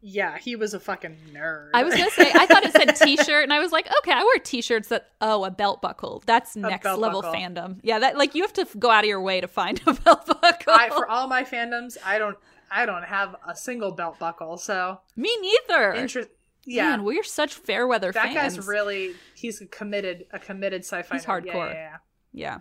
Yeah, he was a fucking nerd. I was gonna say I thought it said t-shirt, and I was like, okay, I wear t-shirts that oh a belt buckle. That's next level buckle. fandom. Yeah, that like you have to f- go out of your way to find a belt buckle. I, for all my fandoms, I don't I don't have a single belt buckle. So Me neither. interest. Yeah, Man, we're such fair weather fans. that fans. guy's really he's a committed a committed sci-fi. He's nerd. Yeah, hardcore. Yeah, yeah. Yeah.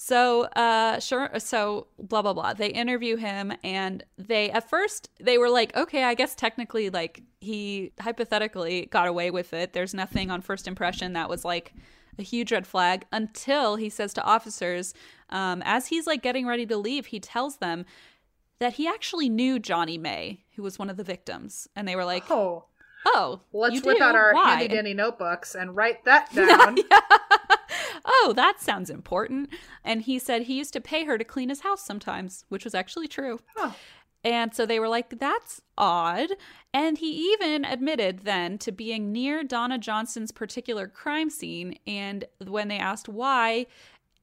So, uh, sure. So, blah, blah, blah. They interview him, and they, at first, they were like, okay, I guess technically, like, he hypothetically got away with it. There's nothing on first impression that was like a huge red flag until he says to officers, um, as he's like getting ready to leave, he tells them that he actually knew Johnnie Mae, who was one of the victims. And they were like, Oh, oh, let's you whip do? out our handy dandy notebooks and write that down. Oh, that sounds important. And he said he used to pay her to clean his house sometimes, which was actually true. Huh. And so they were like, that's odd. And he even admitted then to being near Donna Johnson's particular crime scene. And when they asked why,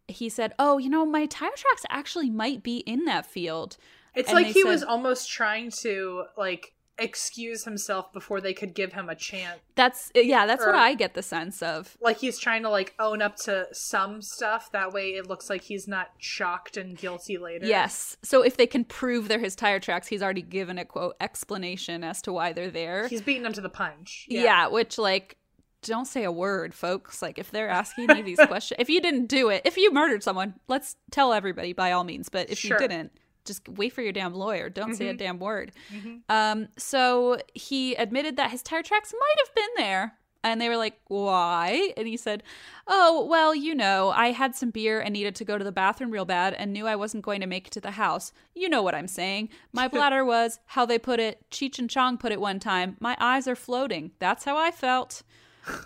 he said, oh, you know, my tire tracks actually might be in that field. It's And like he said- was almost trying to like excuse himself before they could give him a chance. That's, yeah, that's what I get the sense of. Like he's trying to like own up to some stuff. That way, it looks like he's not shocked and guilty later. Yes. So if they can prove they're his tire tracks, he's already given a quote explanation as to why they're there. he's beating him to the punch. Yeah. which like don't say a word, folks. Like if they're asking you these questions, if you didn't do it, if you murdered someone, let's tell everybody by all means. But if Sure. you didn't, just wait for your damn lawyer. Don't say a Mhm. damn word. Mhm. Um, so he admitted that his tire tracks might have been there. And they were like, why? And he said, oh, well, you know, I had some beer and needed to go to the bathroom real bad and knew I wasn't going to make it to the house. You know what I'm saying. My bladder was, how they put it, Cheech and Chong put it one time, my eyes are floating. That's how I felt.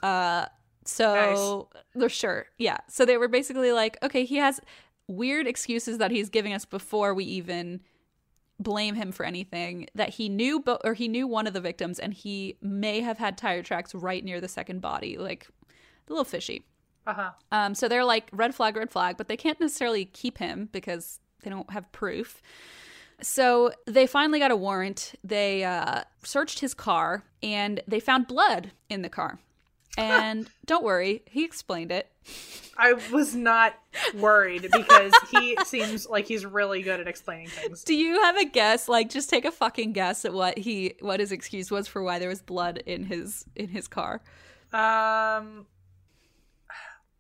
Uh, so they're sure. Yeah. So they were basically like, okay, he has weird excuses that he's giving us before we even blame him for anything that he knew but or he knew one of the victims and he may have had tire tracks right near the second body like a little fishy. Uh huh. um so they're like red flag red flag but they can't necessarily keep him because they don't have proof. So they finally got a warrant. They uh searched his car and they found blood in the car and don't worry he explained it I was not worried because he seems like he's really good at explaining things. Do you have a guess? Like, just take a fucking guess at what he, what his excuse was for why there was blood in his in his car. Um,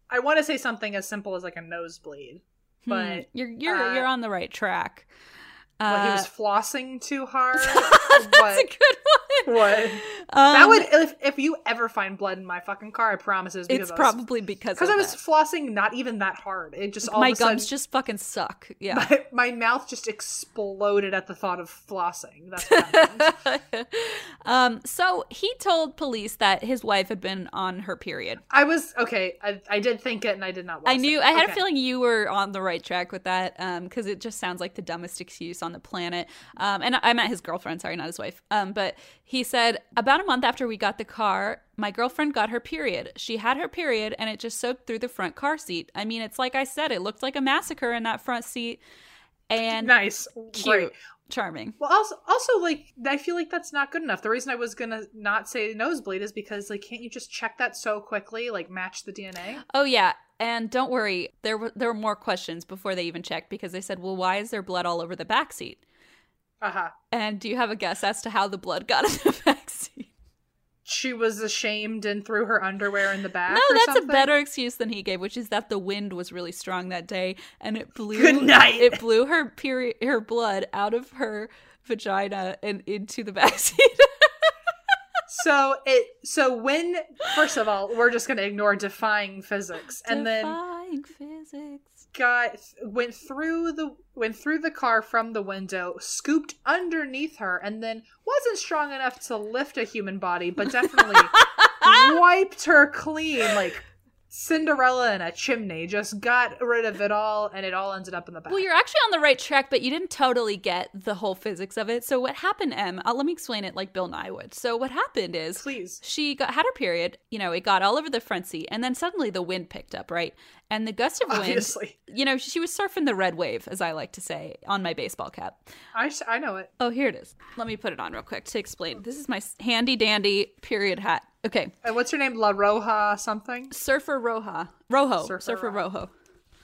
I want to say something as simple as like a nosebleed, Hmm, but you're you're uh, you're on the right track. what, he Uh, was flossing too hard. that's a good one. What? Um, that would if, if you ever find blood in my fucking car, I promise it's because It's I was, probably because because of I was that. flossing not even that hard. It just all my gums sudden, just fucking suck. Yeah. my, my mouth just exploded at the thought of flossing. That's what happened. um. So he told police that his wife had been on her period. I was okay. I, I did think it, and I did not. I knew. it. I had a feeling you were on the right track with that, um, because it just sounds like the dumbest excuse on the planet. Um, and I met his girlfriend. Sorry, not his wife. Um, but he said about a month after we got the car, my girlfriend got her period. She had her period, and it just soaked through the front car seat. I mean, it's like I said, it looked like a massacre in that front seat. And nice, cute, Great. charming. Well, also, also, like, I feel like that's not good enough. The reason I was gonna not say nosebleed is because, like, can't you just check that so quickly, like, match the DNA? Oh yeah, and don't worry, there were there were more questions before they even checked because they said, "Well, why is there blood all over the back seat?" Uh huh. And do you have a guess as to how the blood got in the seat? She was ashamed and threw her underwear in the back. No, that's something? a better excuse than he gave, which is that the wind was really strong that day and it blew Good night. It blew her period her blood out of her vagina and into the seat. So it. So when, first of all, we're just gonna ignore defying physics, and then Defying physics. got went through the went through the car from the window, scooped underneath her, and then wasn't strong enough to lift a human body, but definitely wiped her clean like Cinderella in a chimney. Just got rid of it all, and it all ended up in the back. Well, you're actually on the right track, but you didn't totally get the whole physics of it. So what happened, Em? Uh, let me explain it like Bill Nye would. So what happened is Please. she got had her period you know it got all over the front seat and then suddenly the wind picked up right And the gust of wind, Obviously, you know, she was surfing the red wave, as I like to say, on my baseball cap. I, I know it. Oh, here it is. Let me put it on real quick to explain. This is my handy dandy period hat. Okay. And what's her name? La Roja something. Surfer Roja. Rojo. Surfer Surfer, Rojo.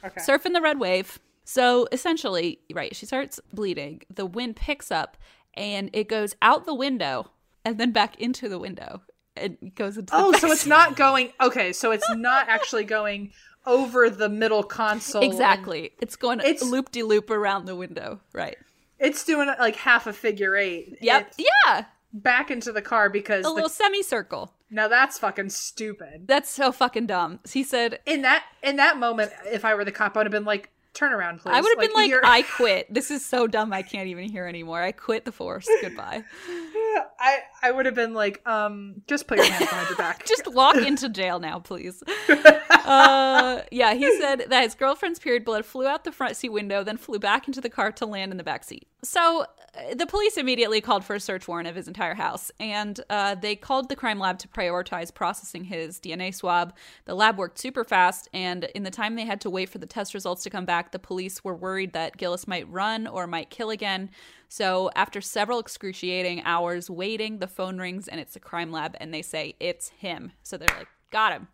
Okay. Surfing the red wave. So essentially, right, she starts bleeding. The wind picks up and it goes out the window and then back into the window. It goes into the oh, so it's not going. Okay, so it's not actually going over the middle console. Exactly. It's going It's- loop de loop around the window. Right. It's doing like half a figure eight. Yep. It's Yeah. back into the car because A the, little semicircle. now that's fucking stupid. That's so fucking dumb. He said, In that in that moment, if I were the cop, I would have been like, "Turn around, please." I would have been like, I quit. This is so dumb. I can't even hear anymore. I quit the force. Goodbye. I I would have been like, um, just put your hands behind your back. Just walk into jail now, please. Uh, yeah, he said that his girlfriend's period blood flew out the front seat window, then flew back into the car to land in the back seat. So uh, the police immediately called for a search warrant of his entire house, and uh, they called the crime lab to prioritize processing his DNA swab. The lab worked super fast, and in the time they had to wait for the test results to come back, the police were worried that Gillis might run or might kill again. So after several excruciating hours waiting, the phone rings and it's the crime lab, and they say it's him. So they're like, got him.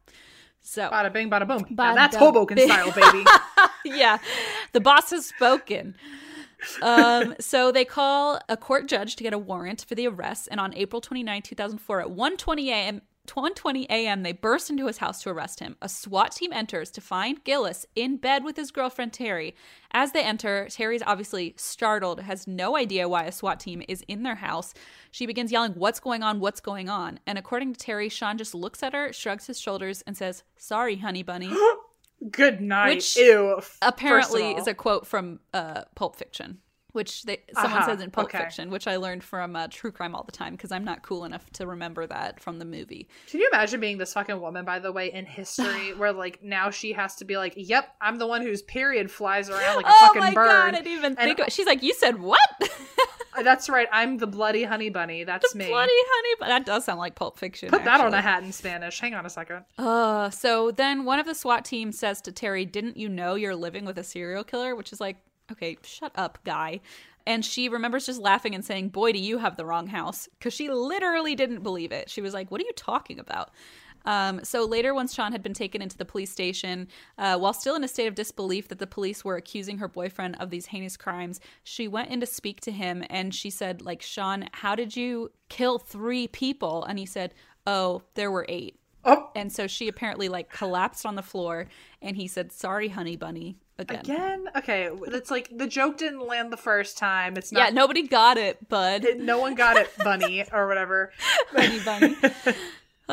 So Bada bing, bada boom. Now Bada that's bing. Hoboken style, baby. yeah, the boss has spoken. um, so they call a court judge to get a warrant for the arrest, and on April 29, 2004, at 1:20 a.m. 1:20 a.m. they burst into his house to arrest him. A SWAT team enters to find Gillis in bed with his girlfriend Terry. As they enter, Terry's obviously startled, has no idea why a SWAT team is in their house. She begins yelling, "What's going on? What's going on?" And according to Terry, Sean just looks at her, shrugs his shoulders, and says, "Sorry, honey bunny." Good night. Which Ew. f- first of apparently is a quote from uh, Pulp Fiction, which they, someone Uh-huh, says in Pulp okay. Fiction, which I learned from uh, True Crime all the time because I'm not cool enough to remember that from the movie. Can you imagine being this fucking woman, by the way, in history, where like now she has to be like, "Yep, I'm the one whose period flies around like a oh fucking my bird." god, I didn't even And- think. Of, it. she's like, you said what? That's right. I'm the bloody honey bunny. That's me. Bloody honey, but that does sound like Pulp Fiction. Put that on a hat in Spanish. Hang on a second. Uh, so then one of the SWAT team says to Terry, Didn't you know you're living with a serial killer? Which is like, okay, shut up, guy. And she remembers just laughing and saying, Boy, do you have the wrong house. Because she literally didn't believe it. She was like, What are you talking about? Um, so later, once Sean had been taken into the police station, uh, while still in a state of disbelief that the police were accusing her boyfriend of these heinous crimes, she went in to speak to him and she said, like, Sean, how did you kill three people? And he said, Oh, there were eight. Oh, And so she apparently like collapsed on the floor and he said, Sorry, honey bunny, again. again? Okay, it's like the joke didn't land the first time. It's not. Yeah, nobody got it, bud. no one got it, bunny or whatever. bunny, bunny.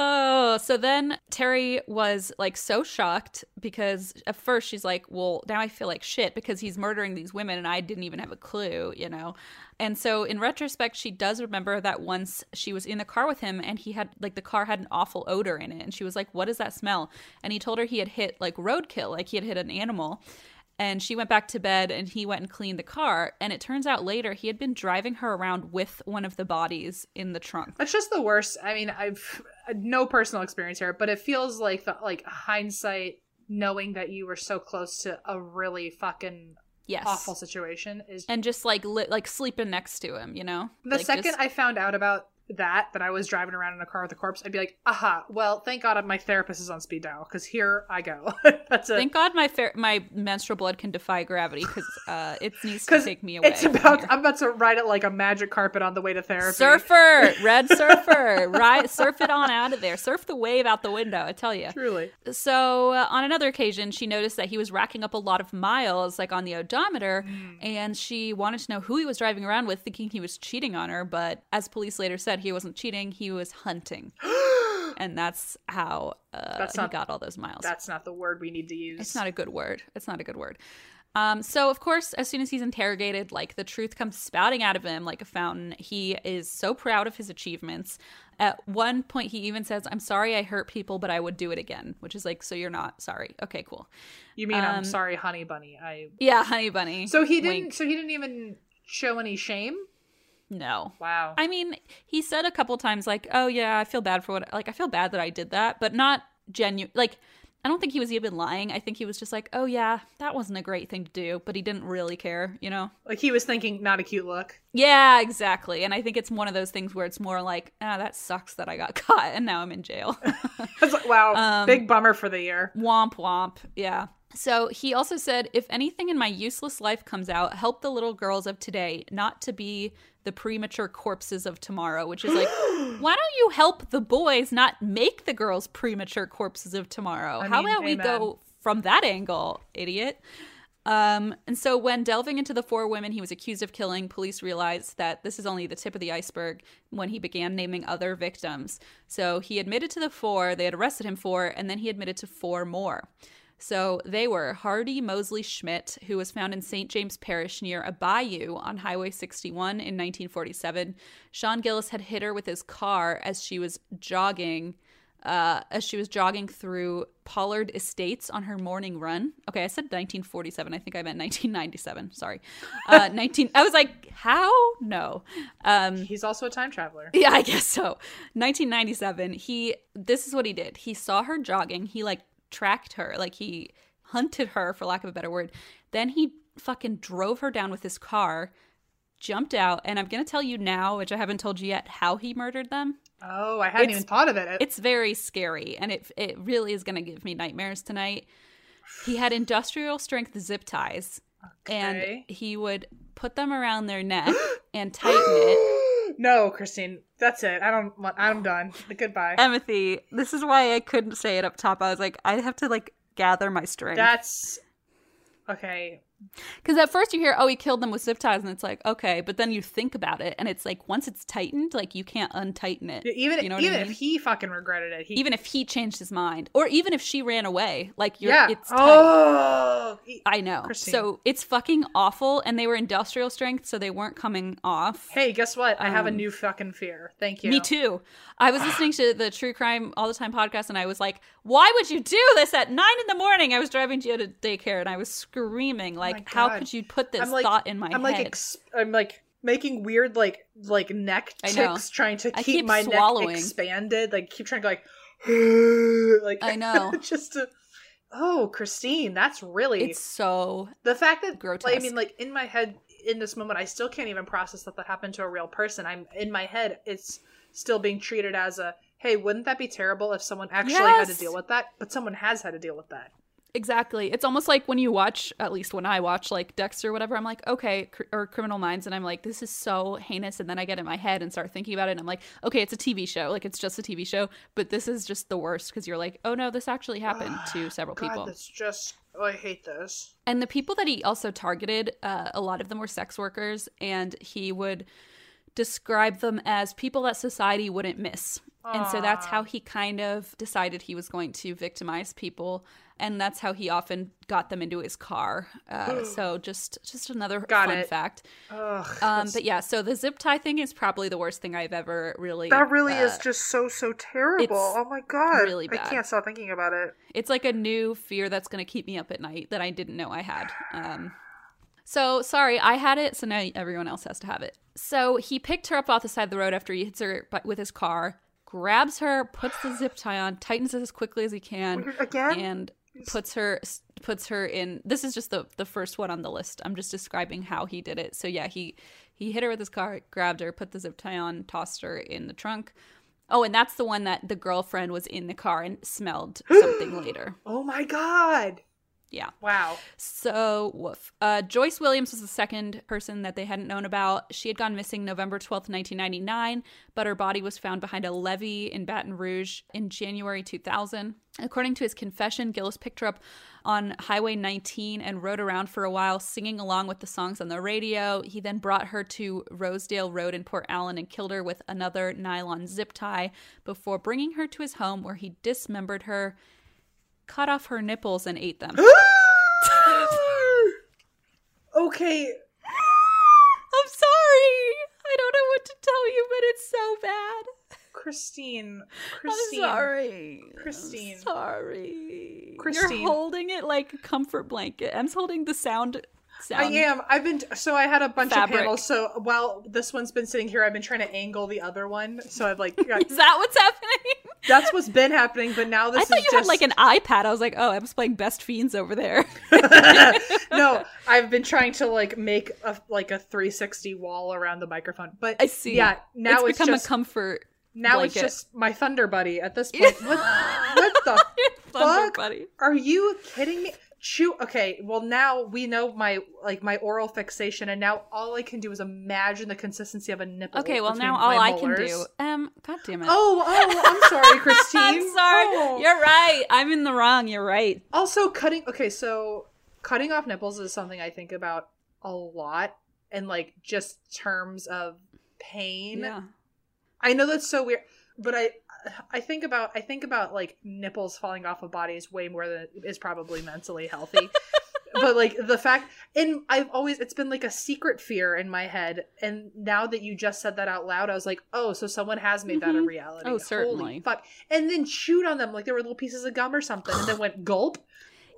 Oh, so then Terry was like so shocked because at first she's like, Well, now I feel like shit because he's murdering these women and I didn't even have a clue, you know? And so in retrospect, she does remember that once she was in the car with him and he had like the car had an awful odor in it. And she was like, What is that smell? And he told her he had hit like roadkill, like he had hit an animal. And she went back to bed and he went and cleaned the car. And it turns out later he had been driving her around with one of the bodies in the trunk. That's just the worst. I mean, I've no personal experience here, but it feels like the like hindsight, knowing that you were so close to a really fucking Yes. awful situation is. and just like li- like sleeping next to him, you know. the Like, second just- I found out about that, that I was driving around in a car with a corpse, I'd be like, aha, well, thank God my therapist is on speed dial because here I go. That's it. thank God my fair- my menstrual blood can defy gravity because uh, it needs to take me away. it's about. I'm about to ride it like a magic carpet on the way to therapy. surfer, red surfer, right? Surf it on out of there. Surf the wave out the window. I tell you. Truly. So uh, on another occasion, she noticed that he was racking up a lot of miles, like on the odometer, Mm. and she wanted to know who he was driving around with, thinking he was cheating on her. But as police later said, he wasn't cheating; he was hunting, and that's how uh, That's he not- got all those miles. That's not the word we need to use. It's not a good word. It's not a good word. Um, so of course, as soon as he's interrogated, like the truth comes spouting out of him like a fountain. He is so proud of his achievements. At one point, he even says, "I'm sorry I hurt people, but I would do it again." Which is like, so you're not sorry. Okay, cool. You mean I'm Um, sorry, honey bunny. I Yeah, honey bunny. So he didn't Wink. so he didn't even show any shame? No. Wow. I mean, he said a couple times like, "Oh yeah, I feel bad for what like I feel bad that I did that," but not genuine like I don't think he was even lying. I think he was just like, oh, yeah, that wasn't a great thing to do, but he didn't really care, you know? Like he was thinking, not a cute look. Yeah, exactly. And I think it's one of those things where it's more like, ah, that sucks that I got caught and now I'm in jail. Like, wow, Um, big bummer for the year. womp womp. Yeah. So he also said, if anything in my useless life comes out, help the little girls of today, not to be the premature corpses of tomorrow, which is like, why don't you help the boys not make the girls premature corpses of tomorrow? I How mean, about we go from that angle, idiot? Um, and so when delving into the four women he was accused of killing, police realized that this is only the tip of the iceberg when he began naming other victims. So he admitted to the four they had arrested him for, and then he admitted to four more. So they were Hardee Moseley Schmidt, who was found in St. James Parish near a bayou on Highway 61 in 1947. Sean Gillis had hit her with his car as she was jogging uh, as she was jogging through Pollard Estates on her morning run. Okay, I said 1947. I think I meant 1997. Sorry. Uh, 19. I was like, how? No. Um, He's also a time traveler. yeah, I guess so. 1997. He. This is what he did. He saw her jogging. He like tracked her. Like he hunted her, for lack of a better word. Then he fucking drove her down with his car. Jumped out, and I'm gonna tell you now, which I haven't told you yet, how he murdered them. Oh, I hadn't It's- even thought of it. It's very scary, and it it really is going to give me nightmares tonight. He had industrial strength zip ties, Okay. and he would put them around their neck and tighten it. no, Christine, that's it. I don't want. I'm done. Goodbye. Timothy, this is why I couldn't say it up top. I was like, I have to like gather my strength That's okay. Because at first you hear, oh, he killed them with zip ties, and it's like, okay, but then you think about it, and it's like once it's tightened, like you can't untighten it. Even You know what I even mean? if he fucking regretted it, he even if he changed his mind, or even if she ran away, like you're, yeah. it's tight. oh, I know. Christine. So it's fucking awful, and they were industrial strength, so they weren't coming off. hey, guess what? I have a Um, new fucking fear. Thank you. Me too. I was listening to the True Crime All the Time podcast, and I was like, "Why would you do this at nine in the morning?" I was driving Gia to daycare, and I was screaming, oh "Like, Oh how could you put this like, thought in my I'm head?" like, ex- I'm like making weird like like neck ticks, trying to keep, keep my swallowing. neck expanded. Like keep trying to go like like I know. just to. Oh, Christine, that's really it's so the fact that like, I mean, like in my head, in this moment, I still can't even process that that happened to a real person. I'm in my head, it's still being treated as a hey, wouldn't that be terrible if someone actually had to deal with that? But someone has had to deal with that. exactly. It's almost like when you watch, at least when I watch, like Dexter or whatever. I'm like, okay, cr- or Criminal Minds, and I'm like, this is so heinous, and then I get in my head and start thinking about it, and I'm like, okay, it's a TV show, like it's just a TV show, but this is just the worst because you're like, oh no, this actually happened to several God, people. It's just oh, I hate this. And the people that he also targeted, uh, a lot of them were sex workers, and he would describe them as people that society wouldn't miss. And so that's how he kind of decided he was going to victimize people, and that's how he often got them into his car. Uh, so just just another Got fun it. fact. Ugh, Um, but yeah, so the zip tie thing is probably the worst thing I've ever really. that really uh, is just so so terrible. Oh my god, really bad. I can't stop thinking about it. it's like a new fear that's going to keep me up at night that I didn't know I had. Um, so sorry, I had it, so now everyone else has to have it. So he picked her up off the side of the road after he hits her with his car, grabs her, puts the zip tie on, tightens it as quickly as he can, Again? and puts her puts her in. This is just the the first one on the list. I'm just describing how he did it. So yeah, he he hit her with his car, grabbed her, put the zip tie on, tossed her in the trunk. Oh, and that's the one that the girlfriend was in the car and smelled something later. Oh my god! Yeah. Wow. So, woof. Uh, Joyce Williams was the second person that they hadn't known about. She had gone missing November 12th, 1999, but her body was found behind a levee in Baton Rouge in January 2000. According to his confession, Gillis picked her up on Highway 19 and rode around for a while, singing along with the songs on the radio. He then brought her to Rosedale Road in Port Allen and killed her with another nylon zip tie before bringing her to his home where he dismembered her, cut off her nipples, and ate them. okay. I'm sorry. I don't know what to tell you, but it's so bad. Christine. I'm Christine. sorry. Christine. I'm sorry. Christine. You're holding it like a comfort blanket. I'm holding the sound. sound. I am. I've been so I had a bunch Fabric. of panels. So while this one's been sitting here, I've been trying to angle the other one. So I've like got, Is that what's happening? That's what's been happening, but now this I thought you just had like an iPad. I was like, oh, Em's playing Best Fiends over there. no, I've been trying to like make a like a 360 wall around the microphone, but I see. Yeah, now it's, it's become just a comfort. now it's just my Thunder Buddy at this point. what, what the Thunder fuck? buddy. Are you kidding me? Chew. Okay, well now we know my like my oral fixation, and now all I can do is imagine the consistency of a nipple. Okay, well now all I can do. Um, God damn it. Oh, oh, I'm sorry, Christine. I'm sorry. Oh. You're right. I'm in the wrong. You're right. Also, cutting. Okay, so cutting off nipples is something I think about a lot, and like just terms of pain. Yeah. I know that's so weird, but I I think about I think about like nipples falling off of bodies way more than is probably mentally healthy. but like the fact and I've always it's been like a secret fear in my head and now that you just said that out loud I was like, "Oh, so someone has made that a Mhm. reality." Oh, Holy certainly. fuck. And then chewed on them like they were little pieces of gum or something and then went gulp.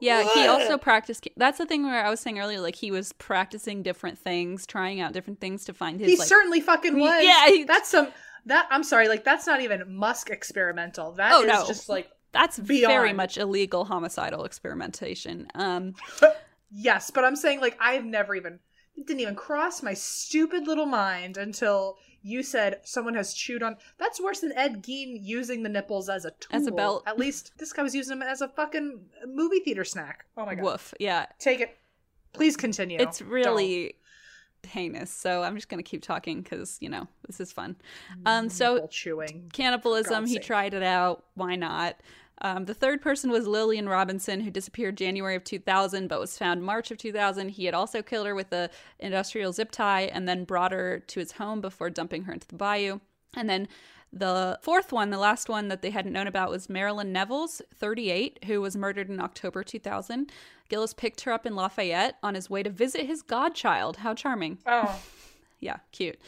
Yeah, he also practiced. That's the thing where I was saying earlier, like he was practicing different things, trying out different things to find his. He like, certainly fucking was. yeah, he- that's some that I'm sorry, like that's not even Musk experimental. That is Oh, no. just like that's very much illegal homicidal experimentation. Um, Yes, but I'm saying like I've never even it didn't even cross my stupid little mind until you said someone has chewed on. That's worse than Ed Gein using the nipples as a tool. As a belt. At least this guy was using them as a fucking movie theater snack. Oh my god. woof. Yeah, Take it. Please continue. it's Don't. Heinous. So I'm just gonna keep talking because you know this is fun. Um, so chewing. cannibalism. He tried it out. Why not? Um, the third person was Lillian Robinson, who disappeared January of 2000, but was found March of 2000. He had also killed her with a industrial zip tie and then brought her to his home before dumping her into the bayou. And then the fourth one, the last one that they hadn't known about, was Marilyn Nevels, 38, who was murdered in October 2000. Gillis picked her up in Lafayette on his way to visit his godchild. How charming. Oh. Yeah, cute.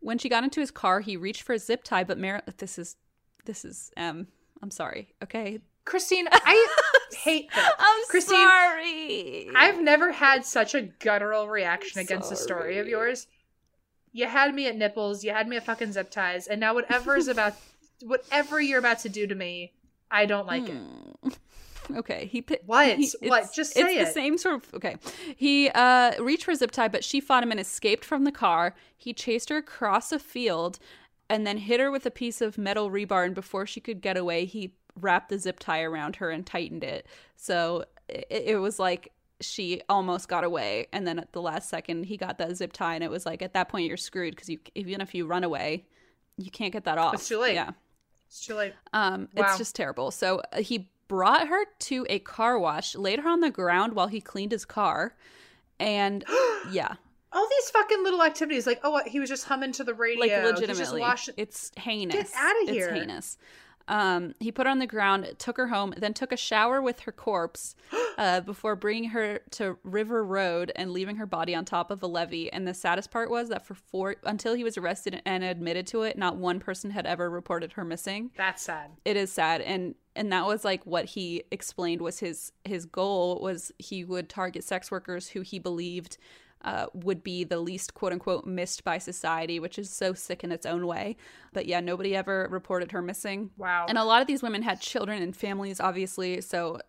When she got into his car, he reached for a zip tie, but Mar- this is this is um I'm sorry. Okay. Christine, I hate this. I'm Christine, sorry. I've never had such a guttural reaction against a story of yours. You had me at nipples, you had me at fucking zip ties, and now whatever is about whatever you're about to do to me, I don't like it. Okay, he pi- What? he- What? Just it's say the same sort of okay. He uh reached for a zip tie, but she fought him and escaped from the car. He chased her across a field and then hit her with a piece of metal rebar. And before she could get away, he wrapped the zip tie around her and tightened it. So it, it was like she almost got away, and then at the last second, he got that zip tie, and it was like at that point you're screwed because you even if you run away, you can't get that off. It's too late. Yeah. It's too late. Um, Wow. it's just terrible. So uh, he brought her to a car wash, laid her on the ground while he cleaned his car, and yeah, All these fucking little activities, like oh, what, he was just humming to the radio. like legitimately, washing- it's heinous. Get out of here. It's heinous. Um, he put her on the ground, took her home, then took a shower with her corpse uh, before bringing her to River Road and leaving her body on top of a levee. And the saddest part was that for four until he was arrested and admitted to it, not one person had ever reported her missing. That's sad. it is sad and and that was like what he explained was his his goal was he would target sex workers who he believed uh, would be the least quote unquote missed by society, which is so sick in its own way. But yeah, nobody ever reported her missing. Wow. And a lot of these women had children and families, obviously. So,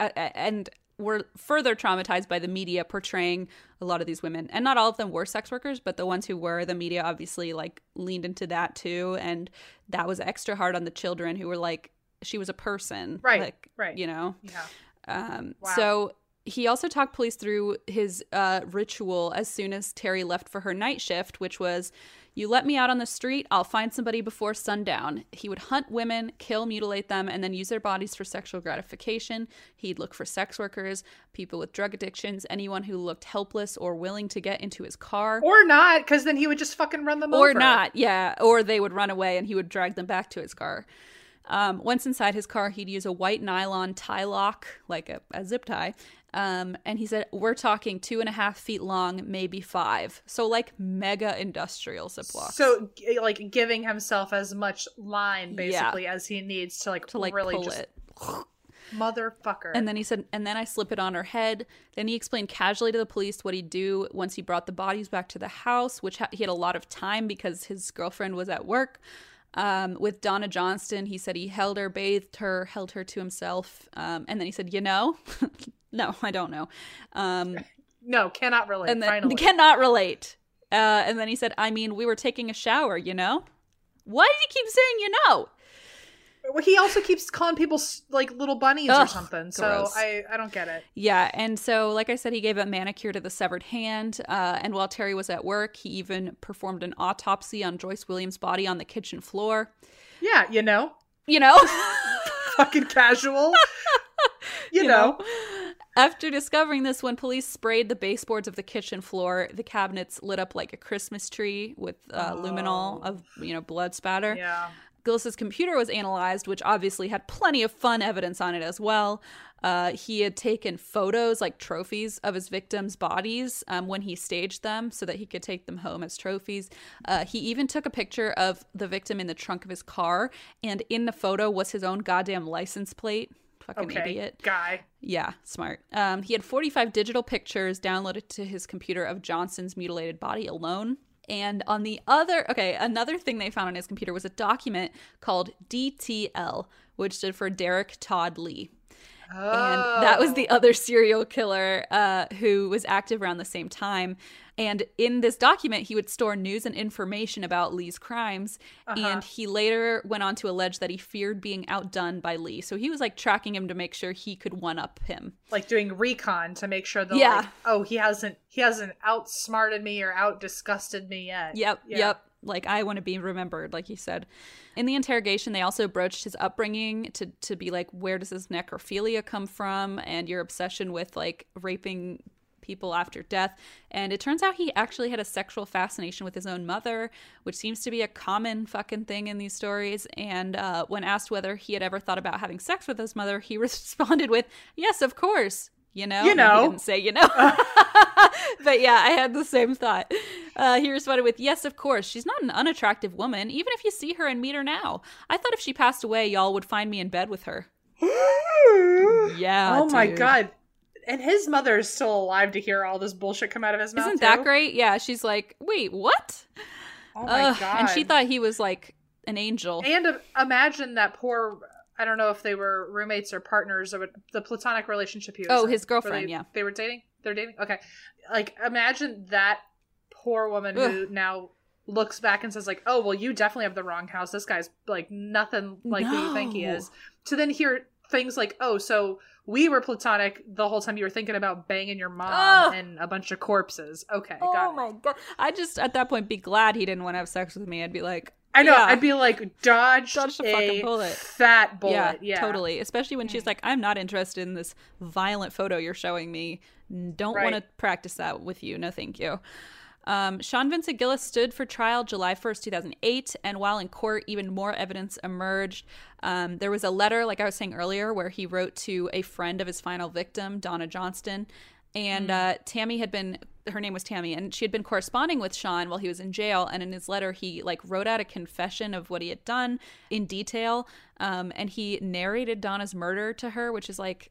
and were further traumatized by the media portraying a lot of these women. And not all of them were sex workers, but the ones who were, the media obviously like leaned into that too. And that was extra hard on the children who were like, she was a person. Right, Like, right. You know? yeah. Um, Wow. So he also talked police through his uh, ritual as soon as Terry left for her night shift, which was you let me out on the street, I'll find somebody before sundown. He would hunt women, kill, mutilate them, and then use their bodies for sexual gratification. He'd look for sex workers, people with drug addictions, anyone who looked helpless or willing to get into his car. Or not, because then he would just fucking run them Or over. not, yeah. Or they would run away and he would drag them back to his car. Um, once inside his car, he'd use a white nylon tie lock, like a, a zip tie. Um, and he said, We're talking two and a half feet long, maybe five. So, like mega industrial locks. So, like, giving himself as much line basically as he needs to like to like really pull just it. motherfucker. And then he said, and then I slip it on her head. Then he explained casually to the police what he'd do once he brought the bodies back to the house, which ha- he had a lot of time because his girlfriend was at work. Um, with Donna Johnston, he said he held her, bathed her, held her to himself, um, and then he said, "You know, no, I don't know." Um, no, cannot relate. and then finally. cannot relate. Uh, and then he said, "I mean, we were taking a shower, you know." Why did he keep saying, "You know"? Well, he also keeps calling people like little bunnies or something. So gross. I I don't get it. Yeah, and so like I said, he gave a manicure to the severed hand. Uh, and while Terry was at work, he even performed an autopsy on Joyce Williams' body on the kitchen floor. Yeah, you know, You know. fucking casual. you, know. After discovering this, when police sprayed the baseboards of the kitchen floor, the cabinets lit up like a Christmas tree with uh, luminol of you know blood spatter. Yeah. Gillis's computer was analyzed, which obviously had plenty of fun evidence on it as well. Uh, he had taken photos, like trophies, of his victims' bodies um, when he staged them so that he could take them home as trophies. Uh, he even took a picture of the victim in the trunk of his car, and in the photo was his own goddamn license plate. Fucking Okay. idiot. Guy. Yeah, smart. Um, he had 45 digital pictures downloaded to his computer of Johnston's mutilated body alone. And on the other, okay, another thing they found on his computer was a document called DTL, which stood for Derek Todd Lee. And that was the other serial killer uh, who was active around the same time. And in this document, he would store news and information about Lee's crimes. And he later went on to allege that he feared being outdone by Lee. So he was like tracking him to make sure he could one up him. like doing recon to make sure that Yeah. like, oh he hasn't he hasn't outsmarted me or out disgusted me yet. Yep, Yeah. yep. Like I want to be remembered, like he said. In the interrogation, they also broached his upbringing to to be like, where does his necrophilia come from, and your obsession with like raping people after death. And it turns out he actually had a sexual fascination with his own mother, which seems to be a common fucking thing in these stories. And uh, when asked whether he had ever thought about having sex with his mother, he responded with, "Yes, of course." You know, You know. didn't say you know. but yeah, I had the same thought. Uh, he responded with, Yes, of course. She's not an unattractive woman, even if you see her and meet her now. I thought if she passed away, y'all would find me in bed with her. Yeah. oh my god. And his mother is still alive to hear all this bullshit come out of his mouth. Isn't that too? great? Yeah. She's like, Wait, what? Oh my Ugh, god. And she thought he was like an angel. And uh, imagine that poor. I don't know if they were roommates or partners or the platonic relationship he was. Oh, in. his girlfriend, they- yeah. They were dating. They're dating. Okay, like imagine that poor woman who now looks back and says like, "Oh, well, you definitely have the wrong house. This guy's like nothing like who you think he is." To then hear things like, "Oh, so we were platonic the whole time you were thinking about banging your mom Ugh. and a bunch of corpses." Okay, Oh got it. my god! I just at that point be glad he didn't want to have sex with me. I'd be like, I know. yeah. I'd be like, dodge, Dodged a a fucking bullet. fat bullet. yeah, Yeah, totally. Especially when she's like, "I'm not interested in this violent photo you're showing me. Don't Right. want to practice that with you. No, thank you." Um, Sean Vincent Gillis stood for trial July 1st, 2008, and while in court, even more evidence emerged. Um, there was a letter, like I was saying earlier, where he wrote to a friend of his final victim, Donna Johnston. And uh, Tammy had been, her name was Tammy, and she had been corresponding with Sean while he was in jail. And in his letter, he like wrote out a confession of what he had done in detail. Um, and he narrated Donna's murder to her, which is like,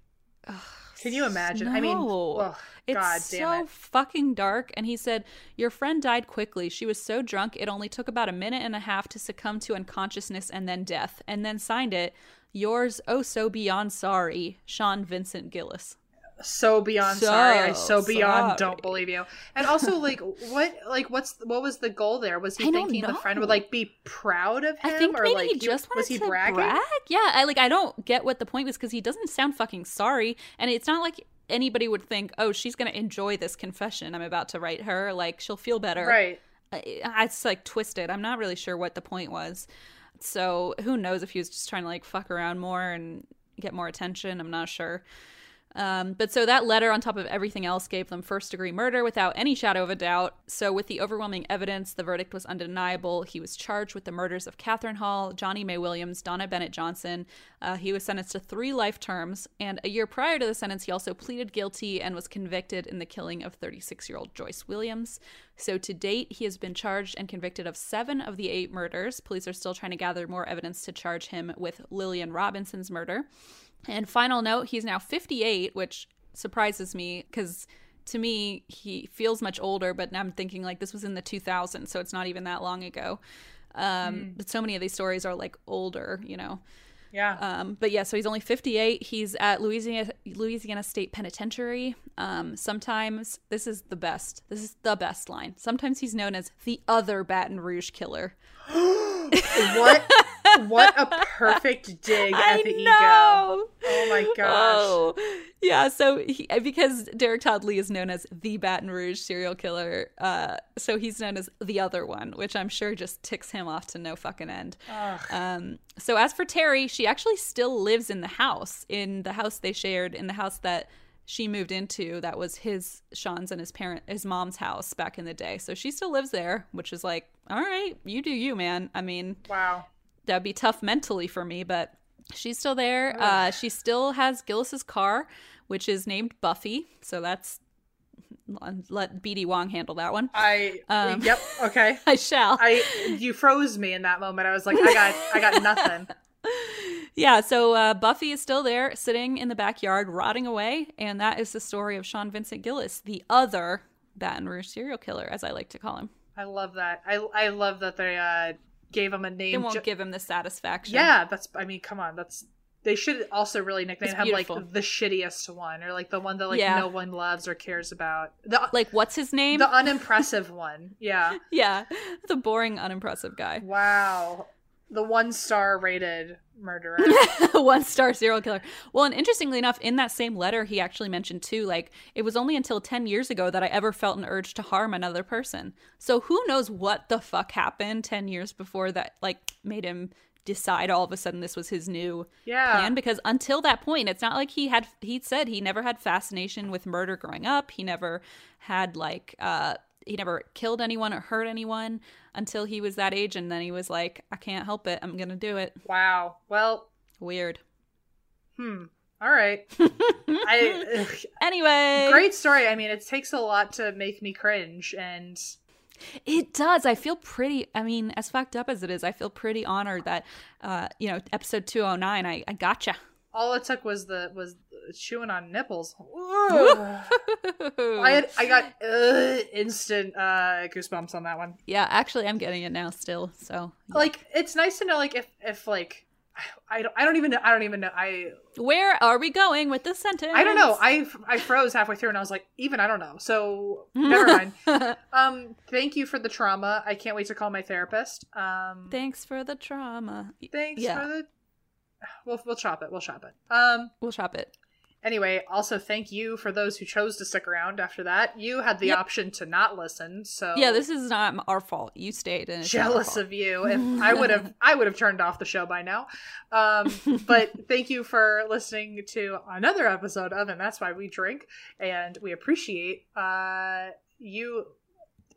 Can you imagine? I mean, no. ugh, it's God so it. fucking dark. And he said, Your friend died quickly. She was so drunk, it only took about a minute and a half to succumb to unconsciousness and then death. And then signed it, Yours, oh so beyond sorry, Sean Vincent Gillis. So beyond So sorry. I so beyond sorry. don't believe you. And also, like, what, like, what's what was the goal there? Was he I thinking the friend would like be proud of him, I think or maybe like he just wanted was he to bragging? brag. Yeah, I like I don't get what the point was because he doesn't sound fucking sorry, and it's not like anybody would think, oh, she's gonna enjoy this confession I'm about to write her. Like she'll feel better. Right. I- it's like twisted. I'm not really sure what the point was. So who knows if he was just trying to like fuck around more and get more attention. I'm not sure. Um, but so that letter, on top of everything else, gave them first degree murder without any shadow of a doubt. So, with the overwhelming evidence, the verdict was undeniable. He was charged with the murders of Catherine Hall, Johnnie Mae Williams, Donna Bennett Johnston. Uh, he was sentenced to three life terms. And a year prior to the sentence, he also pleaded guilty and was convicted in the killing of 36 year old Joyce Williams. So, to date, he has been charged and convicted of seven of the eight murders. Police are still trying to gather more evidence to charge him with Lillian Robinson's murder. And final note, he's now 58, which surprises me because to me, he feels much older, but now I'm thinking like this was in the 2000s, so it's not even that long ago. Um, but so many of these stories are like older, you know. Yeah. Um, but yeah, so he's only 58. He's at Louisiana Louisiana State Penitentiary. Um, sometimes this is the best. This is the best line. Sometimes he's known as the other Baton Rouge killer. what what a perfect dig at I the ego. know. Oh my gosh. Oh, yeah. So he, because Derek Todd Lee is known as the Baton Rouge serial killer, uh, so he's known as the other one, which I'm sure just ticks him off to no fucking end. Um, so as for Terry, she actually still lives in the house, in the house they shared, in the house that she moved into. That was his, Sean's, and his parent, his mom's house back in the day. So she still lives there, which is like, all right, you do you, man. I mean, Wow. that'd be tough mentally for me, but she's still there. Uh, she still has Gillis's car, which is named Buffy. So that's let BD Wong handle that one. I Um, yep, okay. I shall. I you froze me in that moment. I was like, I got I got nothing. yeah, so uh, Buffy is still there, sitting in the backyard, rotting away, and that is the story of Sean Vincent Gillis, the other Baton Rouge serial killer, as I like to call him. I love that. I I love that they uh gave him a name. They won't ju- give him the satisfaction. yeah, that's I mean, come on, that's they should also really nickname him like the shittiest one or like the one that like Yeah. no one loves or cares about. The Like, what's his name? the unimpressive one. Yeah. yeah, the boring, unimpressive guy. Wow. The one star rated murderer. one star serial killer. Well, and interestingly enough, in that same letter, he actually mentioned too, like, it was only until 10 years ago that I ever felt an urge to harm another person. So who knows what the fuck happened 10 years before that, like, made him decide all of a sudden this was his new Yeah. plan because until that point it's not like he had he said he never had fascination with murder growing up he never had like uh he never killed anyone or hurt anyone until he was that age and then he was like i can't help it i'm gonna do it Wow. Well, weird hmm. All right. I Anyway, great story. I mean, it takes a lot to make me cringe and It does. I feel pretty. I mean, as fucked up as it is, I feel pretty honored that, uh, you know, episode two hundred nine. I I gotcha. All it took was the was chewing on nipples. I had I got uh, instant uh, goosebumps on that one. yeah, actually, I'm getting it now still. So, Like it's nice to know like if if like I don't I don't even know I don't even know I where are we going with this sentence? I don't know I I froze halfway through and I was like even I don't know so never mind. Um, thank you for the trauma. I can't wait to call my therapist. Um, Thanks for the trauma. thanks yeah. for the. We'll we'll chop it. We'll chop it. Um. We'll shop it. Anyway, also thank you for those who chose to stick around after that. You had the Yep. option to not listen, so Yeah, this is not our fault. You stayed, and it's not our jealous of you. If I would have, I would have turned off the show by now. Um, but thank you for listening to another episode of, and that's why we drink, and we appreciate uh, you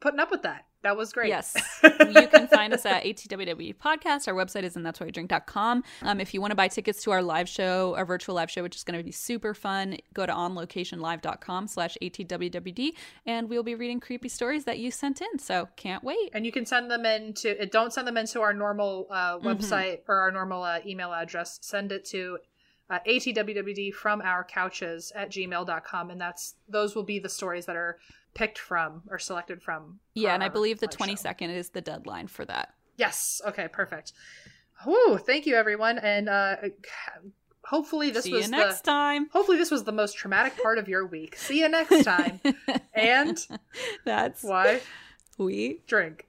putting up with that. That was great. Yes. you can find us at ATWW Podcast. Our website is and that's why we drink.com. Um, if you want to buy tickets to our live show, our virtual live show, which is going to be super fun, go to onlocationlive.com slash ATWWD and we'll be reading creepy stories that you sent in. So can't wait. and you can send them in to don't send them into our normal uh, Mm-hmm. website or our normal uh, email address send it to uh, atwwd from our couches at gmail.com and that's those will be the stories that are picked from or selected from Yeah, and I believe the show. 22nd is the deadline for that. yes okay perfect Whew, thank you everyone and uh hopefully this See was you next the time. hopefully this was the most traumatic part of your week see you next time and That's why we drink